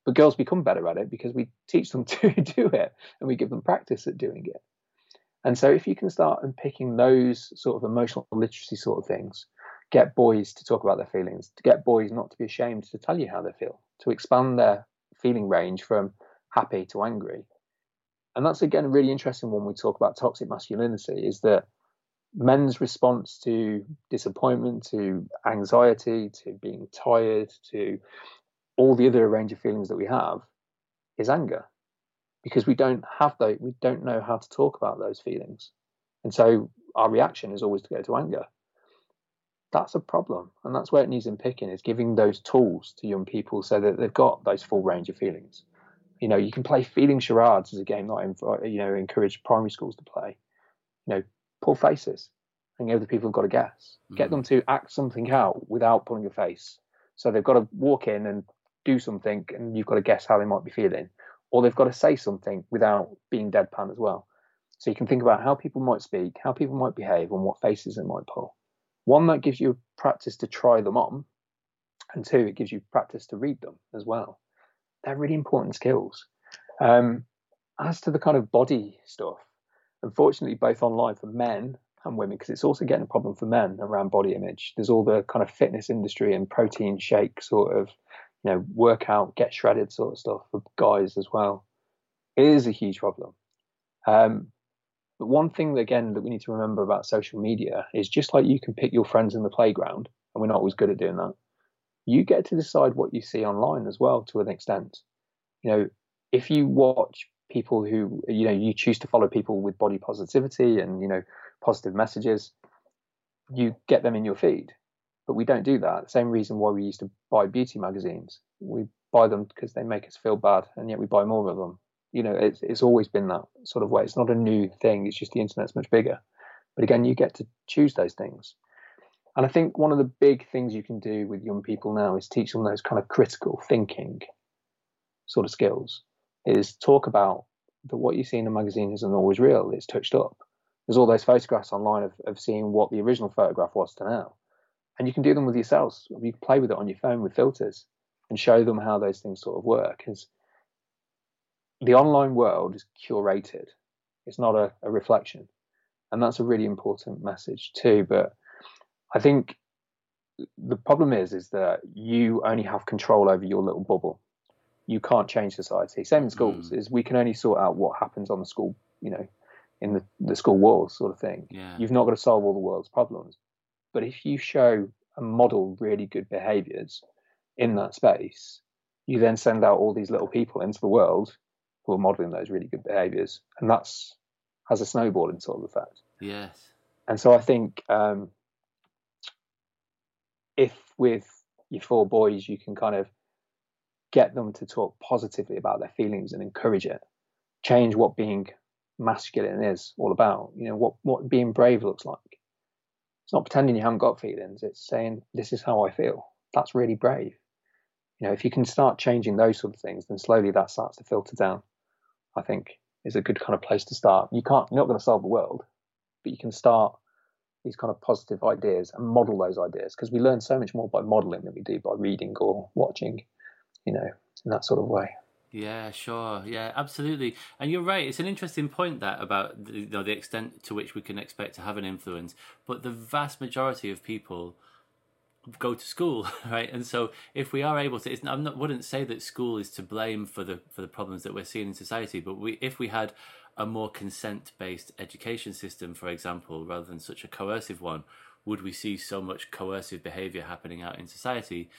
But girls become better at it because we teach them to do it and we give them practice at doing it. And so if you can start unpicking those sort of emotional literacy sort of things, get boys to talk about their feelings, to get boys not to be ashamed to tell you how they feel, to expand their feeling range from happy to angry. And that's again really interesting one we talk about toxic masculinity is that men's response to disappointment, to anxiety, to being tired, to all the other range of feelings that we have is anger. because we don't have those, we don't know how to talk about those feelings. And so our reaction is always to go to anger. That's a problem. And that's where it needs unpicking is giving those tools to young people so that they've got those full range of feelings. You know, you can play feeling charades as a game that I, you know, encourage primary schools to play. You know, pull faces and the other people have got to guess. Mm. Get them to act something out without pulling a face. So they've got to walk in and do something and you've got to guess how they might be feeling. Or they've got to say something without being deadpan as well. So you can think about how people might speak, how people might behave, and what faces they might pull. One, that gives you practice to try them on. And two, it gives you practice to read them as well. They're really important skills. Um, as to the kind of body stuff, unfortunately, both online for men and women, because it's also getting a problem for men around body image. There's all the kind of fitness industry and protein shake sort of, you know, workout, get shredded sort of stuff for guys as well. It is a huge problem. Um, but one thing, again, that we need to remember about social media is just like you can pick your friends in the playground, and we're not always good at doing that, you get to decide what you see online as well to an extent. You know, if you watch people who, you know, you choose to follow people with body positivity and, you know, positive messages, you get them in your feed. But we don't do that. Same reason why we used to buy beauty magazines. We buy them because they make us feel bad, and yet we buy more of them you know, it's, it's always been that sort of way. It's not a new thing. It's just the internet's much bigger. But again, you get to choose those things. And I think one of the big things you can do with young people now is teach them those kind of critical thinking sort of skills. Is talk about that what you see in the magazine isn't always real. It's touched up. There's all those photographs online of, of seeing what the original photograph was to now. And you can do them with yourselves. You can play with it on your phone with filters and show them how those things sort of work. Because the online world is curated. It's not a, a reflection. And that's a really important message too. But I think the problem is is that you only have control over your little bubble. You can't change society. Same in schools mm. is we can only sort out what happens on the school, you know, in the, the school walls sort of thing. Yeah. You've not got to solve all the world's problems. But if you show and model really good behaviors in that space, you then send out all these little people into the world who are modeling those really good behaviors, and that's has a snowballing sort of effect. Yes. And so I think um, if with your four boys you can kind of get them to talk positively about their feelings and encourage it, change what being masculine is all about. You know what what being brave looks like. It's not pretending you haven't got feelings. It's saying this is how I feel. That's really brave. You know, if you can start changing those sort of things, then slowly that starts to filter down. I think is a good kind of place to start. You can't, you're not going to solve the world, but you can start these kind of positive ideas and model those ideas because we learn so much more by modeling than we do by reading or watching, you know, in that sort of way. Yeah, sure. Yeah, absolutely. And you're right. It's an interesting point that about you know the extent to which we can expect to have an influence, but the vast majority of people go to school, right? And so if we are able to, it's, I wouldn't say that school is to blame for the for the problems that we're seeing in society, but we if we had a more consent based education system, for example, rather than such a coercive one, would we see so much coercive behaviour happening out in society?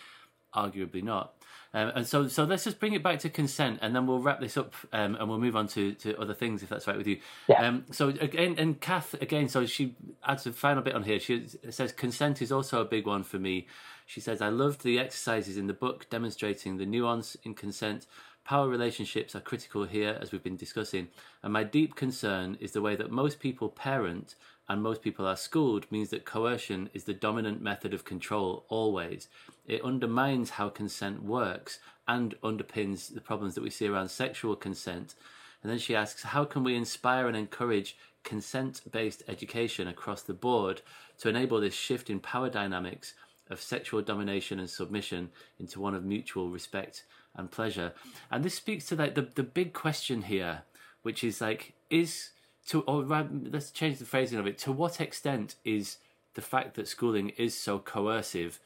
Arguably not. Um, and so, so let's just bring it back to consent, and then we'll wrap this up, um, and we'll move on to, to other things if that's right with you. Yeah. Um, so again, and Kath again, so she adds a final bit on here. She says consent is also a big one for me. She says I loved the exercises in the book demonstrating the nuance in consent. Power relationships are critical here, as we've been discussing, and my deep concern is the way that most people parent and most people are schooled means that coercion is the dominant method of control always. It undermines how consent works and underpins the problems that we see around sexual consent. And then she asks, how can we inspire and encourage consent based education across the board to enable this shift in power dynamics of sexual domination and submission into one of mutual respect and pleasure? And this speaks to like the, the big question here, which is like, is to or rather, let's change the phrasing of it. To what extent is the fact that schooling is so coercive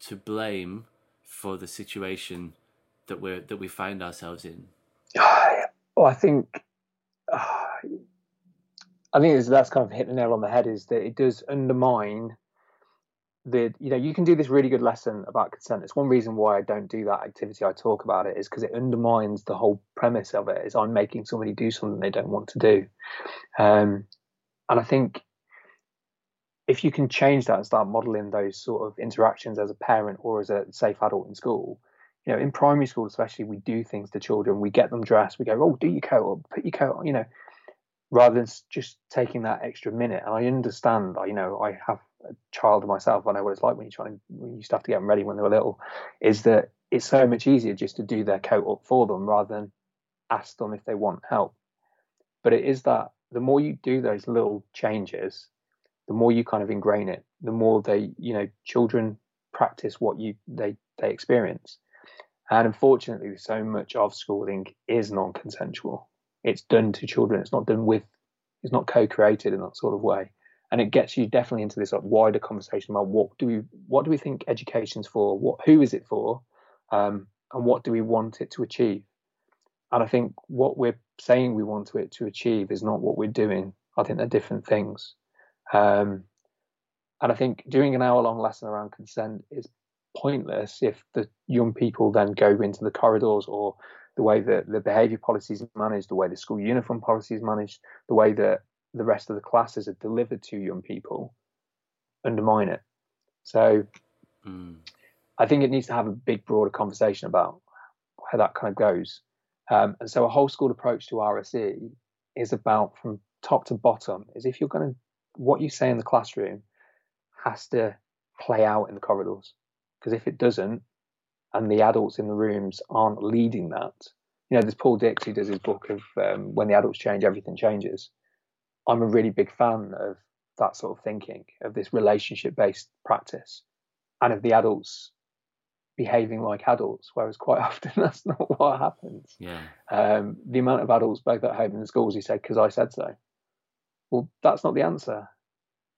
to blame for the situation that we're that we find ourselves in? Well, I think uh, I think that's kind of hit the nail on the head. Is that it does undermine the you know you can do this really good lesson about consent. It's one reason why I don't do that activity. I talk about it is because it undermines the whole premise of it. Is I'm making somebody do something they don't want to do, um, and I think if you can change that and start modeling those sort of interactions as a parent or as a safe adult in school, you know, in primary school especially, we do things to children. We get them dressed. We go, oh, do your coat up, put your coat on. You know, rather than just taking that extra minute. And I understand, I, you know, I have a child myself. I know what it's like when you're trying to, when you used to to get them ready when they were little. Is that it's so much easier just to do their coat up for them rather than ask them if they want help. But it is that the more you do those little changes, the more you kind of ingrain it, the more they, you know, children practice what you they they experience. And unfortunately, so much of schooling is non-consensual it's done to children. It's not done with, it's not co-created in that sort of way. And it gets you definitely into this wider conversation about what do we what do we think education's for? What who is it for? Um, and what do we want it to achieve? And I think what we're saying we want it to achieve is not what we're doing. I think they're different things. Um, and I think doing an hour long lesson around consent is pointless if the young people then go into the corridors or the way that the behaviour policy is managed, the way the school uniform policy is managed, the way that the rest of the classes are delivered to young people, undermine it. So mm. I think it needs to have a big, broader conversation about how that kind of goes. Um, and so a whole school approach to RSE is about from top to bottom, is if you're going to, what you say in the classroom has to play out in the corridors. Because if it doesn't, and the adults in the rooms aren't leading that. You know, there's Paul Dix who does his book of um, when the adults change, everything changes. I'm a really big fan of that sort of thinking, of this relationship based practice, and of the adults behaving like adults, whereas quite often that's not what happens. Yeah. Um, the amount of adults, both at home and in schools, who said, because I said so. Well, that's not the answer.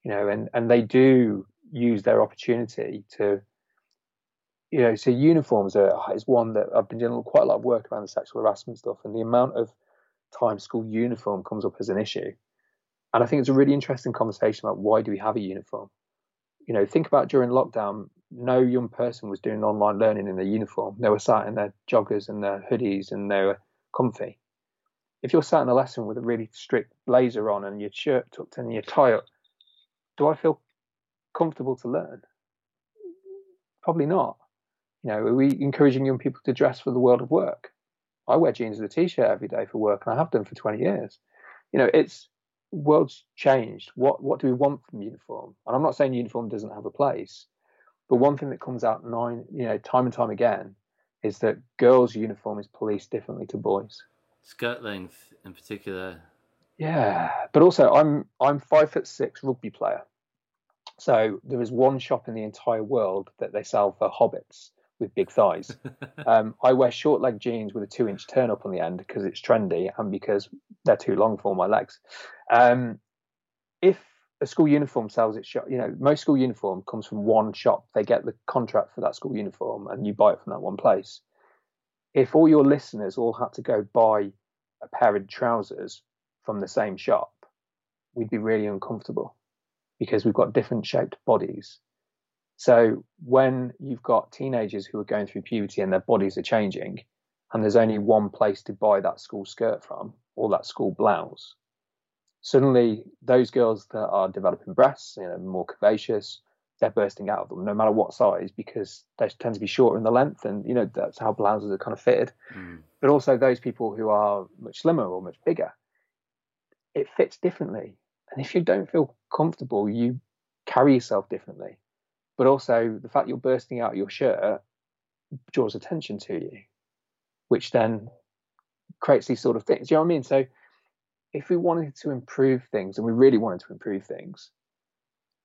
You know, and, and they do use their opportunity to you know, so uniforms are is one that I've been doing quite a lot of work around the sexual harassment stuff, and the amount of time school uniform comes up as an issue. And I think it's a really interesting conversation about why do we have a uniform. You know, think about during lockdown, no young person was doing online learning in their uniform. They were sat in their joggers and their hoodies, and they were comfy. If you're sat in a lesson with a really strict blazer on and your shirt tucked in and your tie up, do I feel comfortable to learn? Probably not. You know, are we encouraging young people to dress for the world of work? I wear jeans and a t-shirt every day for work, and I have done for 20 years. You know, it's world's changed. What what do we want from uniform? And I'm not saying uniform doesn't have a place, but one thing that comes out nine, you know, time and time again, is that girls' uniform is policed differently to boys. Skirt length, in particular. Yeah, but also I'm I'm five foot six rugby player, so there is one shop in the entire world that they sell for hobbits with big thighs. um, I wear short leg jeans with a two inch turn up on the end because it's trendy and because they're too long for my legs. Um, if a school uniform sells its shop, you know, most school uniform comes from one shop. They get the contract for that school uniform and you buy it from that one place. If all your listeners all had to go buy a pair of trousers from the same shop, we'd be really uncomfortable because we've got different shaped bodies so when you've got teenagers who are going through puberty and their bodies are changing, and there's only one place to buy that school skirt from or that school blouse, suddenly those girls that are developing breasts, you know, more curvaceous, they're bursting out of them, no matter what size, because they tend to be shorter in the length, and you know that's how blouses are kind of fitted. Mm. But also those people who are much slimmer or much bigger, it fits differently. And if you don't feel comfortable, you carry yourself differently but also the fact you're bursting out your shirt draws attention to you, which then creates these sort of things. Do you know what I mean? So if we wanted to improve things and we really wanted to improve things,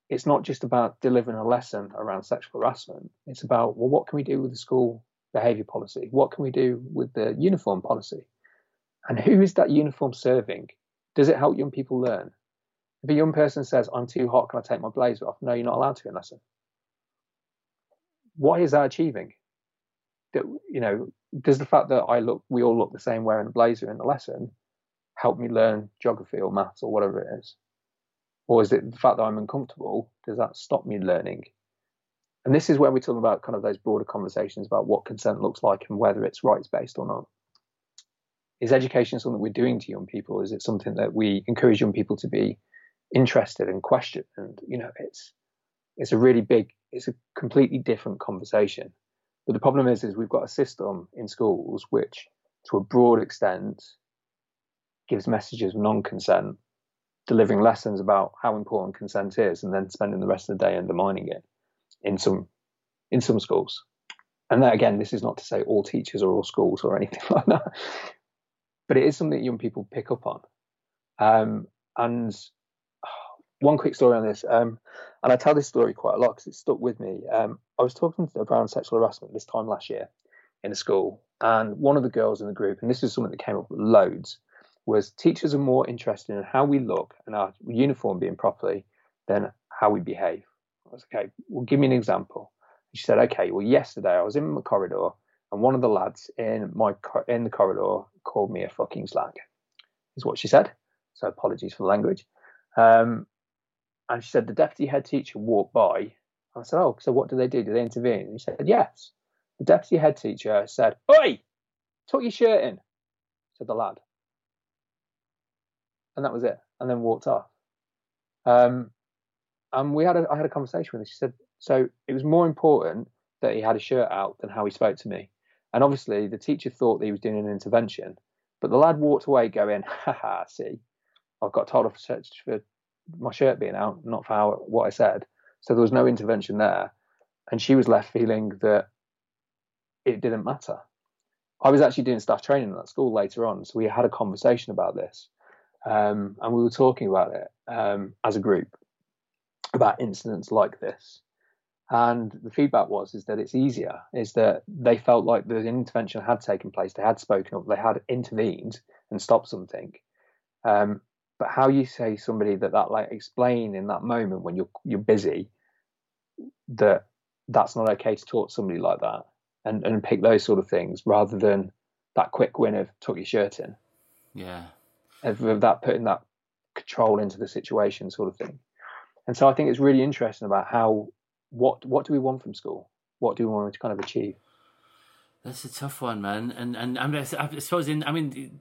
it's not just about delivering a lesson around sexual harassment. It's about, well, what can we do with the school behavior policy? What can we do with the uniform policy? And who is that uniform serving? Does it help young people learn? If a young person says, I'm too hot, can I take my blazer off? No, you're not allowed to in lesson what is that achieving? That you know, does the fact that I look, we all look the same wearing a blazer in the lesson, help me learn geography or maths or whatever it is? Or is it the fact that I'm uncomfortable? Does that stop me learning? and this is where we're talking about kind of those broader conversations about what consent looks like and whether it's rights based or not. Is education something we're doing to young people? Is it something that we encourage young people to be interested and question? And you know, it's it's a really big, it's a completely different conversation. But the problem is, is we've got a system in schools which, to a broad extent, gives messages of non-consent, delivering lessons about how important consent is, and then spending the rest of the day undermining it in some in some schools. And that, again, this is not to say all teachers or all schools or anything like that, but it is something that young people pick up on. Um, and one quick story on this, um, and I tell this story quite a lot because it stuck with me. Um, I was talking around sexual harassment this time last year in a school, and one of the girls in the group, and this is something that came up loads, was teachers are more interested in how we look and our uniform being properly than how we behave. I was okay. Well, give me an example. She said, okay. Well, yesterday I was in my corridor and one of the lads in my in the corridor called me a fucking slag. Is what she said. So apologies for the language. Um, and she said the deputy head teacher walked by. I said, oh, so what do they do? Do they intervene? And he said, yes. The deputy head teacher said, oi, tuck your shirt in, said the lad. And that was it. And then walked off. Um, and we had a, I had a conversation with her. She said, so it was more important that he had a shirt out than how he spoke to me. And obviously, the teacher thought that he was doing an intervention, but the lad walked away going, "Ha ha! See, I've got told off for my shirt being out, not for how, what I said." So there was no intervention there, and she was left feeling that it didn't matter. I was actually doing staff training at that school later on, so we had a conversation about this, um, and we were talking about it um, as a group about incidents like this. And the feedback was is that it's easier, is that they felt like the intervention had taken place, they had spoken up, they had intervened and stopped something. Um, but how you say somebody that that like explain in that moment when you're you're busy that that's not okay to talk to somebody like that and and pick those sort of things rather than that quick win of tuck your shirt in. Yeah. Of, of that putting that control into the situation sort of thing. And so I think it's really interesting about how what what do we want from school? What do we want to kind of achieve? That's a tough one, man. And and I, mean, I suppose in I mean,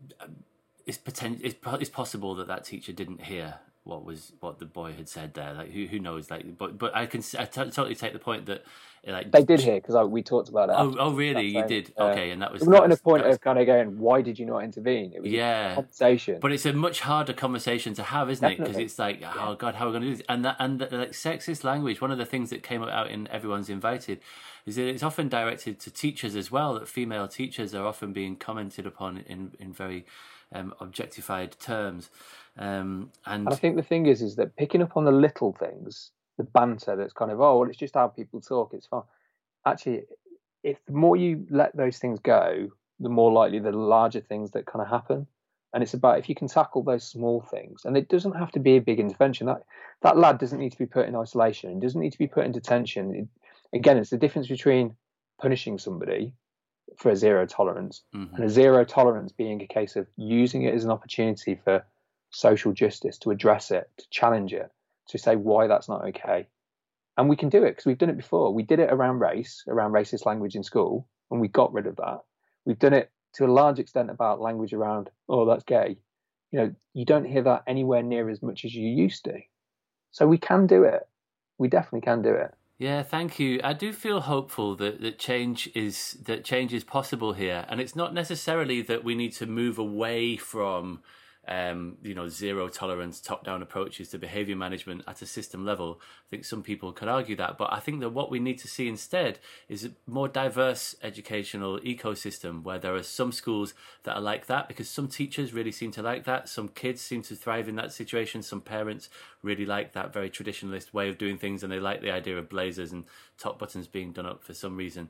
it's it's, it's possible that that teacher didn't hear what was what the boy had said there. Like who who knows? Like, but but I can I t- totally take the point that like they did hear because we talked about it. Oh, oh really? You did? Uh, okay, and that was not in a point was, of kind of going, "Why did you not intervene?" It was yeah, conversation. But it's a much harder conversation to have, isn't Definitely. it? Because it's like, oh god, how are we going to do this? And that and the, like sexist language. One of the things that came out in everyone's invited is that it's often directed to teachers as well. That female teachers are often being commented upon in in very um, objectified terms. Um, and, and I think the thing is, is that picking up on the little things, the banter that's kind of, oh, well, it's just how people talk, it's fine. Actually, if the more you let those things go, the more likely the larger things that kind of happen. And it's about if you can tackle those small things, and it doesn't have to be a big intervention. That that lad doesn't need to be put in isolation. It doesn't need to be put in detention. It, again, it's the difference between punishing somebody for a zero tolerance mm-hmm. and a zero tolerance being a case of using it as an opportunity for social justice, to address it, to challenge it, to say why that's not okay. And we can do it because we've done it before. We did it around race, around racist language in school, and we got rid of that. We've done it to a large extent about language around, oh, that's gay. You know, you don't hear that anywhere near as much as you used to. So we can do it. We definitely can do it. Yeah, thank you. I do feel hopeful that, that change is that change is possible here, and it's not necessarily that we need to move away from um, you know, zero tolerance, top down approaches to behavior management at a system level. I think some people could argue that, but I think that what we need to see instead is a more diverse educational ecosystem where there are some schools that are like that because some teachers really seem to like that, some kids seem to thrive in that situation, some parents really like that very traditionalist way of doing things and they like the idea of blazers and top buttons being done up for some reason.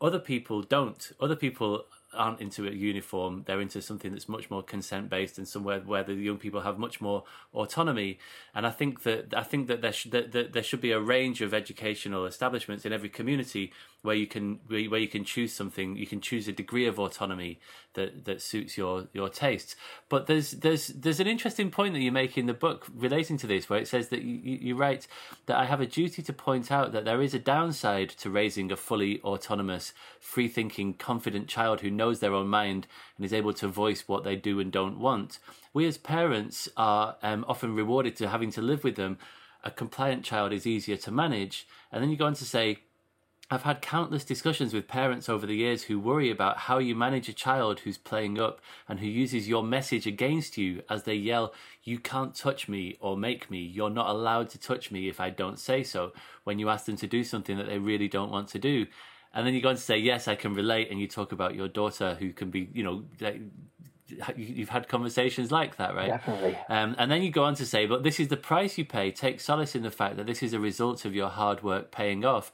Other people don't. Other people aren't into a uniform. They're into something that's much more consent based and somewhere where the young people have much more autonomy. And I think that I think that there should that, that there should be a range of educational establishments in every community where you can where you can choose something. You can choose a degree of autonomy that that suits your your tastes. But there's there's there's an interesting point that you make in the book relating to this, where it says that you, you write that I have a duty to point out that there is a downside to raising a fully autonomous, free thinking, confident child who knows their own mind and is able to voice what they do and don't want. We as parents are um, often rewarded to having to live with them. A compliant child is easier to manage. And then you go on to say, I've had countless discussions with parents over the years who worry about how you manage a child who's playing up and who uses your message against you as they yell, You can't touch me or make me. You're not allowed to touch me if I don't say so, when you ask them to do something that they really don't want to do. And then you go on to say, Yes, I can relate. And you talk about your daughter who can be, you know, you've had conversations like that, right? Definitely. Um, and then you go on to say, but this is the price you pay. Take solace in the fact that this is a result of your hard work paying off.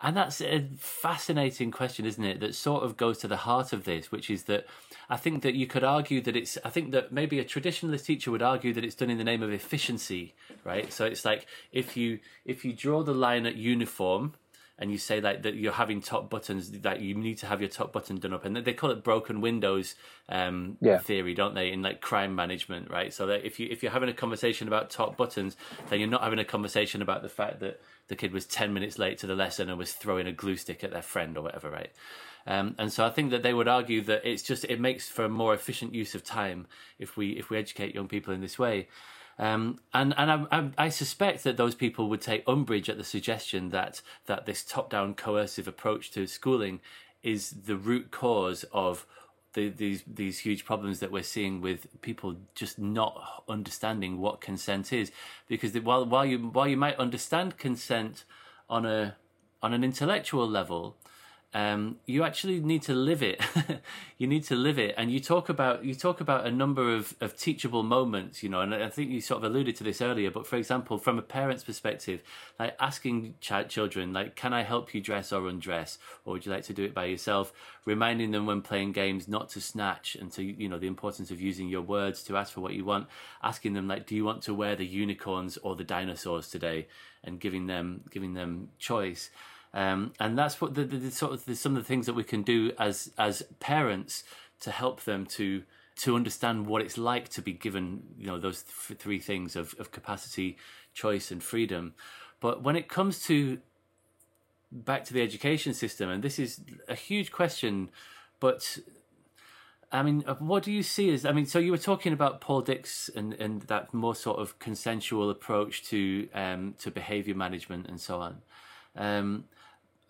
And that's a fascinating question, isn't it? That sort of goes to the heart of this, which is that I think that you could argue that it's, I think that maybe a traditionalist teacher would argue that it's done in the name of efficiency, right? So it's like if you, if you draw the line at uniform, and you say like that you're having top buttons that you need to have your top button done up. And they call it broken windows um, yeah. theory don't they in like crime management right? So that if you if you're having a conversation about top buttons then you're not having a conversation about the fact that the kid was 10 minutes late to the lesson and was throwing a glue stick at their friend or whatever right? Um, and so I think that they would argue that it's just it makes for a more efficient use of time if we if we educate young people in this way um, and and I, I, suspect that those people would take umbrage at the suggestion that that this top-down coercive approach to schooling is the root cause of the, these these huge problems that we're seeing with people just not understanding what consent is. Because while while you while you might understand consent on a on an intellectual level, um, you actually need to live it. you need to live it, and you talk about you talk about a number of, of teachable moments, you know. And I think you sort of alluded to this earlier. But for example, from a parent's perspective, like asking ch- children, like, "Can I help you dress or undress, or would you like to do it by yourself?" Reminding them when playing games not to snatch, and to you know the importance of using your words to ask for what you want. Asking them like, "Do you want to wear the unicorns or the dinosaurs today?" and giving them giving them choice. Um, and that's what the, the, the sort of the, some of the things that we can do as as parents to help them to to understand what it's like to be given you know those th- three things of, of capacity, choice, and freedom. But when it comes to back to the education system, and this is a huge question, but I mean, uh, what do you see as? I mean, so you were talking about Paul Dix and, and that more sort of consensual approach to um, to behavior management and so on. Um,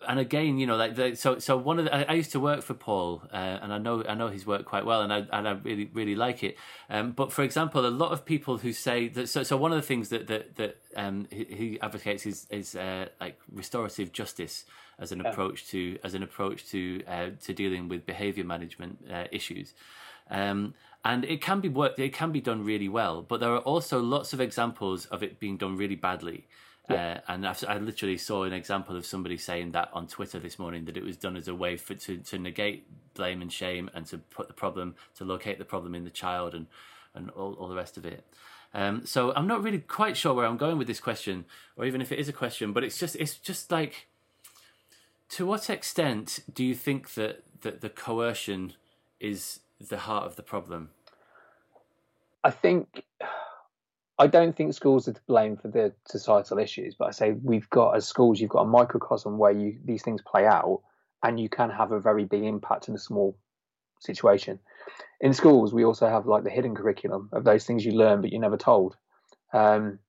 and again, you know, like the, so. So one of the, I, I used to work for Paul, uh, and I know I know his work quite well, and I and I really really like it. Um, but for example, a lot of people who say that. So, so one of the things that that that um, he, he advocates is is uh, like restorative justice as an yeah. approach to as an approach to uh, to dealing with behavior management uh, issues. Um, and it can be worked. It can be done really well, but there are also lots of examples of it being done really badly. Yeah. Uh, and I, I, literally saw an example of somebody saying that on Twitter this morning that it was done as a way for to, to negate blame and shame and to put the problem to locate the problem in the child and and all, all the rest of it. Um, so I'm not really quite sure where I'm going with this question, or even if it is a question. But it's just it's just like, to what extent do you think that that the coercion is the heart of the problem? I think I don't think schools are to blame for the societal issues, but I say we've got as schools, you've got a microcosm where you these things play out, and you can have a very big impact in a small situation. In schools, we also have like the hidden curriculum of those things you learn but you're never told. Um,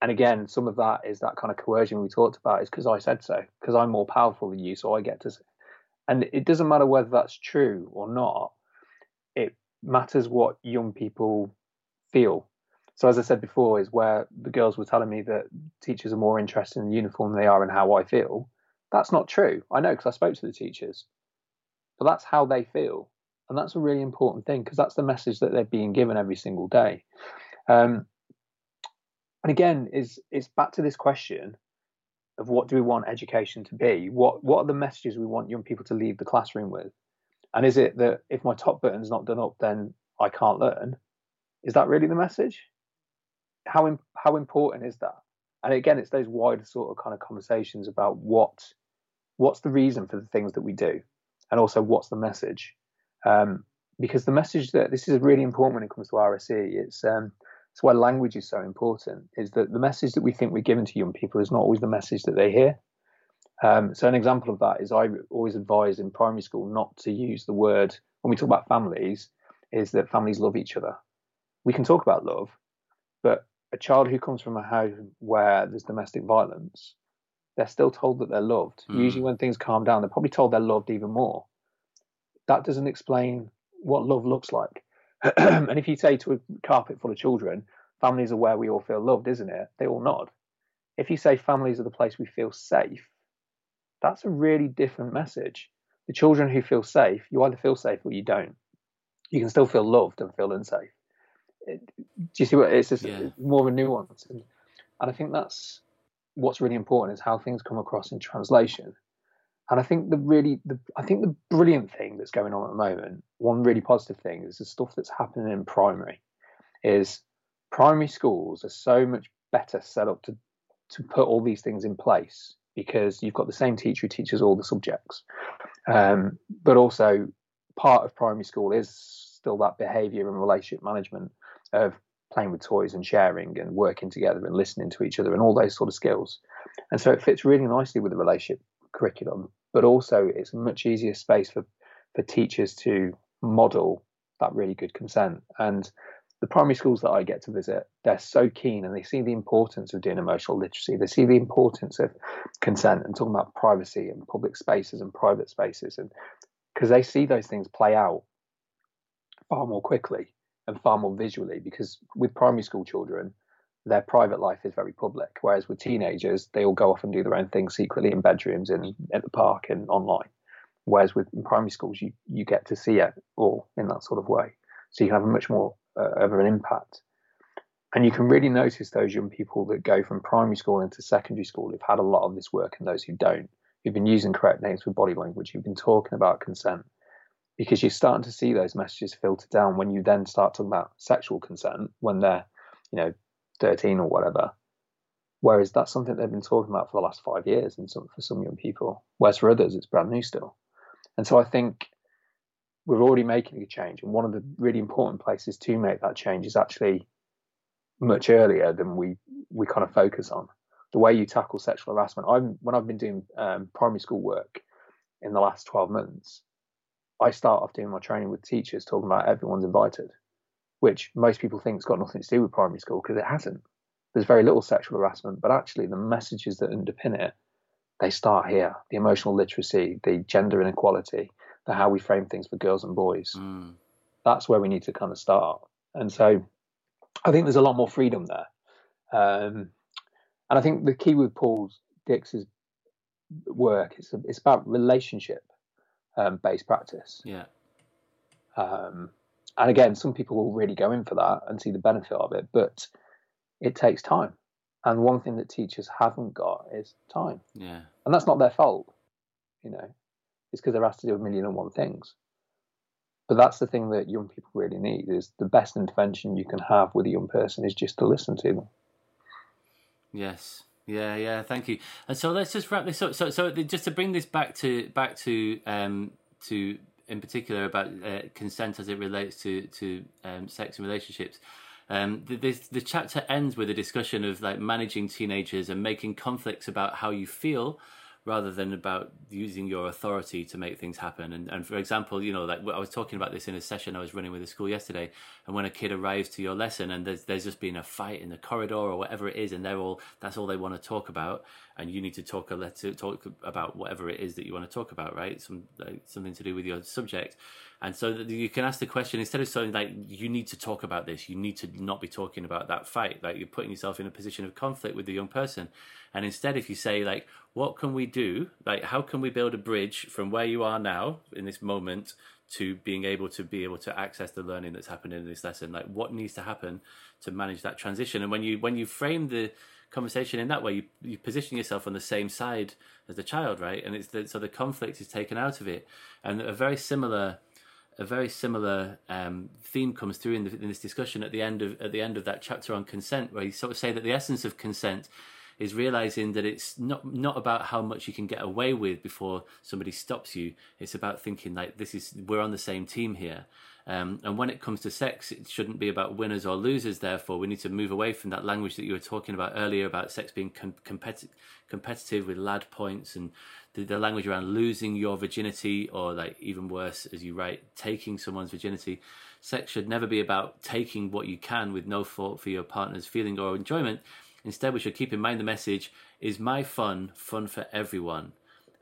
and again, some of that is that kind of coercion we talked about is because I said so, because I'm more powerful than you, so I get to. And it doesn't matter whether that's true or not. It matters what young people feel so as I said before, is where the girls were telling me that teachers are more interested in the uniform than they are in how I feel. That's not true. I know because I spoke to the teachers, but that's how they feel, and that's a really important thing because that's the message that they're being given every single day. Um, and again, is it's back to this question of what do we want education to be? What what are the messages we want young people to leave the classroom with? And is it that if my top button's not done up, then I can't learn? Is that really the message? How how important is that? And again, it's those wider sort of kind of conversations about what what's the reason for the things that we do, and also what's the message. Um, because the message that this is really important when it comes to RSE. It's um, it's why language is so important. Is that the message that we think we're giving to young people is not always the message that they hear. Um, so an example of that is I always advise in primary school not to use the word when we talk about families. Is that families love each other? We can talk about love, but a child who comes from a house where there's domestic violence, they're still told that they're loved. Mm. Usually, when things calm down, they're probably told they're loved even more. That doesn't explain what love looks like. and if you say to a carpet full of children, families are where we all feel loved, isn't it? They all nod. If you say families are the place we feel safe, that's a really different message. The children who feel safe, you either feel safe or you don't. You can still feel loved and feel unsafe. It, do you see what it's just yeah. more of a nuance? And, and I think that's what's really important is how things come across in translation. And I think the really, the, I think the brilliant thing that's going on at the moment, one really positive thing is the stuff that's happening in primary, is primary schools are so much better set up to to put all these things in place because you've got the same teacher who teaches all the subjects. Um, but also, part of primary school is still that behaviour and relationship management of playing with toys and sharing and working together and listening to each other and all those sort of skills. And so it fits really nicely with the relationship curriculum, but also it's a much easier space for, for teachers to model that really good consent. And the primary schools that I get to visit, they're so keen and they see the importance of doing emotional literacy. They see the importance of consent and talking about privacy and public spaces and private spaces, and because they see those things play out far more quickly and far more visually. Because with primary school children, their private life is very public, whereas with teenagers, they all go off and do their own thing secretly in bedrooms and at the park and online. Whereas with primary schools, you you get to see it all in that sort of way, so you can have a much more uh, of an impact. And you can really notice those young people that go from primary school into secondary school who've had a lot of this work and those who don't, who've been using correct names for body language, who've been talking about consent, because you're starting to see those messages filter down when you then start talking about sexual consent when they're, you know, 13 or whatever. Whereas that's something they've been talking about for the last five years and some, for some young people. Whereas for others, it's brand new still. And so I think we're already making a change. And one of the really important places to make that change is actually much earlier than we we kind of focus on. The way you tackle sexual harassment. I'm when I've been doing um, primary school work in the last 12 months, I start off doing my training with teachers talking about everyone's invited, which most people think has got nothing to do with primary school because it hasn't. There's very little sexual harassment, but actually the messages that underpin it, they start here. The emotional literacy, the gender inequality, the how we frame things for girls and boys. Mm. That's where we need to kind of start. And so I think there's a lot more freedom there. Um, and I think the key with Paul Dix's work is it's about relationship um, based practice. Yeah. Um, and again, some people will really go in for that and see the benefit of it, but it takes time. And one thing that teachers haven't got is time. Yeah. And that's not their fault. You know, it's because they're asked to do a million and one things. But that's the thing that young people really need is the best intervention you can have with a young person is just to listen to them. Yes. Yeah, yeah, thank you. And so let's just wrap this up. So, so just to bring this back to back to um, to in particular about uh, consent as it relates to to um, sex and relationships. Um, the, the chapter ends with a discussion of like managing teenagers and making conflicts about how you feel rather than about using your authority to make things happen. And, and for example, you know, like I was talking about this in a session I was running with a school yesterday, and when a kid arrives to your lesson and there's there's just been a fight in the corridor or whatever it is, and they're all that's all they want to talk about, and you need to talk a let talk about whatever it is that you want to talk about, right? Some like, something to do with your subject. And so you can ask the question instead of saying like you need to talk about this, you need to not be talking about that fight. Like you're putting yourself in a position of conflict with the young person. And instead, if you say like, what can we do? Like, how can we build a bridge from where you are now in this moment to being able to be able to access the learning that's happening in this lesson? Like, what needs to happen to manage that transition? And when you when you frame the conversation in that way, you, you position yourself on the same side as the child, right? And it's the, so the conflict is taken out of it, and a very similar a very similar um, theme comes through in, the, in, this discussion at the end of at the end of that chapter on consent, where you sort of say that the essence of consent is realizing that it's not not about how much you can get away with before somebody stops you. It's about thinking like this is we're on the same team here. Um, and when it comes to sex, it shouldn't be about winners or losers. Therefore, we need to move away from that language that you were talking about earlier about sex being com- competi- competitive with lad points and the, the, language around losing your virginity, or like even worse, as you write, taking someone's virginity. Sex should never be about taking what you can with no thought for your partner's feeling or enjoyment. Instead, we should keep in mind the message is my fun fun for everyone?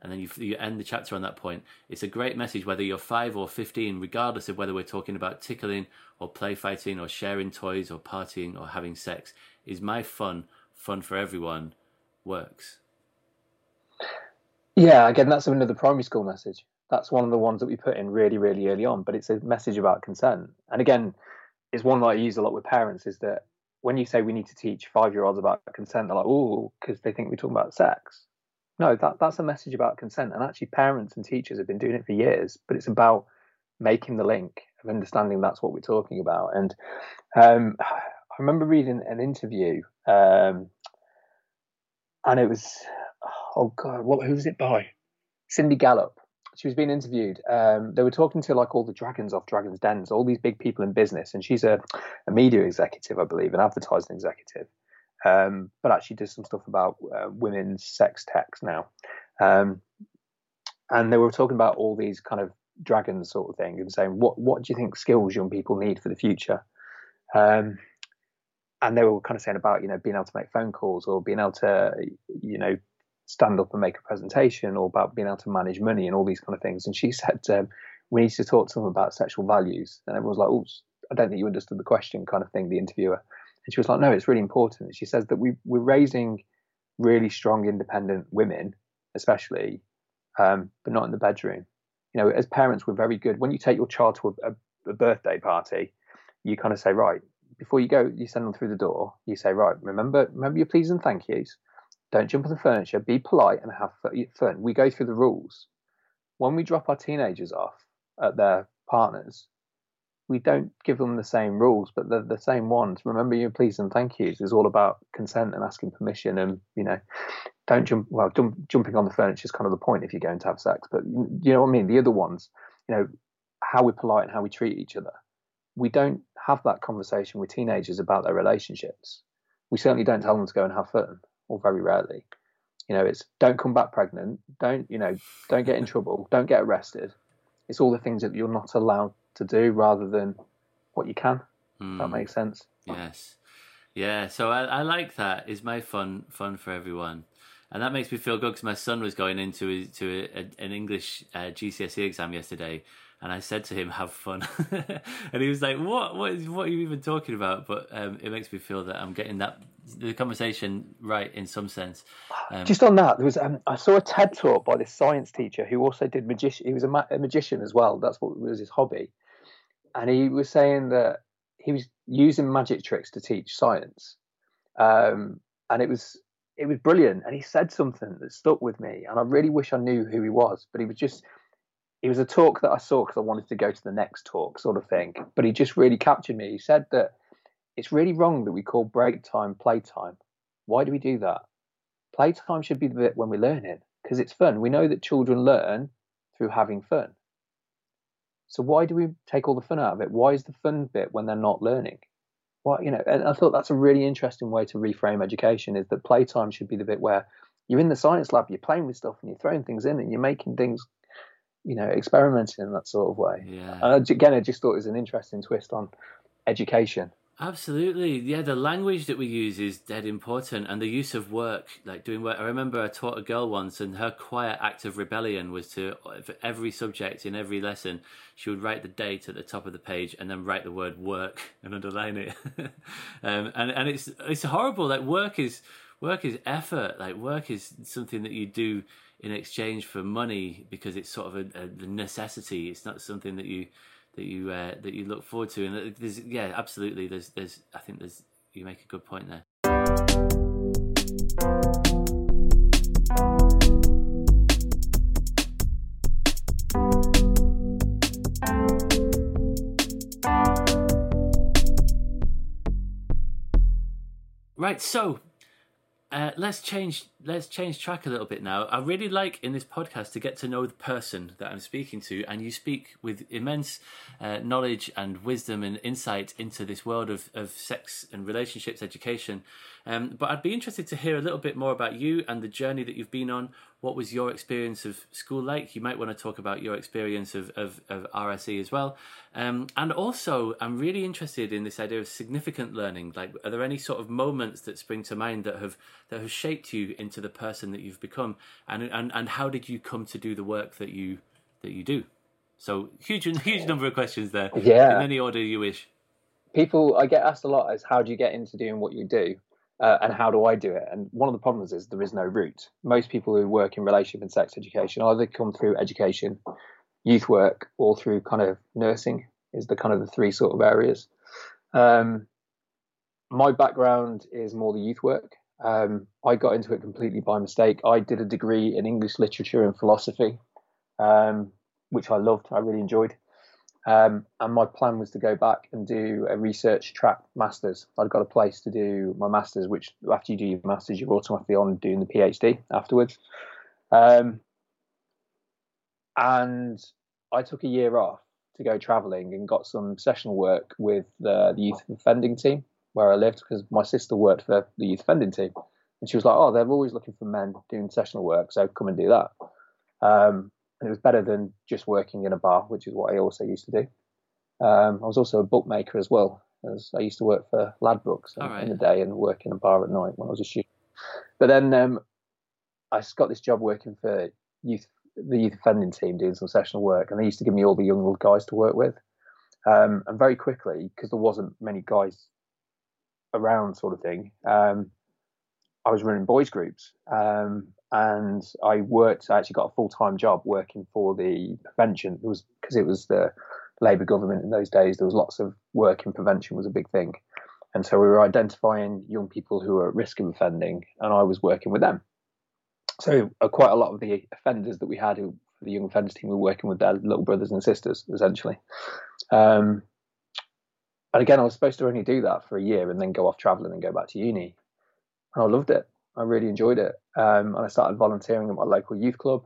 And then you, you end the chapter on that point. It's a great message whether you're five or 15, regardless of whether we're talking about tickling or play fighting or sharing toys or partying or having sex. Is my fun fun for everyone works? Yeah, again, that's another primary school message. That's one of the ones that we put in really, really early on, but it's a message about consent. And again, it's one that I use a lot with parents is that when you say we need to teach five year olds about consent, they're like, oh, because they think we're talking about sex. No, that, that's a message about consent. And actually, parents and teachers have been doing it for years, but it's about making the link of understanding that's what we're talking about. And um, I remember reading an interview, um, and it was, oh God, what, who was it by? Cindy Gallop she was being interviewed. Um, they were talking to like all the dragons off Dragons Dens, all these big people in business, and she's a, a media executive, I believe, an advertising executive, um, but actually does some stuff about uh, women's sex techs now. Um, and they were talking about all these kind of dragons sort of thing, and saying, "What what do you think skills young people need for the future?" Um, and they were kind of saying about you know being able to make phone calls or being able to you know stand up and make a presentation or about being able to manage money and all these kind of things. And she said, um, we need to talk to them about sexual values. And everyone was like, oh, I don't think you understood the question kind of thing, the interviewer. And she was like, no, it's really important. And she says that we, we're raising really strong, independent women, especially, um, but not in the bedroom. You know, as parents, we're very good. When you take your child to a, a, birthday party, you kind of say, right, before you go, you send them through the door. You say, right, remember, remember your please and thank yous. Don't jump on the furniture. Be polite and have fun. We go through the rules. When we drop our teenagers off at their partners, we don't give them the same rules, but they're the same ones. Remember your please and thank yous is all about consent and asking permission, and you know, don't jump. Well, jump, jumping on the furniture is kind of the point if you're going to have sex, but you know what I mean. The other ones, you know, how we're polite and how we treat each other. We don't have that conversation with teenagers about their relationships. We certainly don't tell them to go and have fun or very rarely. You know, it's don't come back pregnant, don't you know, don't get in trouble, don't get arrested. It's all the things that you're not allowed to do rather than what you can. Mm. that hmm. makes sense. Yes. Yeah, so I, I like It's my fun fun for everyone, and that makes me feel good because my son was going into to a, a, an English uh, GCSE exam yesterday, and I said to him, "Have fun," and he was like, "What? What is? What are you even talking about?" But um, it makes me feel that I'm getting that the conversation right in some sense. Um, Just on that, there was um, I saw a TED talk by this science teacher who also did magician. He was a, ma- a magician as well. That's what was his hobby, and he was saying that he was using magic tricks to teach science, um, and it was it was brilliant. And he said something that stuck with me, and I really wish I knew who he was, but he was just it was a talk that I saw because I wanted to go to the next talk, sort of thing. But he just really captured me. He said that it's really wrong that we call break time playtime. Why do we do that? Playtime should be the bit when we're learning because it's fun. We know that children learn through having fun. So why do we take all the fun out of it? Why is the fun bit when they're not learning? Why, you know, and I thought that's a really interesting way to reframe education is that playtime should be the bit where you're in the science lab, you're playing with stuff and you're throwing things in and you're making things you know, experimenting in that sort of way. Yeah. And again, I just thought it was an interesting twist on education. Absolutely, yeah. The language that we use is dead important, and the use of work, like doing work. I remember I taught a girl once, and her quiet act of rebellion was to for every subject in every lesson, she would write the date at the top of the page, and then write the word work and underline it. um, and and it's it's horrible. Like work is work is effort. Like work is something that you do in exchange for money because it's sort of a, a necessity. It's not something that you that you uh, that you look forward to. And there's yeah, absolutely. There's there's I think there's you make a good point there. Right, so uh, let's change let's change track a little bit now. I really like in this podcast to get to know the person that I'm speaking to, and you speak with immense uh, knowledge and wisdom and insight into this world of, of sex and relationships education. Um, but I'd be interested to hear a little bit more about you and the journey that you've been on. What was your experience of school like? You might want to talk about your experience of, of, of RSE as well. Um, and also, I'm really interested in this idea of significant learning. Like, are there any sort of moments that spring to mind that have that have shaped you into the person that you've become? And and, and how did you come to do the work that you that you do? So huge huge number of questions there. Yeah. In any order you wish. People, I get asked a lot is how do you get into doing what you do? Uh, and how do I do it? And one of the problems is there is no route. Most people who work in relationship and sex education either come through education, youth work, or through kind of nursing. Is the kind of the three sort of areas. Um, my background is more the youth work. Um, I got into it completely by mistake. I did a degree in English literature and philosophy, um, which I loved. I really enjoyed. Um, and my plan was to go back and do a research track masters. I'd got a place to do my masters, which after you do your masters, you're automatically on doing the PhD afterwards. Um, and I took a year off to go travelling and got some sessional work with the, the youth offending team where I lived because my sister worked for the youth offending team. And she was like, "Oh, they're always looking for men doing sessional work, so come and do that." Um, and it was better than just working in a bar, which is what I also used to do. Um, I was also a bookmaker as well, as I used to work for Ladbrokes right. in the day and work in a bar at night when I was a student. But then um, I got this job working for youth, the youth offending team, doing some sessional work, and they used to give me all the young guys to work with. Um, and very quickly, because there wasn't many guys around, sort of thing, um, I was running boys groups, um, and I worked. I actually got a full time job working for the prevention. It was because it was the Labour government in those days. There was lots of work in prevention was a big thing, and so we were identifying young people who were at risk of offending, and I was working with them. So uh, quite a lot of the offenders that we had who the young offenders team were working with their little brothers and sisters essentially. Um, and again, I was supposed to only do that for a year and then go off traveling and go back to uni. And I loved it. I really enjoyed it. Um, and I started volunteering at my local youth club.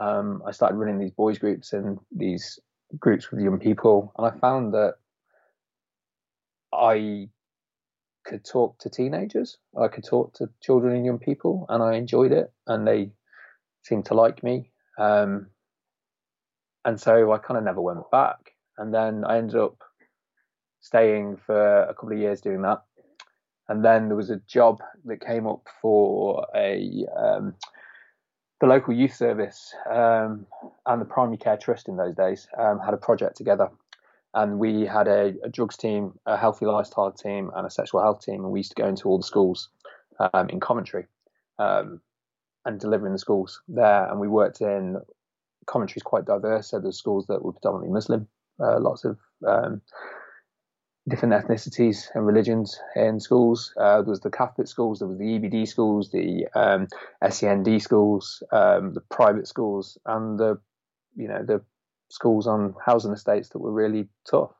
Um, I started running these boys groups and these groups with young people, and I found that I could talk to teenagers. I could talk to children and young people, and I enjoyed it, and they seemed to like me. Um, and so I kind of never went back. And then I ended up staying for a couple of years doing that and then there was a job that came up for a um, the local youth service um, and the primary care trust in those days um, had a project together. And we had a, a, drugs team a healthy lifestyle team and a sexual health team and we used to go into all the schools um, in Coventry um, and deliver in the schools there. And we worked in Coventry is quite diverse so there's schools that were predominantly Muslim uh, lots of um, different ethnicities and religions in schools. Uh, there was the Catholic schools, there was the EBD schools, the um, SEND schools, um, the private schools, and the you know the schools on housing estates that were really tough.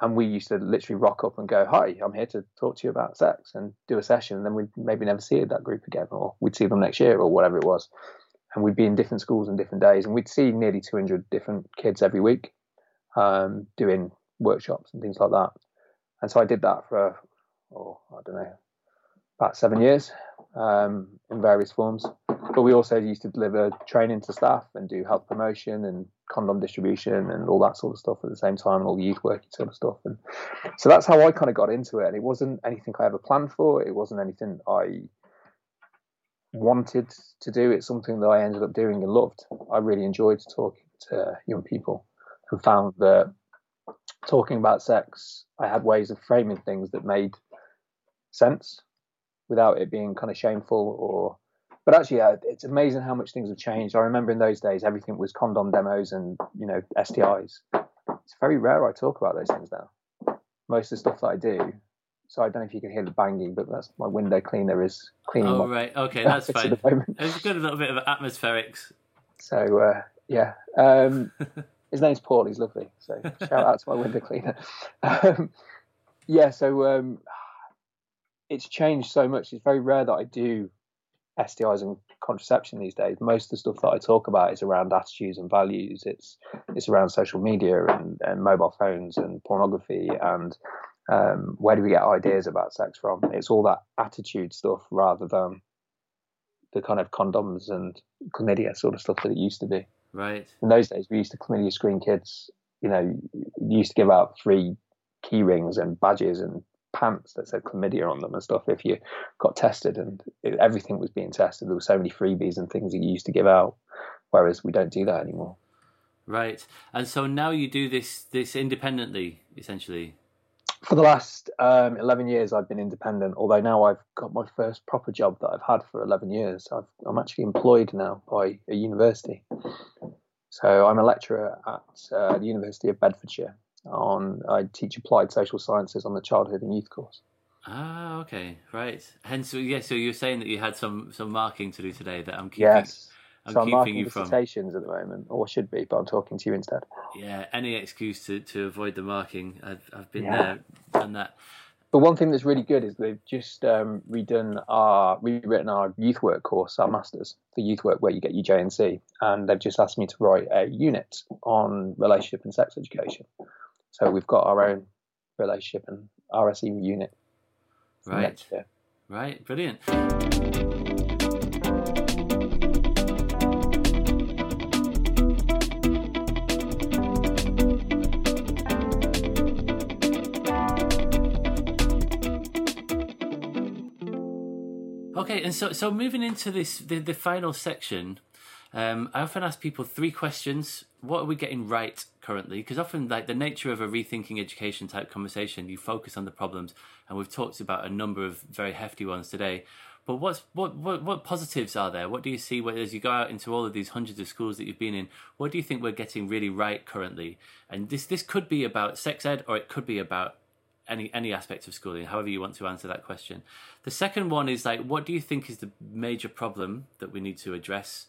And we used to literally rock up and go, "Hi, I'm here to talk to you about sex," and do a session. And then we'd maybe never see that group again, or we'd see them next year, or whatever it was. And we'd be in different schools on different days, and we'd see nearly 200 different kids every week um, doing workshops and things like that. And so I did that for, oh, I don't know, about seven years um, in various forms. but we also used to deliver training to staff and do health promotion and condom distribution and all that sort of stuff at the same time and all the youth work sort of stuff. And so that's how I kind of got into it. And it wasn't anything I ever planned for. It wasn't anything I wanted to do. It's something that I ended up doing and loved. I really enjoyed talking to young people and found that talking about sex I had ways of framing things that made sense without it being kind of shameful or but actually yeah, it's amazing how much things have changed i remember in those days everything was condom demos and you know stis it's very rare i talk about those things now most of the stuff that i do so i don't know if you can hear the banging but that's my window cleaner is cleaning Oh right, okay, that's fine. at the moment. It's got a little bit of atmospherics. so uh, yeah um, his name's paul he's lovely so shout out to my window cleaner um, yeah so um, it's changed so much it's very rare that i do STIs and contraception these days. Most of the stuff that I talk about is around attitudes and values. It's it's around social media and, and mobile phones and pornography and um, where do we get ideas about sex from? It's all that attitude stuff rather than the kind of condoms and chlamydia sort of stuff that it used to be. Right. In those days, we used to chlamydia screen kids. You know, we used to give out free key rings and badges and pants that said chlamydia on them and stuff if you got tested and it, everything was being tested there were so many freebies and things that you used to give out whereas we don't do that anymore Right. And so now you do this this independently, essentially. For the last um, 11 years i've been independent although now i've got my first proper job that i've had for 11 years I've, i'm actually employed now by a university so i'm a lecturer at uh, the university of bedfordshire on i teach applied social sciences on the childhood and youth course Ah, okay, right. Hence, yeah. So you're saying that you had some some marking to do today that I'm keeping. yes I'm so i'm keeping you from. dissertations at the moment or should be but i'm talking to you instead Yeah, any excuse to, to avoid the marking. I've I've been Yeah. there, done that. But one thing that's really good is they've just um, redone our rewritten our youth work course, our masters for youth work, where you get your JNC, and they've just asked me to write a unit on relationship and sex education. So we've got our own relationship and RSE unit. Right. Right, brilliant. And so so moving into this the, the final section, um, I often ask people three questions. What are we getting right currently? Because often, like the nature of a rethinking education type conversation, you focus on the problems, and we've talked about a number of very hefty ones today. But what's what what what positives are there? What do you see where, as you go out into all of these hundreds of schools that you've been in? What do you think we're getting really right currently? And this this could be about sex ed, or it could be about any any aspect of schooling, however you want to answer that question. The second one is like, what do you think is the major problem that we need to address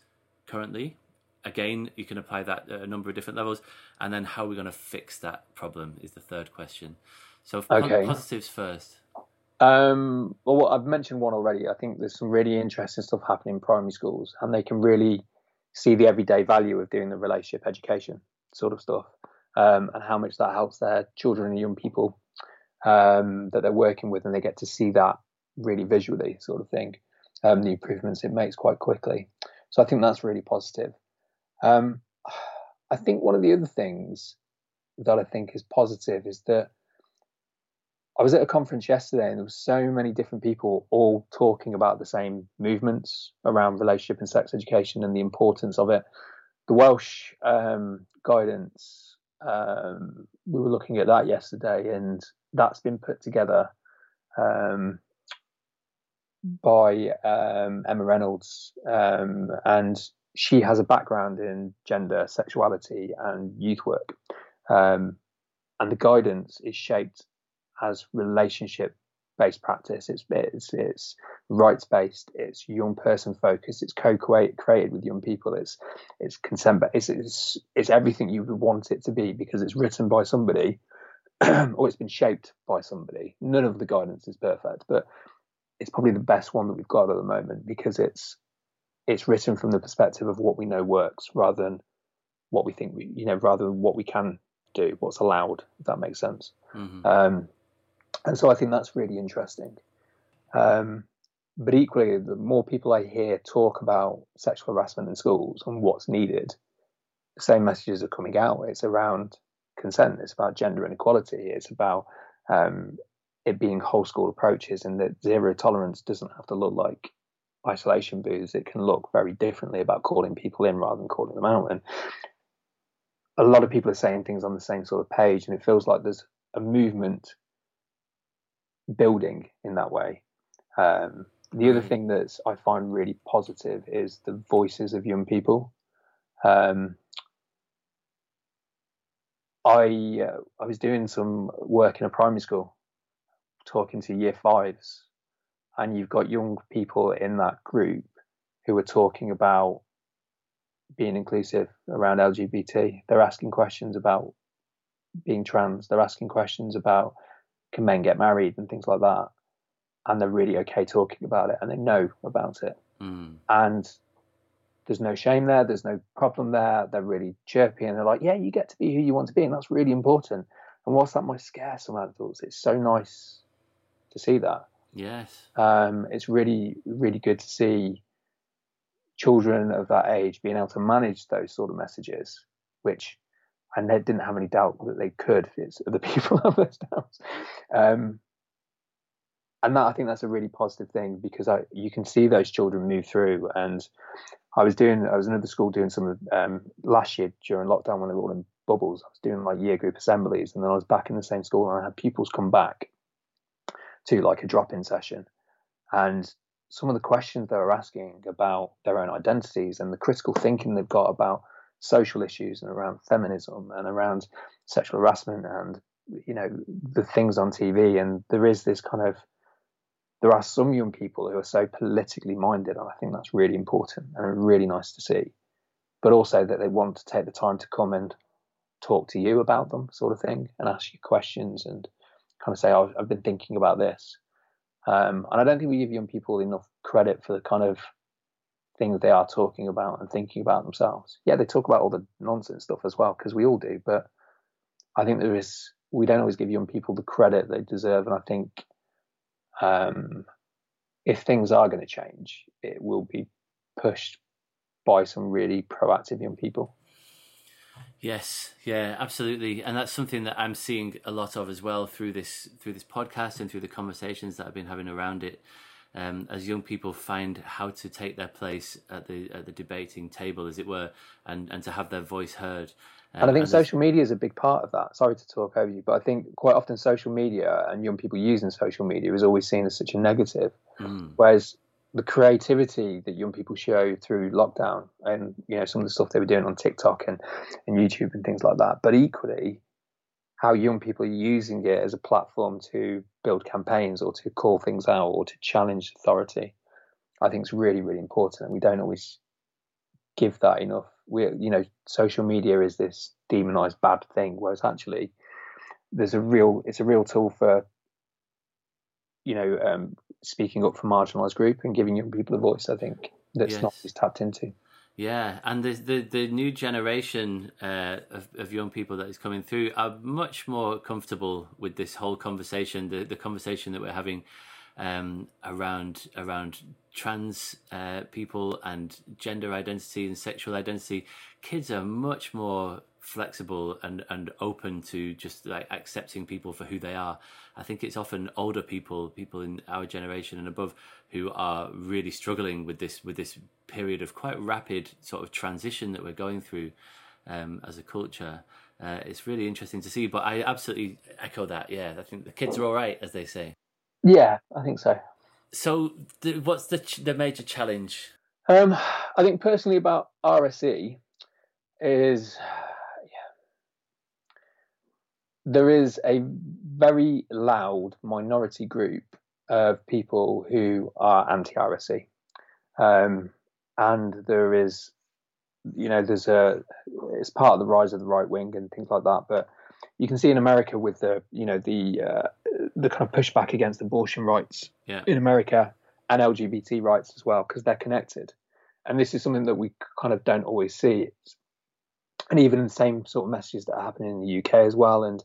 currently? Again, you can apply that at a number of different levels, and then how are we going to fix that problem is the third question. So, Okay. positives first. Um, well, what, I've mentioned one already. I think there's some really interesting stuff happening in primary schools, and they can really see the everyday value of doing the relationship education sort of stuff, um, and how much that helps their children and young people um, that they're working with, and they get to see that really visually, sort of thing. Um, the improvements it makes quite quickly. So I think that's really positive. Um, I think one of the other things that I think is positive is that I was at a conference yesterday and there was so many different people all talking about the same movements around relationship and sex education and the importance of it. The Welsh um, guidance, um, we were looking at that yesterday, and that's been put together um, by um, Emma Renold, um, and she has a background in gender, sexuality, and youth work. Um, and the guidance is shaped as relationship based practice. It's it's it's rights based. It's young person focused. It's co-created with young people. It's it's consent. It's it's it's everything you would want it to be because it's written by somebody or it's been shaped by somebody. None of the guidance is perfect, but it's probably the best one that we've got at the moment because it's it's written from the perspective of what we know works rather than what we think we you know rather than what we can do, what's allowed. If that makes sense. hmm Um, and so I think that's really interesting. Um, but equally, the more people I hear talk about sexual harassment in schools and what's needed, the same messages are coming out. It's around consent. It's about gender inequality. It's about um, it being whole school approaches, and that zero tolerance doesn't have to look like isolation booths. It can look very differently about calling people in rather than calling them out. And a lot of people are saying things on the same sort of page, and it feels like there's a movement building in that way. Um, the other thing that I find really positive is the voices of young people. Um, I uh, I was doing some work in a primary school, talking to year fives, and you've got young people in that group who are talking about being inclusive around LGBT. They're asking questions about being trans. They're asking questions about can men get married and things like that. And they're really okay talking about it and they know about it. Mm. And there's no shame there. There's no problem there. They're really chirpy and they're like, yeah, you get to be who you want to be. And that's really important. And whilst that might scare some adults, it's so nice to see that. Yes. Um, it's really, really good to see children of that age being able to manage those sort of messages, which I didn't have any doubt that they could. It's other people have those doubts. Um, and that I think that's a really positive thing because I, you can see those children move through. And I was doing, I was in another school doing some of um, last year during lockdown when they were all in bubbles. I was doing like year group assemblies, and then I was back in the same school, and I had pupils come back to like a drop-in session, and some of the questions they were asking about their own identities and the critical thinking they've got about social issues and around feminism and around sexual harassment and you know the things on TV and there is this kind of there are some young people who are so politically minded and I think that's really important and really nice to see but also that they want to take the time to come and talk to you about them sort of thing and ask you questions and kind of say oh, I've been thinking about this um, and I don't think we give young people enough credit for the kind of things they are talking about and thinking about themselves. Yeah, they talk about all the nonsense stuff as well, because we all do. But I think there is, we don't always give young people the credit they deserve. And I think um, if things are going to change, it will be pushed by some really proactive young people. Yes, yeah, absolutely, and that's something that I'm seeing a lot of as well through this through this podcast and through the conversations that I've been having around it um, as young people find how to take their place at the at the debating table, as it were, and, and to have their voice heard. And I think and social media is a big part of that. Sorry to talk over you, but I think quite often social media and young people using social media is always seen as such a negative, mm. whereas the creativity that young people show through lockdown and you know some of the stuff they were doing on TikTok and, and YouTube and things like that, but equally how young people are using it as a platform to build campaigns or to call things out or to challenge authority, I think is really, really important. And we don't always give that enough. We, you know, social media is this demonized bad thing, whereas actually there's a real, it's a real tool for, you know, um, speaking up for marginalized group and giving young people a voice. I think that's yes. not always tapped into. Yeah, and the the, the new generation uh, of, of young people that is coming through are much more comfortable with this whole conversation, the the conversation that we're having um, around around trans uh, people and gender identity and sexual identity. Kids are much more flexible and and open to just like accepting people for who they are. I think it's often older people, people in our generation and above, who are really struggling with this with this period of quite rapid sort of transition that we're going through um, as a culture. Uh, it's really interesting to see, but I absolutely echo that. Yeah, I think the kids are all right, as they say. Yeah, I think so. So, the, what's the the major challenge? Um, I think personally about RSE is there is a very loud minority group of people who are anti-RSE, um, and there is, you know, there's a it's part of the rise of the right wing and things like that. But you can see in America with the you know the uh, the kind of pushback against abortion rights yeah. in America and LGBT rights as well because they're connected, and this is something that we kind of don't always see. It's, and even the same sort of messages that are happening in the UK as well, and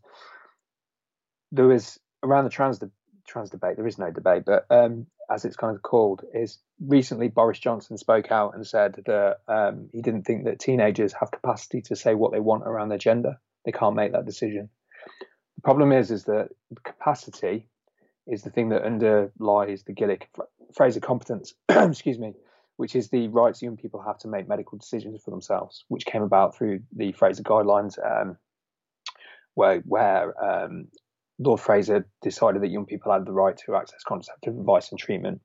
there is around the trans trans debate. There is no debate, but um, as it's kind of called, is recently Boris Johnson spoke out and said that um, he didn't think that teenagers have capacity to say what they want around their gender. They can't make that decision. The problem is, is that capacity is the thing that underlies the Gillick Fraser competence. excuse me, which is the rights young people have to make medical decisions for themselves, which came about through the Fraser guidelines, um, where where um, Lord Fraser decided that young people had the right to access contraceptive advice and treatment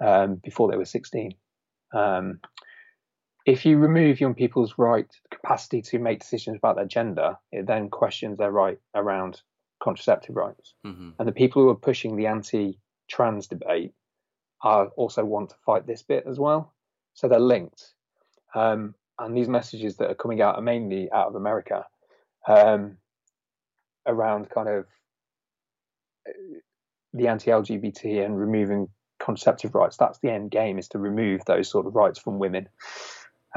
um, before they were 16. Um, if you remove young people's right capacity to make decisions about their gender, it then questions their right around contraceptive rights. Mm-hmm. And the people who are pushing the anti-trans debate are also want to fight this bit as well. So they're linked. Um, and these messages that are coming out are mainly out of America um, around kind of the anti-LGBT and removing contraceptive rights. That's the end game: is to remove those sort of rights from women.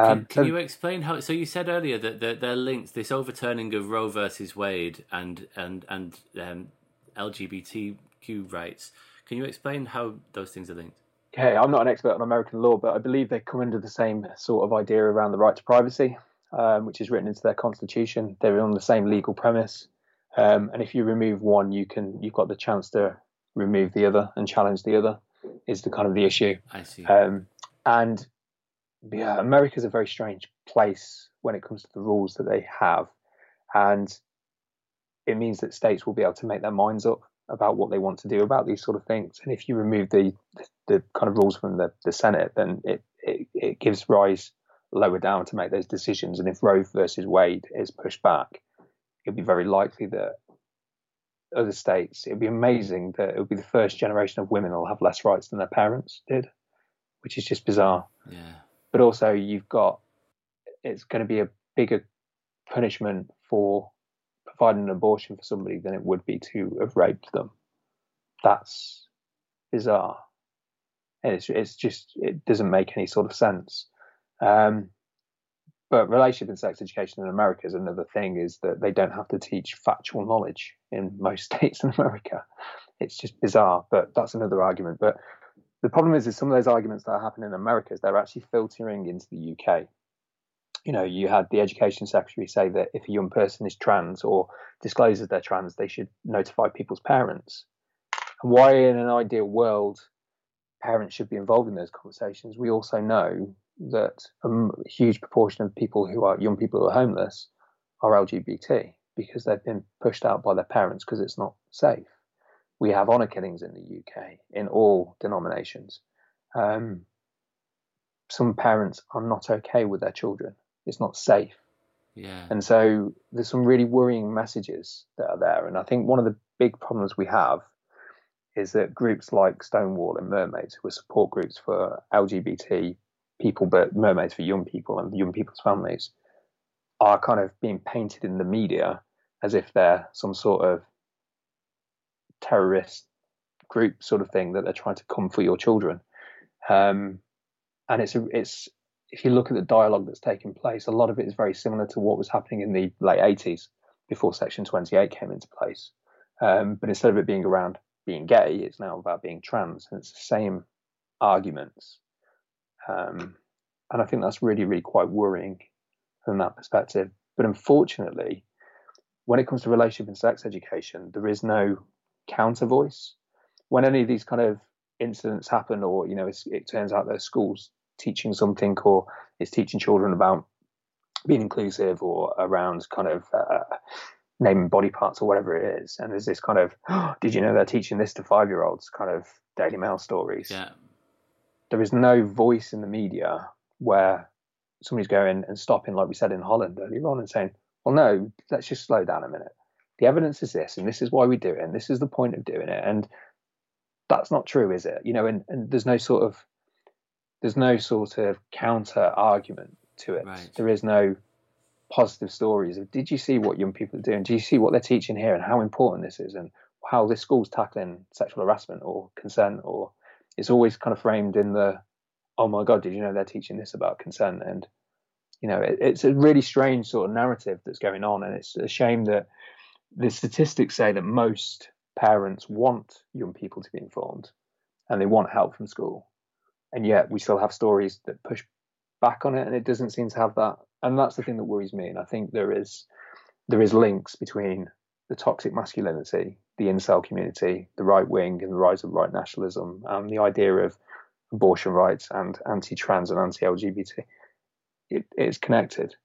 Um, can, can so, you explain how? So you said earlier that they're, they're, linked. This overturning of Roe versus Wade and and and um, LGBTQ rights. Can you explain how those things are linked? Okay, I'm not an expert on American law, but I believe they come under the same sort of idea around the right to privacy, um, which is written into their constitution. They're on the same legal premise. Um, and if you remove one, you can you've got the chance to remove the other and challenge the other. Is the kind of the issue. I see. Um, and yeah, America's a very strange place when it comes to the rules that they have, and it means that states will be able to make their minds up about what they want to do about these sort of things. And if you remove the the, kind of rules from the, the Senate, then it, it, it gives rise lower down to make those decisions. And if Roe versus Wade is pushed back, it'd be very likely that other states, it'd be amazing that it would be the first generation of women will have less rights than their parents did, which is just bizarre. Yeah. But also, you've got it's going to be a bigger punishment for providing an abortion for somebody than it would be to have raped them. That's bizarre. And it's it's just it doesn't make any sort of sense. Um, but relationship and sex education in America is another thing is that they don't have to teach factual knowledge in most states in America. It's just bizarre, but that's another argument. But the problem is, is some of those arguments that are happening in America, is they're actually filtering into the UK. You know, you had the education secretary say that if a young person is trans or discloses they're trans, they should notify people's parents. And why, in an ideal world, parents should be involved in those conversations, we also know that a huge proportion of people who are young people who are homeless are LGBT because they've been pushed out by their parents because it's not safe. We have honour killings in the UK in all denominations. Um, some parents are not okay with their children. It's not safe. Yeah. And so there's some really worrying messages that are there. And I think one of the big problems we have is that groups like Stonewall and Mermaids, who are support groups for LGBT people, but mermaids for young people and young people's families, are kind of being painted in the media as if they're some sort of terrorist group sort of thing that they're trying to come for your children. Um, and it's it's if you look at the dialogue that's taking place, a lot of it is very similar to what was happening in the late 80s before Section 28 came into place. Um, but instead of it being around being gay, it's now about being trans, and it's the same arguments um, and I think that's really, really quite worrying from that perspective. But unfortunately, when it comes to relationship and sex education, there is no counter voice. When any of these kind of incidents happen, or you know, it turns out that schools teaching something, or it's teaching children about being inclusive, or around kind of uh, naming body parts or whatever it is, and there's this kind of, oh, did you know they're teaching this to five year olds? Kind of Daily Mail stories. Yeah there is no voice in the media where somebody's going and stopping, like we said in Holland earlier on, and saying, well, no, let's just slow down a minute. The evidence is this, and this is why we do it, and this is the point of doing it. And that's not true, is it? You know, and, and there's no sort of there's no sort of counter argument to it. Right. There is no positive stories of did you see what young people are doing? Do you see what they're teaching here and how important this is and how this school's tackling sexual harassment or consent or it's always kind of framed in the oh my god did you know they're teaching this about consent and you know it, it's a really strange sort of narrative that's going on and it's a shame that the statistics say that most parents want young people to be informed and they want help from school, and yet we still have stories that push back on it, and it doesn't seem to have that. And that's the thing that worries me. And I think there is there is links between the toxic masculinity, the incel community, the right wing, and the rise of right nationalism, and the idea of abortion rights and anti-trans and anti-LGBT. It, it's connected,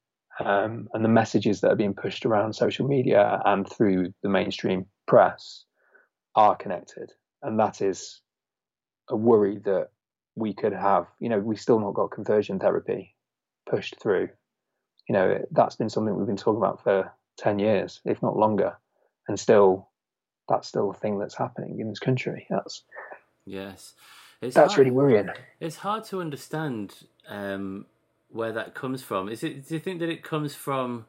um, and the messages that are being pushed around social media and through the mainstream press are connected, and that is a worry that we could have. You know, we've still not got conversion therapy pushed through. You know, that's been something we've been talking about for ten years, if not longer, and still, that's still a thing that's happening in this country. That's yes, it's that's hard, really worrying. It's hard to understand um, where that comes from. Is it? Do you think that it comes from?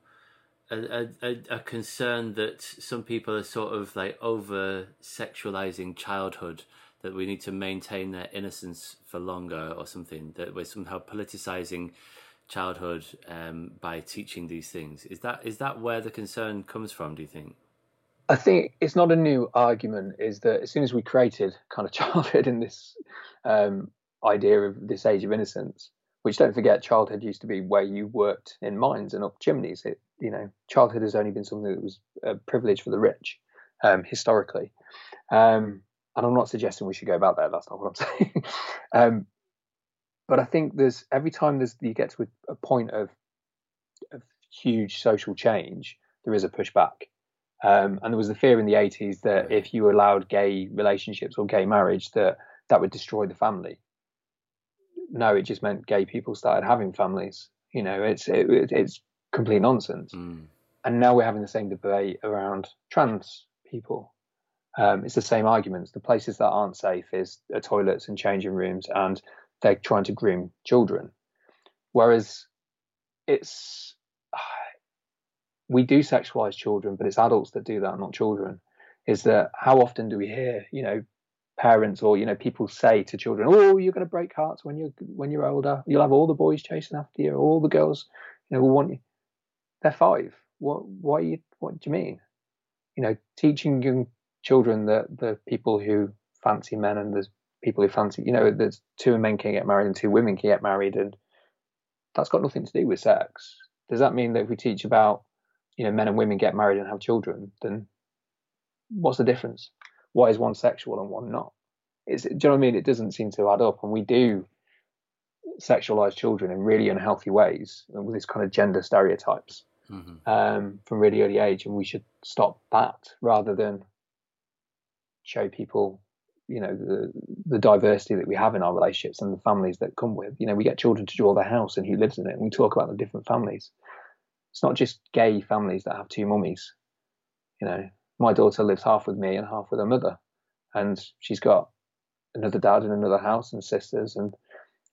A, a, a concern that some people are sort of like over sexualizing childhood that we need to maintain their innocence for longer or something that we're somehow politicizing childhood um, by teaching these things is that is that where the concern comes from do you think I think it's not a new argument. Is that as soon as we created kind of childhood in this um, idea of this age of innocence, which don't forget, childhood used to be where you worked in mines and up chimneys. It, you know, childhood has only been something that was a privilege for the rich um, historically. Um, and I'm not suggesting we should go back there. That's not what I'm saying. um, but I think there's every time there's you get to a, a point of, of, huge social change, there is a pushback. Um, and there was the fear in the 80s that if you allowed gay relationships or gay marriage, that that would destroy the family. No, it just meant gay people started having families. You know, it's it, it's complete nonsense. Mm. And now we're having the same debate around trans people um, it's the same arguments. The places that aren't safe is uh, toilets and changing rooms, and they're trying to groom children. Whereas it's we do sexualize children, but it's adults that do that, not children. Is that how often do we hear, you know, parents or you know people say to children, "Oh, you're going to break hearts when you're when you're older. You'll have all the boys chasing after you, all the girls, you know, will want you." They're five. What? Why? You, what do you mean? You know, teaching young children that the people who fancy men and there's people who fancy you know there's two men can get married and two women can get married and that's got nothing to do with sex does that mean that if we teach about you know men and women get married and have children then what's the difference why is one sexual and one not it's, do you know what I mean? It doesn't seem to add up, and we do sexualize children in really unhealthy ways with these kind of gender stereotypes mm-hmm. um, from really early age, and we should stop that rather than show people you know the the diversity that we have in our relationships and the families that come with you know we get children to draw their house and who lives in it and we talk about the different families it's not just gay families that have two mummies you know my daughter lives half with me and half with her mother and she's got another dad in another house and sisters and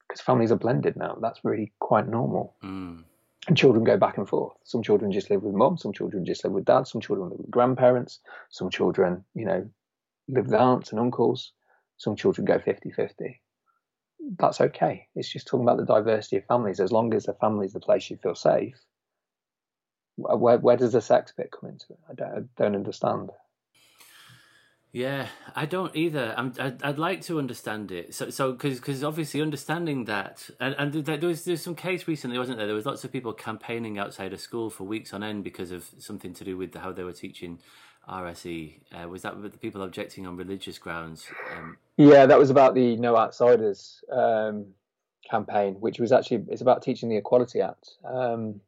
because families are blended now that's really quite normal mm. and children go back and forth some children just live with mom some children just live with dad some children live with grandparents some children you know live with aunts and uncles. Some children go 50 50. That's okay. It's just talking about the diversity of families. As long as the family is the place you feel safe, where, where does the sex bit come into it? I don't, I don't understand. Yeah, I don't either. I'm, I'd, I'd like to understand it. So, so because because obviously understanding that, and and there was there's some case recently, wasn't there? There was lots of people campaigning outside of school for weeks on end because of something to do with how they were teaching RSE. Uh, was that with the people objecting on religious grounds? Um, yeah, that was about the No Outsiders um, campaign, which was actually it's about teaching the Equality Act. Um,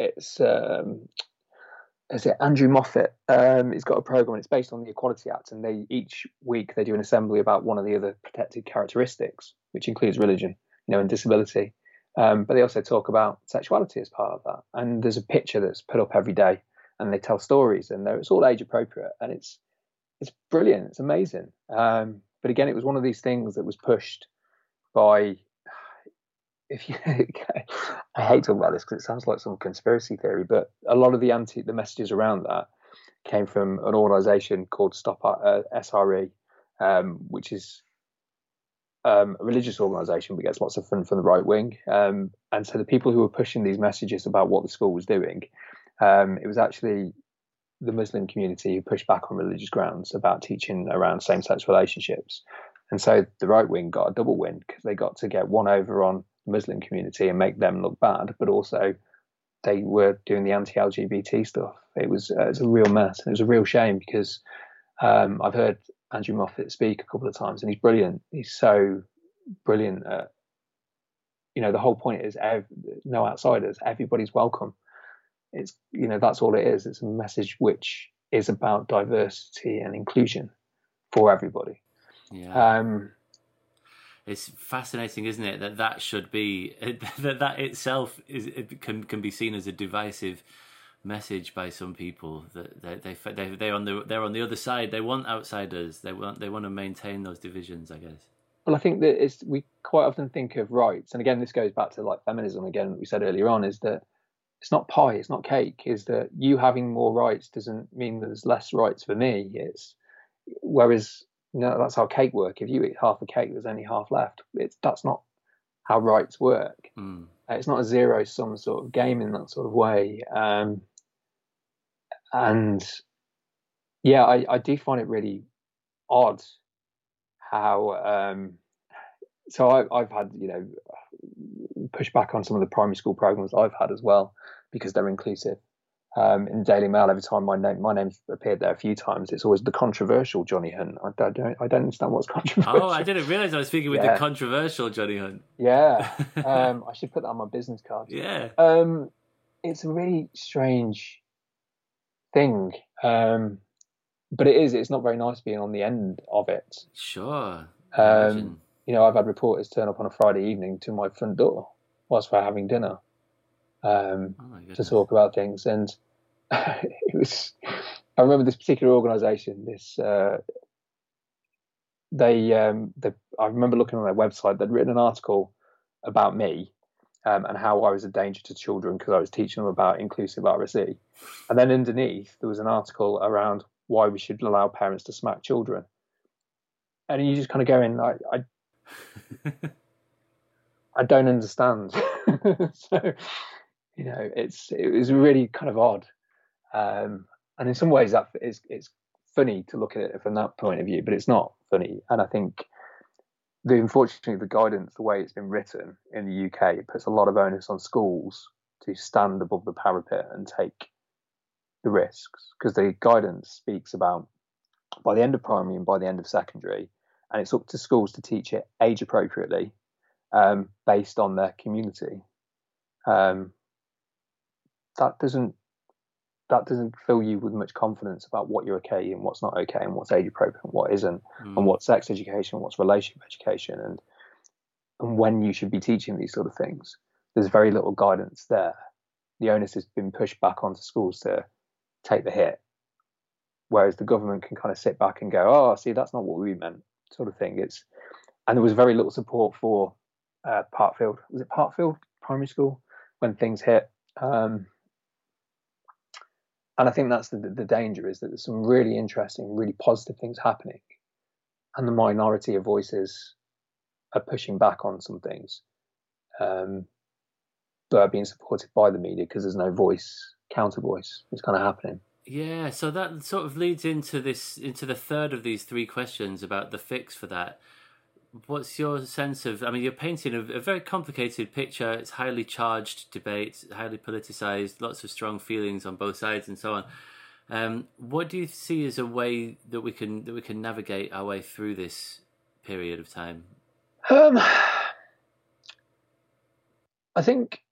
it's um, is it Andrew Moffat? Um, he's got a program. and It's based on the Equality Act, and they each week they do an assembly about one of the other protected characteristics, which includes religion, you know, and disability. Um, but they also talk about sexuality as part of that. And there's a picture that's put up every day and they tell stories and it's all age appropriate and it's it's brilliant it's amazing um, but again it was one of these things that was pushed by if you i hate talking about this because it sounds like some conspiracy theory but a lot of the anti the messages around that came from an organization called stop uh, sre um, which is um, a religious organization but gets lots of fun from the right wing. Um, and so the people who were pushing these messages about what the school was doing um, it was actually the Muslim community who pushed back on religious grounds about teaching around same-sex relationships, And so the right wing got a double win because they got to get one over on Muslim community and make them look bad, but also they were doing the anti-LGBT stuff. It was uh, it was a real mess. It was a real shame because um, I've heard Andrew Moffat speak a couple of times, and he's brilliant. He's so brilliant. At, you know, the whole point is ev- no outsiders. Everybody's welcome. It's you know that's all it is. It's a message which is about diversity and inclusion for everybody. Yeah. Um, it's fascinating, isn't it, that that should be that that itself is it can can be seen as a divisive message by some people that they they they they're on the they're on the other side. They want outsiders. They want they want to maintain those divisions. I guess. Well, I think that it's we quite often think of rights, and again, this goes back to like feminism. Again, we said earlier on is that it's not pie, it's not cake. Is that you having more rights doesn't mean there's less rights for me. It's whereas no, that's how cake work. If you eat half a cake, there's only half left. It's that's not how rights work. Mm. It's not a zero sum sort of game in that sort of way. Um, and yeah, I, I do find it really odd how. Um, so I, I've had you know push back on some of the primary school programs I've had as well because they're inclusive um, in Daily Mail every time my name my name's appeared there a few times. It's always the controversial Jonny Hunt. I, I don't I don't understand what's controversial. Oh, I didn't realize I was speaking with Yeah. the controversial Jonny Hunt. Yeah, um, I should put that on my business card. Yeah. Um, it's a really strange thing, um, but it is. It's not very nice being on the end of it. Sure. Um, you know, I've had reporters turn up on a Friday evening to my front door whilst we're having dinner. Um, oh to talk about things. And it was, I remember this particular organisation. This uh, they, um, the, I remember looking on their website. They'd written an article about me um, and how I was a danger to children because I was teaching them about inclusive RSE. And then underneath there was an article around why we should allow parents to smack children. And you just kind of go in, I, I I don't understand. so, you know, it's it was really kind of odd, um, and in some ways that is it's funny to look at it from that point of view, but it's not funny. And I think the unfortunately the guidance, the way it's been written in the UK, it puts a lot of onus on schools to stand above the parapet and take the risks because the guidance speaks about by the end of primary and by the end of secondary, and it's up to schools to teach it age appropriately um, based on their community. Um, that doesn't that doesn't fill you with much confidence about what you're okay and what's not okay and what's age appropriate and what isn't Mm. and what's sex education what's relationship education and and when you should be teaching these sort of things. There's very little guidance there. The onus has been pushed back onto schools to take the hit. Whereas the government can kind of sit back and go oh see that's not what we meant sort of thing. It's and there was very little support for uh, Parkfield. Was it Parkfield primary school when things hit? Um, and I think that's the, the danger is that there's some really interesting, really positive things happening, and the minority of voices are pushing back on some things, um, but are being supported by the media because there's no voice, counter voice. It's kind of happening. Yeah, so that sort of leads into this into the third of these three questions about the fix for that. What's your sense of? I mean, you're painting a, a very complicated picture. It's highly charged debate, highly politicized, lots of strong feelings on both sides, and so on. Um, what do you see as a way that we can that we can navigate our way through this period of time? Um, I think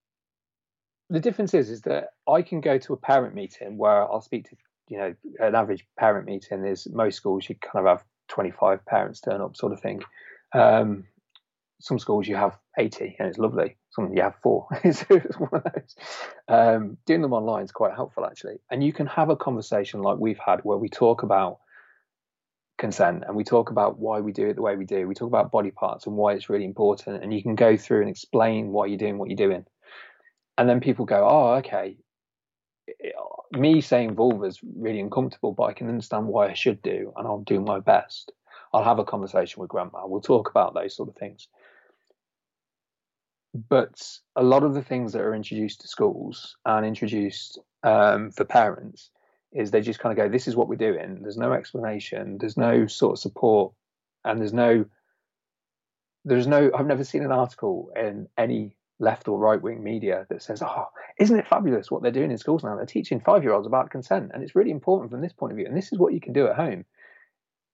the difference is is that I can go to a parent meeting where I'll speak to you know an average parent meeting is most schools you kind of have 25 parents turn up sort of thing. Um, some schools you have 80 and it's lovely. Some you have four. it's one of those. Um, doing them online is quite helpful actually, and you can have a conversation like we've had where we talk about consent and we talk about why we do it the way we do. We talk about body parts and why it's really important, and you can go through and explain why you're doing what you're doing, and then people go, "Oh, okay." Me saying vulva is really uncomfortable, but I can understand why I should do, and I'll do my best. I'll have a conversation with grandma. We'll talk about those sort of things. But a lot of the things that are introduced to schools and introduced um, for parents is they just kind of go, "This is what we're doing." There's no explanation. There's no sort of support, and there's no there's no. I've never seen an article in any left or right wing media that says, "Oh, isn't it fabulous what they're doing in schools now? They're teaching five year olds about consent, and it's really important from this point of view. And this is what you can do at home."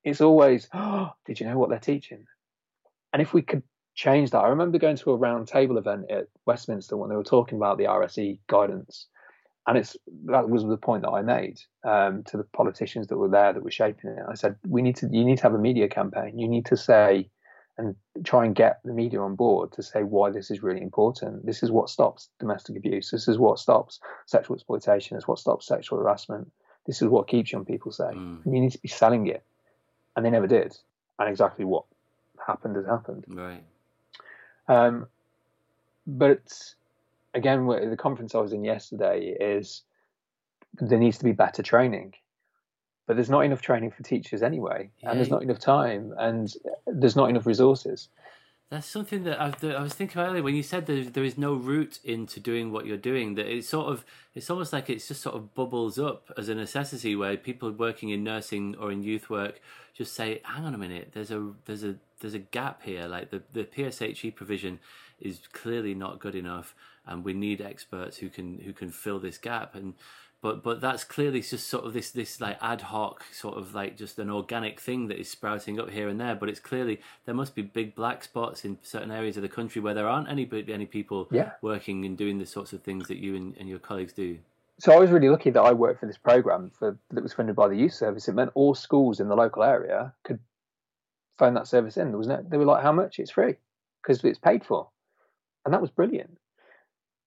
It's always, "Oh, did you know what they're teaching?" And if we could change that, I remember going to a round table event at Westminster when they were talking about the RSE guidance, and it's that was the point that I made um, to the politicians that were there that were shaping it. I said, "We need to, you need to have a media campaign. You need to say." and try and get the media on board to say why this is really important. This is what stops domestic abuse. This is what stops sexual exploitation. This is what stops sexual harassment. This is what keeps young people safe. Mm. You need to be selling it. And they never did. And exactly what happened has happened. Right. Um, but again, the conference I was in yesterday is there needs to be better training but there's not enough training for teachers anyway, yeah. and there's not enough time, and there's not enough resources. That's something that I, I was thinking earlier when you said that there is no route into doing what you're doing. That it's sort of, it's almost like it's just sort of bubbles up as a necessity where people working in nursing or in youth work just say, "Hang on a minute, there's a there's a there's a gap here. Like the the PSHE provision is clearly not good enough, and we need experts who can who can fill this gap." And but but that's clearly just sort of this this like ad hoc sort of like just an organic thing that is sprouting up here and there but it's clearly there must be big black spots in certain areas of the country where there aren't any any people yeah. working and doing the sorts of things that you and, and your colleagues do so I was really lucky that I worked for this program for that was funded by the youth service. It meant all schools in the local area could phone that service in. There was no, they were like, "How much? It's free because it's paid for," and that was brilliant.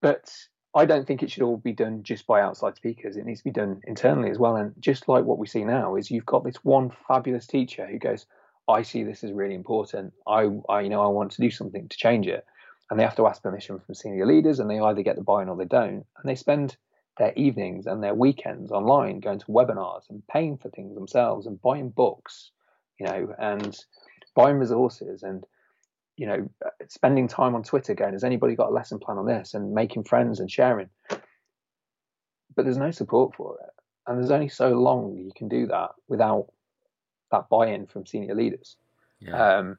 But I don't think it should all be done just by outside speakers. It needs to be done internally as well. And just like what we see now is you've got this one fabulous teacher who goes, I see this as really important. I, I you know, I want to do something to change it. And they have to ask permission from senior leaders and they either get the buy-in or they don't. And they spend their evenings and their weekends online going to webinars and paying for things themselves and buying books, you know, and buying resources and you know, spending time on Twitter going, has anybody got a lesson plan on this? And making friends and sharing. But there's no support for it. And there's only so long you can do that without that buy in from senior leaders. Yeah. Um,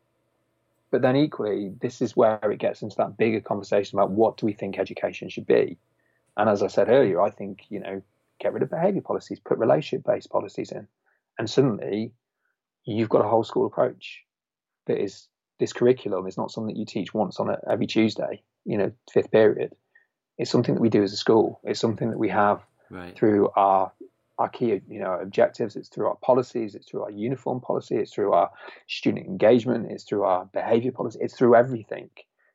but then equally, this is where it gets into that bigger conversation about what do we think education should be. And as I said earlier, I think, you know, get rid of behavior policies, put relationship based policies in. And suddenly you've got a whole school approach that is this curriculum is not something that you teach once on a, every Tuesday, you know, fifth period. It's something that we do as a school. It's something that we have right. through our our key, you know, objectives. It's through our policies. It's through our uniform policy. It's through our student engagement. It's through our behaviour policy. It's through everything.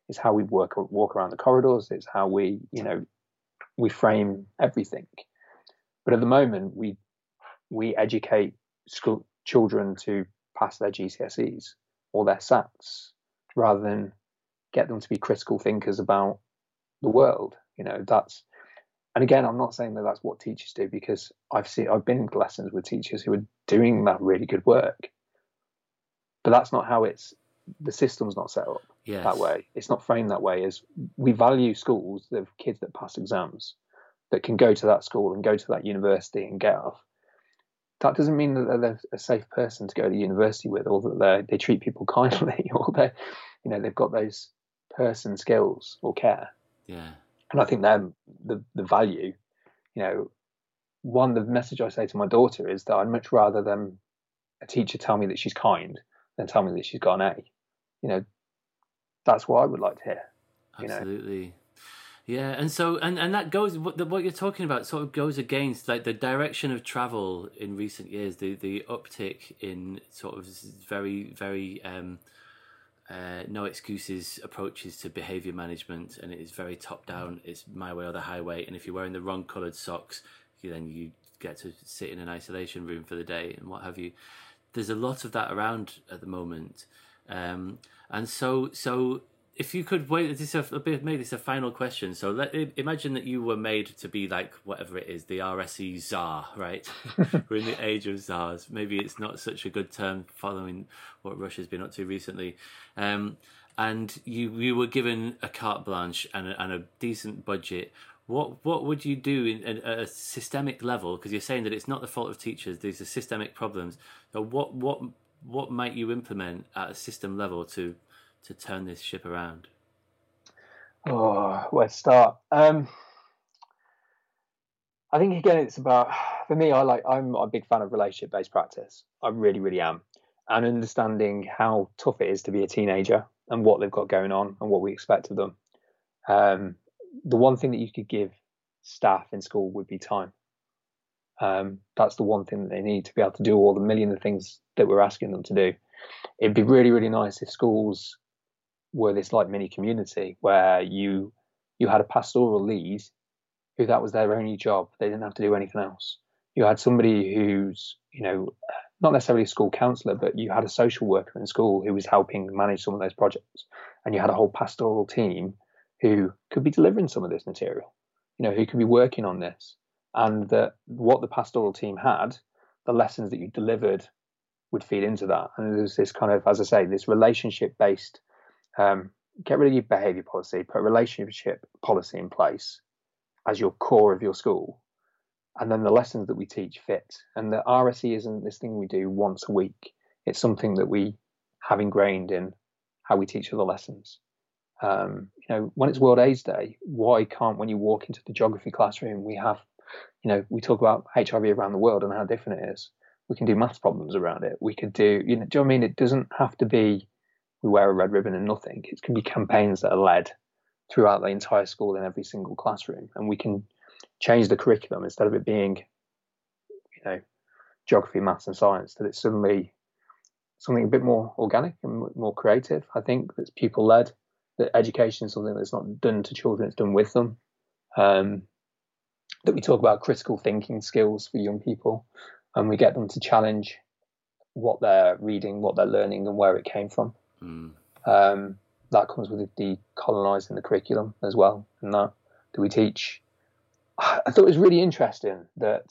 It's how we work walk around the corridors. It's how we, you know, we frame everything. But at the moment, we we educate school children to pass their GCSEs or their SATs rather than get them to be critical thinkers about the world. You know, that's and again, I'm not saying that that's what teachers do because I've seen I've been in lessons with teachers who are doing that really good work, but that's not how it's the system's not set up yes. that way. It's not framed that way. As we value schools, the kids that pass exams that can go to that school and go to that university and get off that doesn't mean that they're a safe person to go to university with, or that they they treat people kindly, or they, you know, they've got those person skills or care. Yeah. And I think they're the the value. You know, one the message I say to my daughter is that I'd much rather them a teacher tell me that she's kind than tell me that she's got an A. You know, that's what I would like to hear. Absolutely. Yeah, and so and and that goes what, what you're talking about sort of goes against like the direction of travel in recent years, the the uptick in sort of very very um, uh, no excuses approaches to behavior management, and it is very top down. It's my way or the highway, and if you're wearing the wrong coloured socks, you, then you get to sit in an isolation room for the day and what have you. There's a lot of that around at the moment, um, and so so if you could wait, this is a, bit, maybe this a final question. So let imagine that you were made to be like whatever it is, the RSE czar, right? we're in the age of czars. Maybe it's not such a good term following what Russia's been up to recently. Um, and you you were given a carte blanche and a, and a decent budget. What what would you do in, at a systemic level? Because you're saying that it's not the fault of teachers; these are systemic problems. So what what what might you implement at a system level to to turn this ship around? Oh, where to start? Um, I think again, it's about for me. I like. I'm a big fan of relationship-based practice. I really, really am, and understanding how tough it is to be a teenager and what they've got going on and what we expect of them. Um, the one thing that you could give staff in school would be time. Um, that's the one thing that they need to be able to do all the million of things that we're asking them to do. It'd be really, really nice if schools were this like mini community where you you had a pastoral lead who that was their only job. They didn't have to do anything else. You had somebody who's, you know, not necessarily a school counsellor, but you had a social worker in school who was helping manage some of those projects. And you had a whole pastoral team who could be delivering some of this material, you know, who could be working on this. And that what the pastoral team had, the lessons that you delivered would feed into that. And there's this kind of, as I say, this relationship based um, get rid of your behavior policy, put a relationship policy in place as your core of your school. And then the lessons that we teach fit. And the RSE isn't this thing we do once a week. It's something that we have ingrained in how we teach other lessons. Um, you know, when it's World AIDS Day, why can't when you walk into the geography classroom, we have, you know, we talk about HIV around the world and how different it is. We can do maths problems around it. We could do, you know, do you know I mean? It doesn't have to be we wear a red ribbon and nothing. It can be campaigns that are led throughout the entire school in every single classroom, and we can change the curriculum instead of it being, you know, geography, maths, and science. That it's suddenly something a bit more organic and more creative. I think that's pupil led. That education is something that's not done to children; it's done with them. Um, that we talk about critical thinking skills for young people, and we get them to challenge what they're reading, what they're learning, and where it came from. Mm. Um, that comes with decolonising the curriculum as well. And that do we teach? I thought it was really interesting that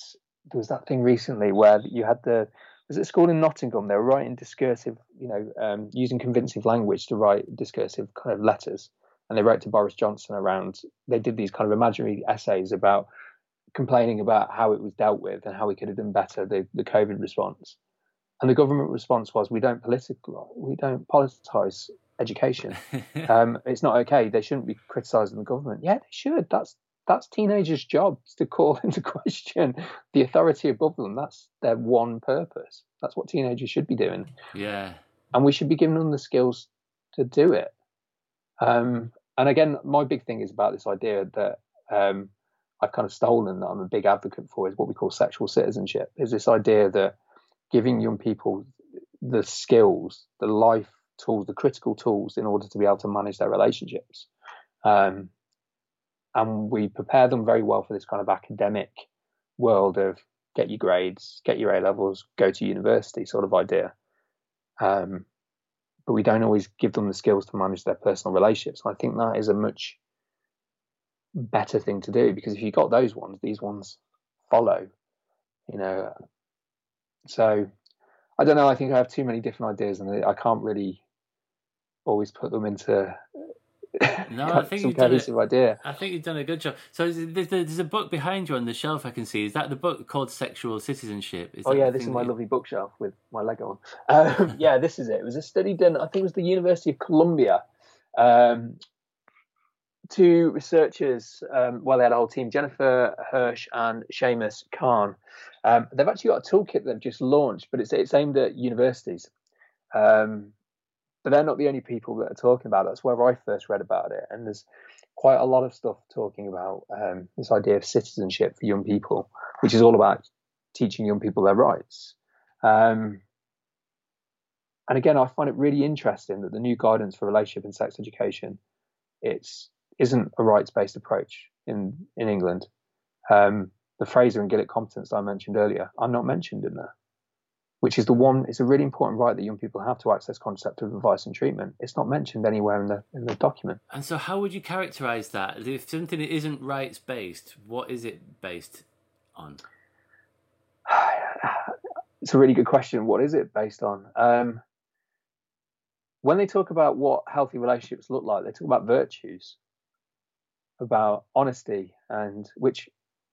there was that thing recently where you had the was it school in Nottingham? They were writing discursive, you know, um, using convincing language to write discursive kind of letters, and they wrote to Boris Johnson around. They did these kind of imaginary essays about complaining about how it was dealt with and how we could have done better the, the COVID response. And the government response was, "We don't political, we don't politicize education. um, it's not okay. They shouldn't be criticising the government. Yeah, they should. That's that's teenagers' jobs to call into question the authority above them. That's their one purpose. That's what teenagers should be doing. Yeah, and we should be giving them the skills to do it. Um, and again, my big thing is about this idea that um, I've kind of stolen that I'm a big advocate for is what we call sexual citizenship. Is this idea that giving young people the skills, the life tools, the critical tools in order to be able to manage their relationships. Um, and we prepare them very well for this kind of academic world of get your grades, get your A levels, go to university sort of idea. Um, but we don't always give them the skills to manage their personal relationships. And I think that is a much better thing to do because if you've got those ones, these ones follow. You know, so I don't know. I think I have too many different ideas, and I can't really always put them into no, I think you've done a, idea. I think you've done a good job. So there's, there's, a book behind you on the shelf I can see. Is that the book called Sexual Citizenship? Is oh yeah, this is my lovely bookshelf with my Lego on. Um, yeah, this is it. It was a study done. I think it was the University of Columbia. Um, two researchers, um, well, they had a whole team, Jennifer Hirsch and Shamus Khan. Um, they've actually got a toolkit they've just launched, but it's it's aimed at universities. Um, but they're not the only people that are talking about it. That's where I first read about it, and there's quite a lot of stuff talking about um, this idea of citizenship for young people, which is all about teaching young people their rights. Um, and again, I find it really interesting that the new guidance for relationship and sex education it's isn't a rights-based approach in in England. Um, the Fraser and Gillick competence I mentioned earlier are not mentioned in there, which is the one. It's a really important right that young people have to access contraceptive advice and treatment. It's not mentioned anywhere in the in the document. And so, how would you characterise that? If something isn't rights-based, what is it based on? It's a really good question. What is it based on? Um, when they talk about what healthy relationships look like, they talk about virtues about honesty and which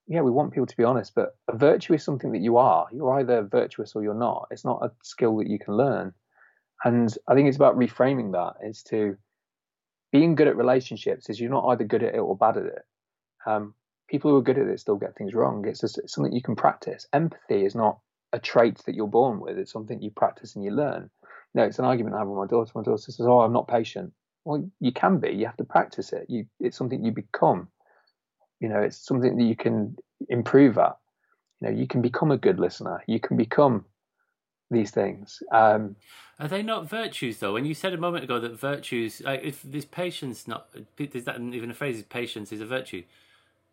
yeah we want people to be honest but a virtue is something that you are you're either virtuous or you're not it's not a skill that you can learn And I think it's about reframing that. Is to being good at relationships is you're not either good at it or bad at it. Um, people who are good at it still get things wrong. It's just it's something you can practice. Empathy is not a trait that you're born with. It's something you practice and you learn. You know, it's an argument I have with my daughter. My daughter says, "Oh, I'm not patient." Well, you can be. You have to practice it. You, it's something you become. You know, it's something that you can improve at. You know, you can become a good listener. You can become these things. Um, Are they not virtues though? When you said a moment ago that virtues, like if this patience, not is that even a phrase? Is patience is a virtue?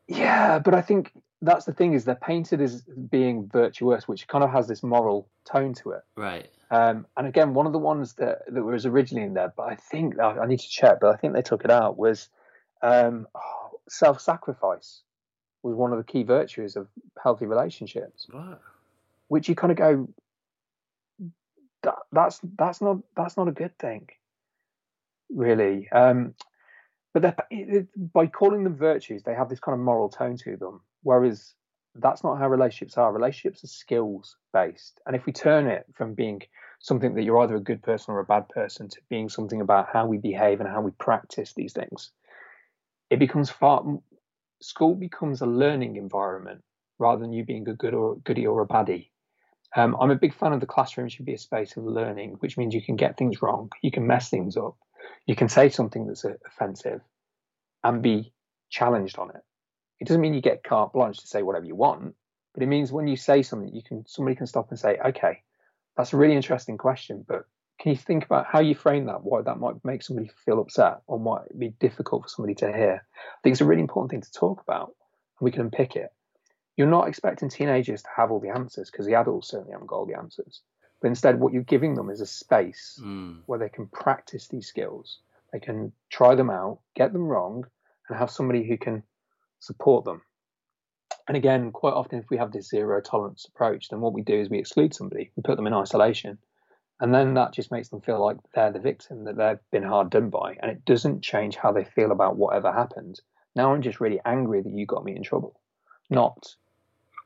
Yeah, but I think that's the thing is they're painted as being virtuous, which kind of has this moral tone to it. Right. Um, and again, one of the ones that that was originally in there, but I think I need to check, but I think they took it out was um, oh, self-sacrifice was one of the key virtues of healthy relationships. Which you kind of go, that, that's that's not that's not a good thing, really. Um, but it, by calling them virtues, they have this kind of moral tone to them. Whereas that's not how relationships are. Relationships are skills based. And if we turn it from being something that you're either a good person or a bad person to being something about how we behave and how we practice these things, it becomes far. School becomes a learning environment rather than you being a good or goody or a baddie. Um, I'm a big fan of the classroom should be a space of learning, which means you can get things wrong, you can mess things up, you can say something that's offensive and be challenged on it. It doesn't mean you get carte blanche to say whatever you want, but it means when you say something, you can somebody can stop and say, "Okay, that's a really interesting question, but can you think about how you frame that? Why that might make somebody feel upset or might be difficult for somebody to hear?" I think it's a really important thing to talk about, and we can unpick it. You're not expecting teenagers to have all the answers because the adults certainly haven't got all the answers. But instead, what you're giving them is a space mm. where they can practice these skills. They can try them out, get them wrong, and have somebody who can support them. And again, quite often, if we have this zero tolerance approach, then what we do is we exclude somebody, we put them in isolation. And then that just makes them feel like they're the victim, that they've been hard done by. And it doesn't change how they feel about whatever happened. Now I'm just really angry that you got me in trouble, not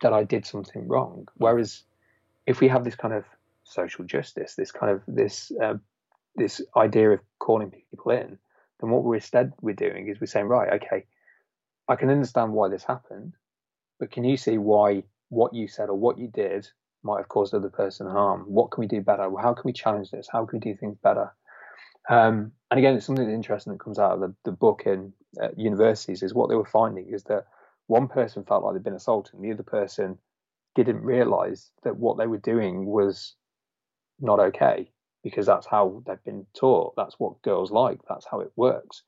that I did something wrong. Whereas if we have this kind of social justice, this kind of this uh, this idea of calling people in, then what we're instead we're doing is we're saying, right, okay, I can understand why this happened, but can you see why what you said or what you did might have caused other person harm? What can we do better? How can we challenge this? How can we do things better? Um, and again, it's something interesting that comes out of the, the book in uh, universities is what they were finding is that one person felt like they'd been assaulted, and the other person didn't realize that what they were doing was not okay because that's how they've been taught. That's what girls like. That's how it works.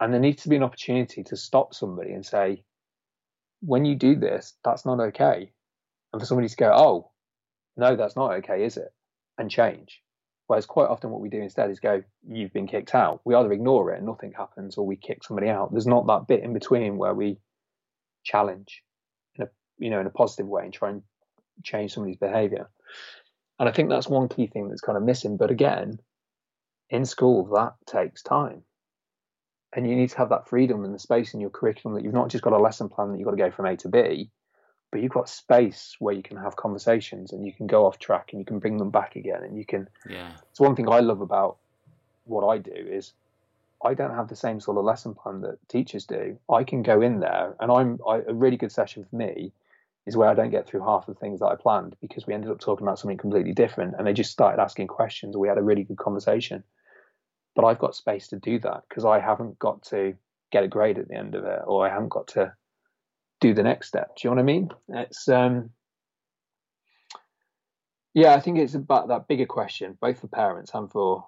And there needs to be an opportunity to stop somebody and say, when you do this, that's not okay. And for somebody to go, oh, no, that's not okay, is it? And change. Whereas quite often what we do instead is go, you've been kicked out. We either ignore it and nothing happens or we kick somebody out. There's not that bit in between where we challenge in a you know in a positive way and try and change somebody's behavior. And I think that's one key thing that's kind of missing. But again, in school, that takes time. And you need to have that freedom and the space in your curriculum that you've not just got a lesson plan that you've got to go from A to B, but you've got space where you can have conversations and you can go off track and you can bring them back again. And you can. Yeah. It's one thing I love about what I do is I don't have the same sort of lesson plan that teachers do. I can go in there and I'm I, a really good session for me is where I don't get through half of the things that I planned because we ended up talking about something completely different and they just started asking questions and we had a really good conversation. But I've got space to do that because I haven't got to get a grade at the end of it or I haven't got to do the next step. Do you know what I mean? It's um yeah, I think it's about that bigger question, both for parents and for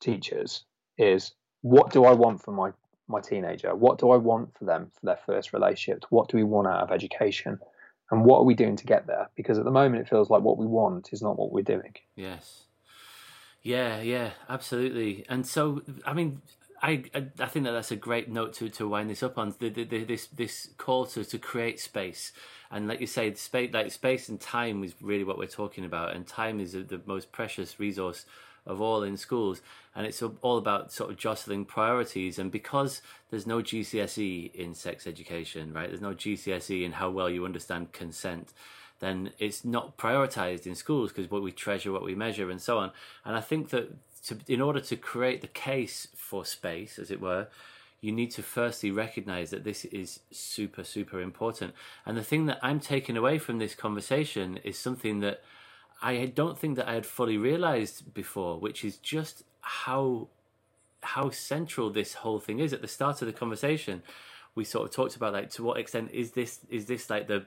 teachers, is what do I want for my my teenager? What do I want for them for their first relationship? What do we want out of education? and what are we doing to get there? Because at the moment, it feels like what we want is not what we're doing. Yes. Yeah, yeah, absolutely. And so, I mean, I I think that that's a great note to, to wind this up on the, the, the, this this call to, to create space and like you say space like space and time is really what we're talking about and time is the most precious resource of all in schools, and it's all about sort of jostling priorities. And because there's no GCSE in sex education, right? There's no GCSE in how well you understand consent. Then it's not prioritized in schools because what we treasure, what we measure, and so on. And I think that to, in order to create the case for space, as it were, you need to firstly recognize that this is super, super important. And the thing that I'm taking away from this conversation is something that I don't think that I had fully realized before, which is just how how central this whole thing is. At the start of the conversation, we sort of talked about like to what extent is this is this like the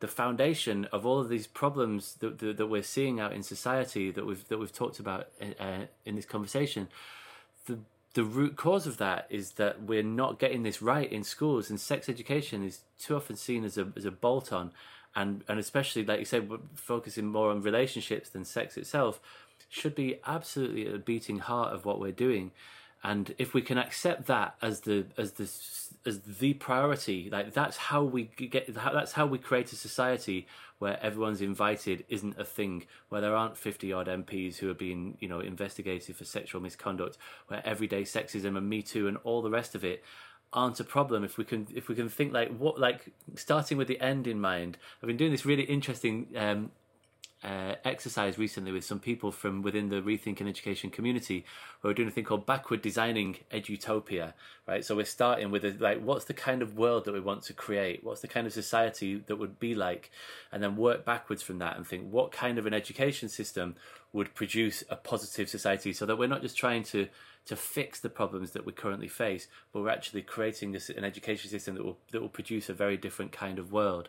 the foundation of all of these problems that, that, that we're seeing out in society that we've that we've talked about uh, in this conversation. The the root cause of that is that we're not getting this right in schools, and sex education is too often seen as a as a bolt on, and and especially like you said, focusing more on relationships than sex itself should be absolutely at the beating heart of what we're doing and if we can accept that as the as the as the priority. Like that's how we get that's how we create a society where everyone's invited isn't a thing where there aren't 50 odd MPs who are being you know investigated for sexual misconduct where everyday sexism and me too and all the rest of it aren't a problem. If we can if we can think like what like starting with the end in mind i've been doing this really interesting um, uh, exercise recently with some people from within the rethinking education community who are doing a thing called backward designing edutopia right? So we're starting with a, like what's the kind of world that we want to create? What's the kind of society that would be like? And then work backwards from that and think what kind of an education system would produce a positive society so that we're not just trying to to fix the problems that we currently face but we're actually creating this, an education system that will that will produce a very different kind of world.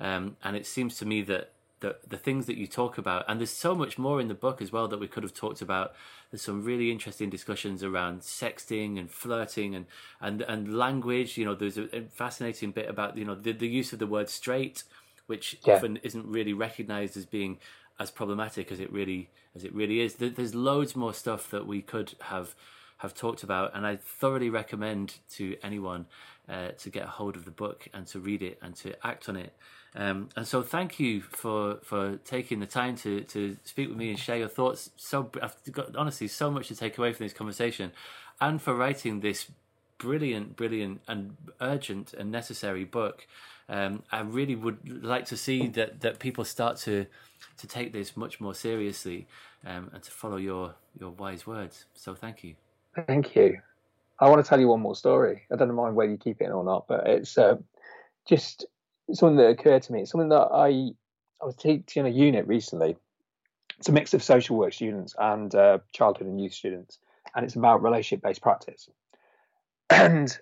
Um, and it seems to me that the the things that you talk about. And there's so much more in the book as well that we could have talked about. There's some really interesting discussions around sexting and flirting and and and language. You know there's a, fascinating bit about you know the, the use of the word straight which yeah. often isn't really recognized as being as problematic as it really as it really is. There's loads more stuff that we could have have talked about. And i thoroughly recommend to anyone uh, to get a hold of the book and to read it and to act on it um, and so, thank you for for taking the time to to speak with me and share your thoughts. So, I've got honestly so much to take away from this conversation, and for writing this brilliant, brilliant, and urgent and necessary book. Um, I really would like to see that that people start to to take this much more seriously um, and to follow your your wise words. So, thank you. Thank you. I want to tell you one more story. I don't mind whether you keep it or not, but it's uh, just something that occurred to me. It's Something that I I was teaching a unit recently. It's a mix of social work students and uh, childhood and youth students, and it's about relationship based practice. And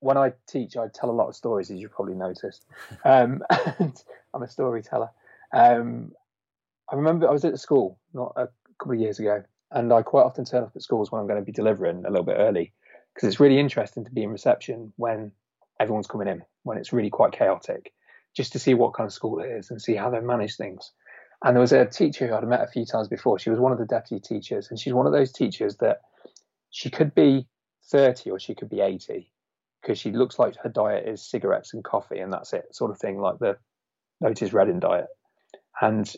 when I teach, I tell a lot of stories, as you probably noticed. Um, and I'm a storyteller. Um, I remember I was at the school not a couple of years ago, and I quite often turn up at schools when I'm going to be delivering a little bit early because it's really interesting to be in reception when everyone's coming in, when it's really quite chaotic just to see what kind of school it is and see how they manage things. And there was a teacher who I'd met a few times before. She was one of the deputy teachers, and she's one of those teachers that she could be 30 or she could be 80 because she looks like her diet is cigarettes and coffee and that's it, sort of thing, like the Otis Redding diet. And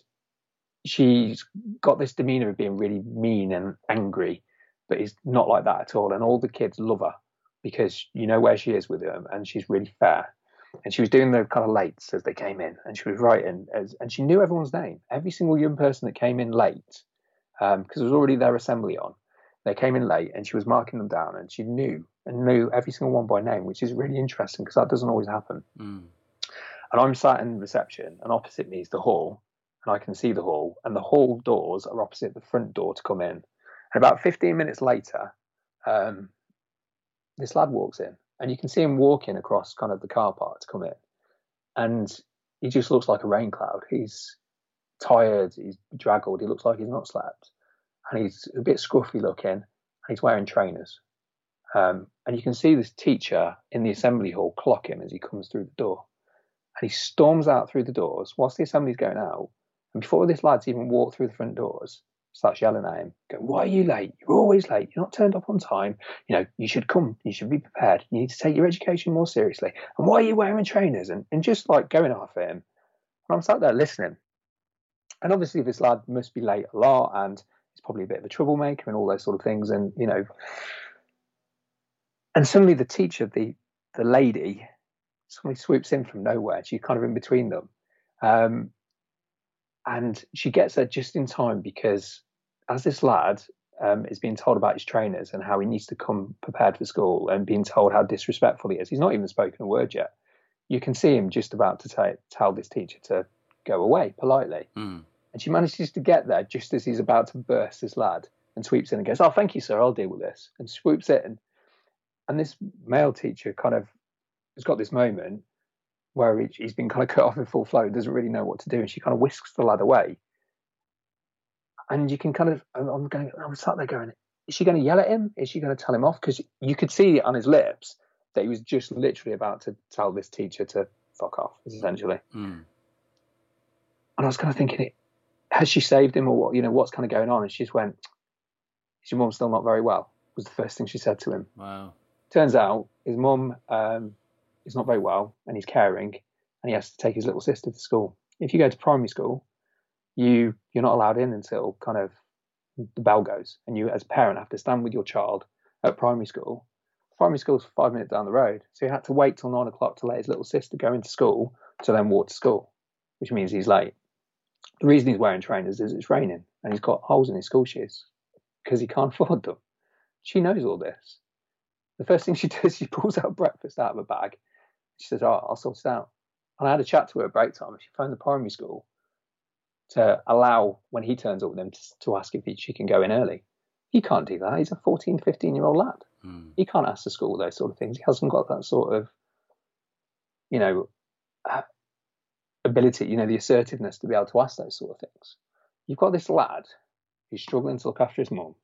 she's got this demeanor of being really mean and angry, but is not like that at all. And all the kids love her because you know where she is with them and she's really fair and she was doing the kind of lates as they came in, and she was writing, as, and she knew everyone's name, every single young person that came in late, because um, there was already their assembly on. They came in late, and she was marking them down, and she knew and knew every single one by name, which is really interesting because that doesn't always happen. Mm. And I'm sat in reception, and opposite me is the hall, and I can see the hall, and the hall doors are opposite the front door to come in. And about 15 minutes later, um, this lad walks in, and you can see him walking across kind of the car park to come in, and he just looks like a rain cloud. He's tired, he's draggled, he looks like he's not slept, and he's a bit scruffy looking, and he's wearing trainers. Um, and you can see this teacher in the assembly hall clock him as he comes through the door. And he storms out through the doors whilst the assembly's going out. And before this lad's even walked through the front doors, starts yelling at him, going, Why are you late? You're always late. You're not turned up on time. You know, you should come. You should be prepared. You need to take your education more seriously. And why are you wearing trainers? And, and just like going after him. And I'm sat there listening. And obviously, this lad must be late a lot and he's probably a bit of a troublemaker and all those sort of things. And, you know, and suddenly the teacher, the, the lady, suddenly swoops in from nowhere. She's kind of in between them. Um, and she gets there just in time because as this lad um, is being told about his trainers and how he needs to come prepared for school and being told how disrespectful he is, he's not even spoken a word yet. You can see him just about to t- tell this teacher to go away politely. Mm. And she manages to get there just as he's about to burst this lad and sweeps in and goes, Oh, thank you, sir. I'll deal with this. And swoops in. And this male teacher kind of has got this moment where he- he's been kind of cut off in full flow, doesn't really know what to do. And she kind of whisks the lad away. And you can kind of, I'm going, I'm sat there going, Is she going to yell at him? Is she going to tell him off? Because you could see on his lips that he was just literally about to tell this teacher to fuck off, essentially. Mm. And I was kind of thinking, has she saved him or what? You know, what's kind of going on? And she just went, "Is your mum still not very well?" Was the first thing she said to him. Wow. Turns out his mum um, is not very well, and he's caring, and he has to take his little sister to school. If you go to primary school, you you're not allowed in until kind of the bell goes, and you as a parent have to stand with your child at primary school. Primary school's five minutes down the road, so he had to wait till nine o'clock to let his little sister go into school to then walk to school, which means he's late. The reason he's wearing trainers is it's raining and he's got holes in his school shoes because he can't afford them. She knows all this. The first thing she does, she pulls out breakfast out of a bag. She says, "Oh, I'll sort it out." And I had a chat to her at break time. She phoned the primary school to allow when he turns up with them to, to ask if he, she can go in early. He can't do that. He's a 14, 15 year old lad. Mm. He can't ask the school those sort of things. He hasn't got that sort of, you know, uh, ability, you know, the assertiveness to be able to ask those sort of things. You've got this lad who's struggling to look after his mum,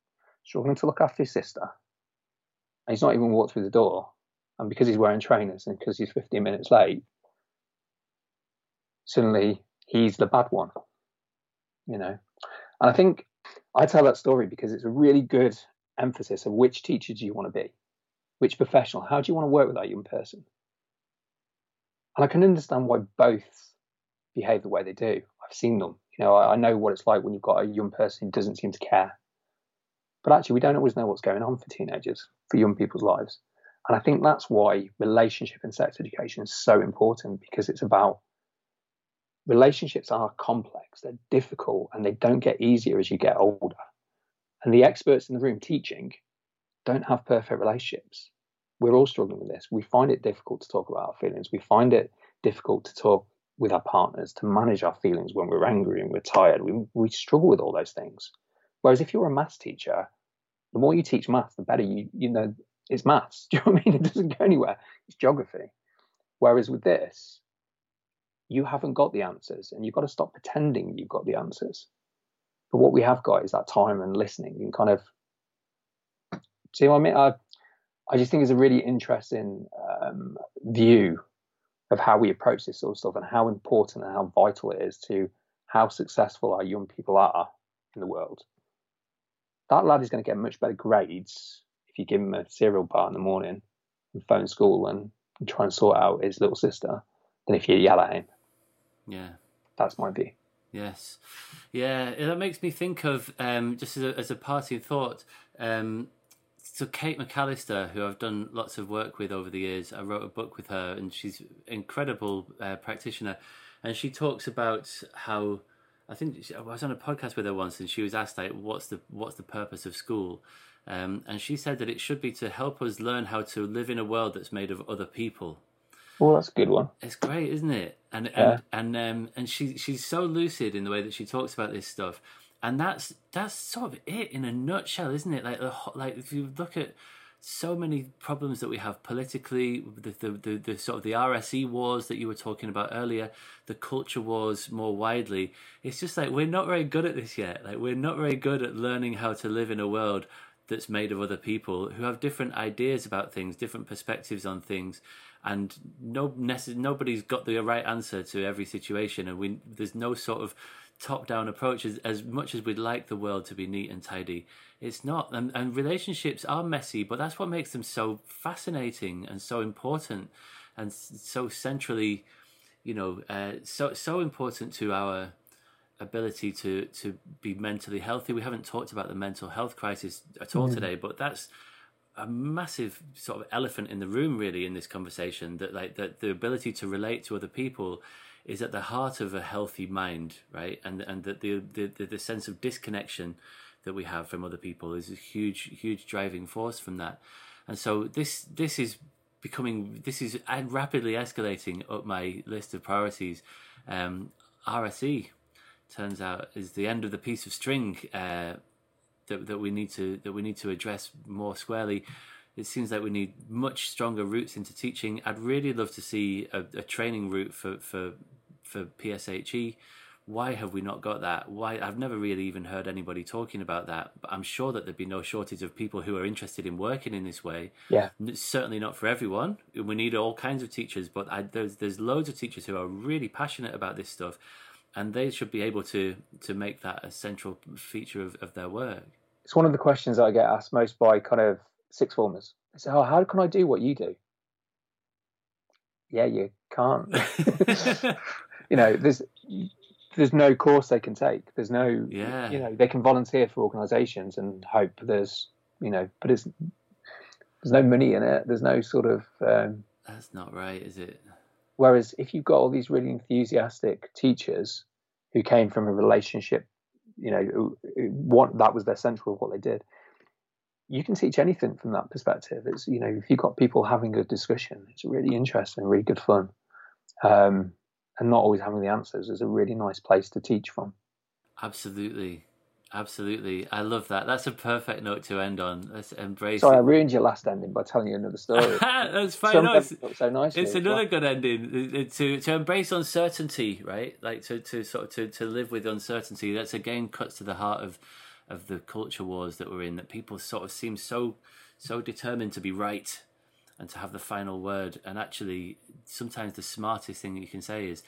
struggling to look after his sister, and he's not even walked through the door. And because he's wearing trainers and because he's 15 minutes late, suddenly he's the bad one, you know. And I think I tell that story because it's a really good emphasis of which teacher do you want to be, which professional, how do you want to work with that young person? And I can understand why both behave the way they do. I've seen them. You know, I, I know what it's like when you've got a young person who doesn't seem to care. But actually, we don't always know what's going on for teenagers, for young people's lives. And I think that's why relationship and sex education is so important because it's about relationships are complex, they're difficult, and they don't get easier as you get older. And the experts in the room teaching don't have perfect relationships. We're all struggling with this. We find it difficult to talk about our feelings. We find it difficult to talk with our partners, to manage our feelings when we're angry and we're tired. We, we struggle with all those things. Whereas if you're a maths teacher, the more you teach maths, the better you, you know, it's maths. Do you know what I mean? It doesn't go anywhere. It's geography. Whereas with this, you haven't got the answers and you've got to stop pretending you've got the answers. But what we have got is that time and listening and kind of, see what I mean? I, I just think it's a really interesting um, view of how we approach this sort of stuff and how important and how vital it is to how successful our young people are in the world. That lad is going to get much better grades if you give him a cereal bar in the morning and phone school and, and try and sort out his little sister than if you yell at him. Yeah. That's my view. Yes, yeah. That makes me think of um, just as a, as a parting thought. Um, so Kate McAllister, who I've done lots of work with over the years, I wrote a book with her, and she's an incredible uh, practitioner, and she talks about how I think she, I was on a podcast with her once, and she was asked like, "What's the what's the purpose of school?" Um, and she said that it should be to help us learn how to live in a world that's made of other people. Well, that's a good one. It's great, isn't it? And Yeah. and and um, and she she's so lucid in the way that she talks about this stuff, and that's that's sort of it in a nutshell, isn't it? Like the like if you look at so many problems that we have politically, the the, the the sort of the RSE wars that you were talking about earlier, the culture wars more widely. It's just like we're not very good at this yet. Like we're not very good at learning how to live in a world that's made of other people who have different ideas about things, different perspectives on things, and no necess- nobody's got the right answer to every situation, and we there's no sort of top down approach as, as much as we'd like the world to be neat and tidy. It's not, and, and relationships are messy, but that's what makes them so fascinating and so important, and so centrally, you know, uh, so so important to our ability to to be mentally healthy. We haven't talked about the mental health crisis at all today, but that's a massive sort of elephant in the room really in this conversation that like that the ability to relate to other people is at the heart of a healthy mind, right? And and the the the, the sense of disconnection that we have from other people is a huge huge driving force from that. And so this this is becoming this is rapidly escalating up my list of priorities. Um, RSE turns out is the end of the piece of string uh, that that we need to that we need to address more squarely. It seems like we need much stronger routes into teaching. I'd really love to see a, a training route for for for PSHE. Why have we not got that? Why I've never really even heard anybody talking about that. But I'm sure that there'd be no shortage of people who are interested in working in this way. Yeah, it's certainly not for everyone. We need all kinds of teachers, but I, there's there's loads of teachers who are really passionate about this stuff, and they should be able to to make that a central feature of, of their work. It's one of the questions that I get asked most by kind of six formers. They say, "Oh, how can I do what you do?" Yeah, you can't. you know, there's there's no course they can take. There's no, yeah. you know, they can volunteer for organisations and hope there's, you know, but it's there's no money in it. There's no sort of. Um, That's not right, is it? Whereas if you've got all these really enthusiastic teachers who came from a relationship, you know, what that was their central of what they did, you can teach anything from that perspective. It's you know, if you've got people having a discussion, it's really interesting, really good fun. Um, and not always having the answers is a really nice place to teach from. Absolutely. Absolutely. I love that. That's a perfect note to end on. Let's embrace Sorry, it. I ruined your last ending by telling you another story. That's fine. No, it's, so nicely it's another well. good ending. To to embrace uncertainty, right? Like to, to sort of to, to live with uncertainty. That's again cuts to the heart of of the culture wars that we're in, that people sort of seem so so determined to be right and to have the final word. And actually, sometimes the smartest thing you can say is,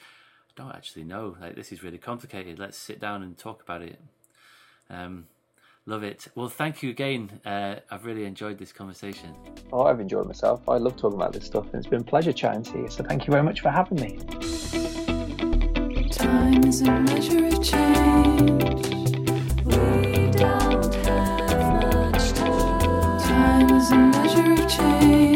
I don't actually know. Like, this is really complicated. Let's sit down and talk about it. Um, love it. Well, thank you again. Uh, I've really enjoyed this conversation. Oh, I've enjoyed myself. I love talking about this stuff, and it's been a pleasure chatting to you. So, thank you very much for having me. Time is a measure of change. We don't have much time. Time is a measure of change.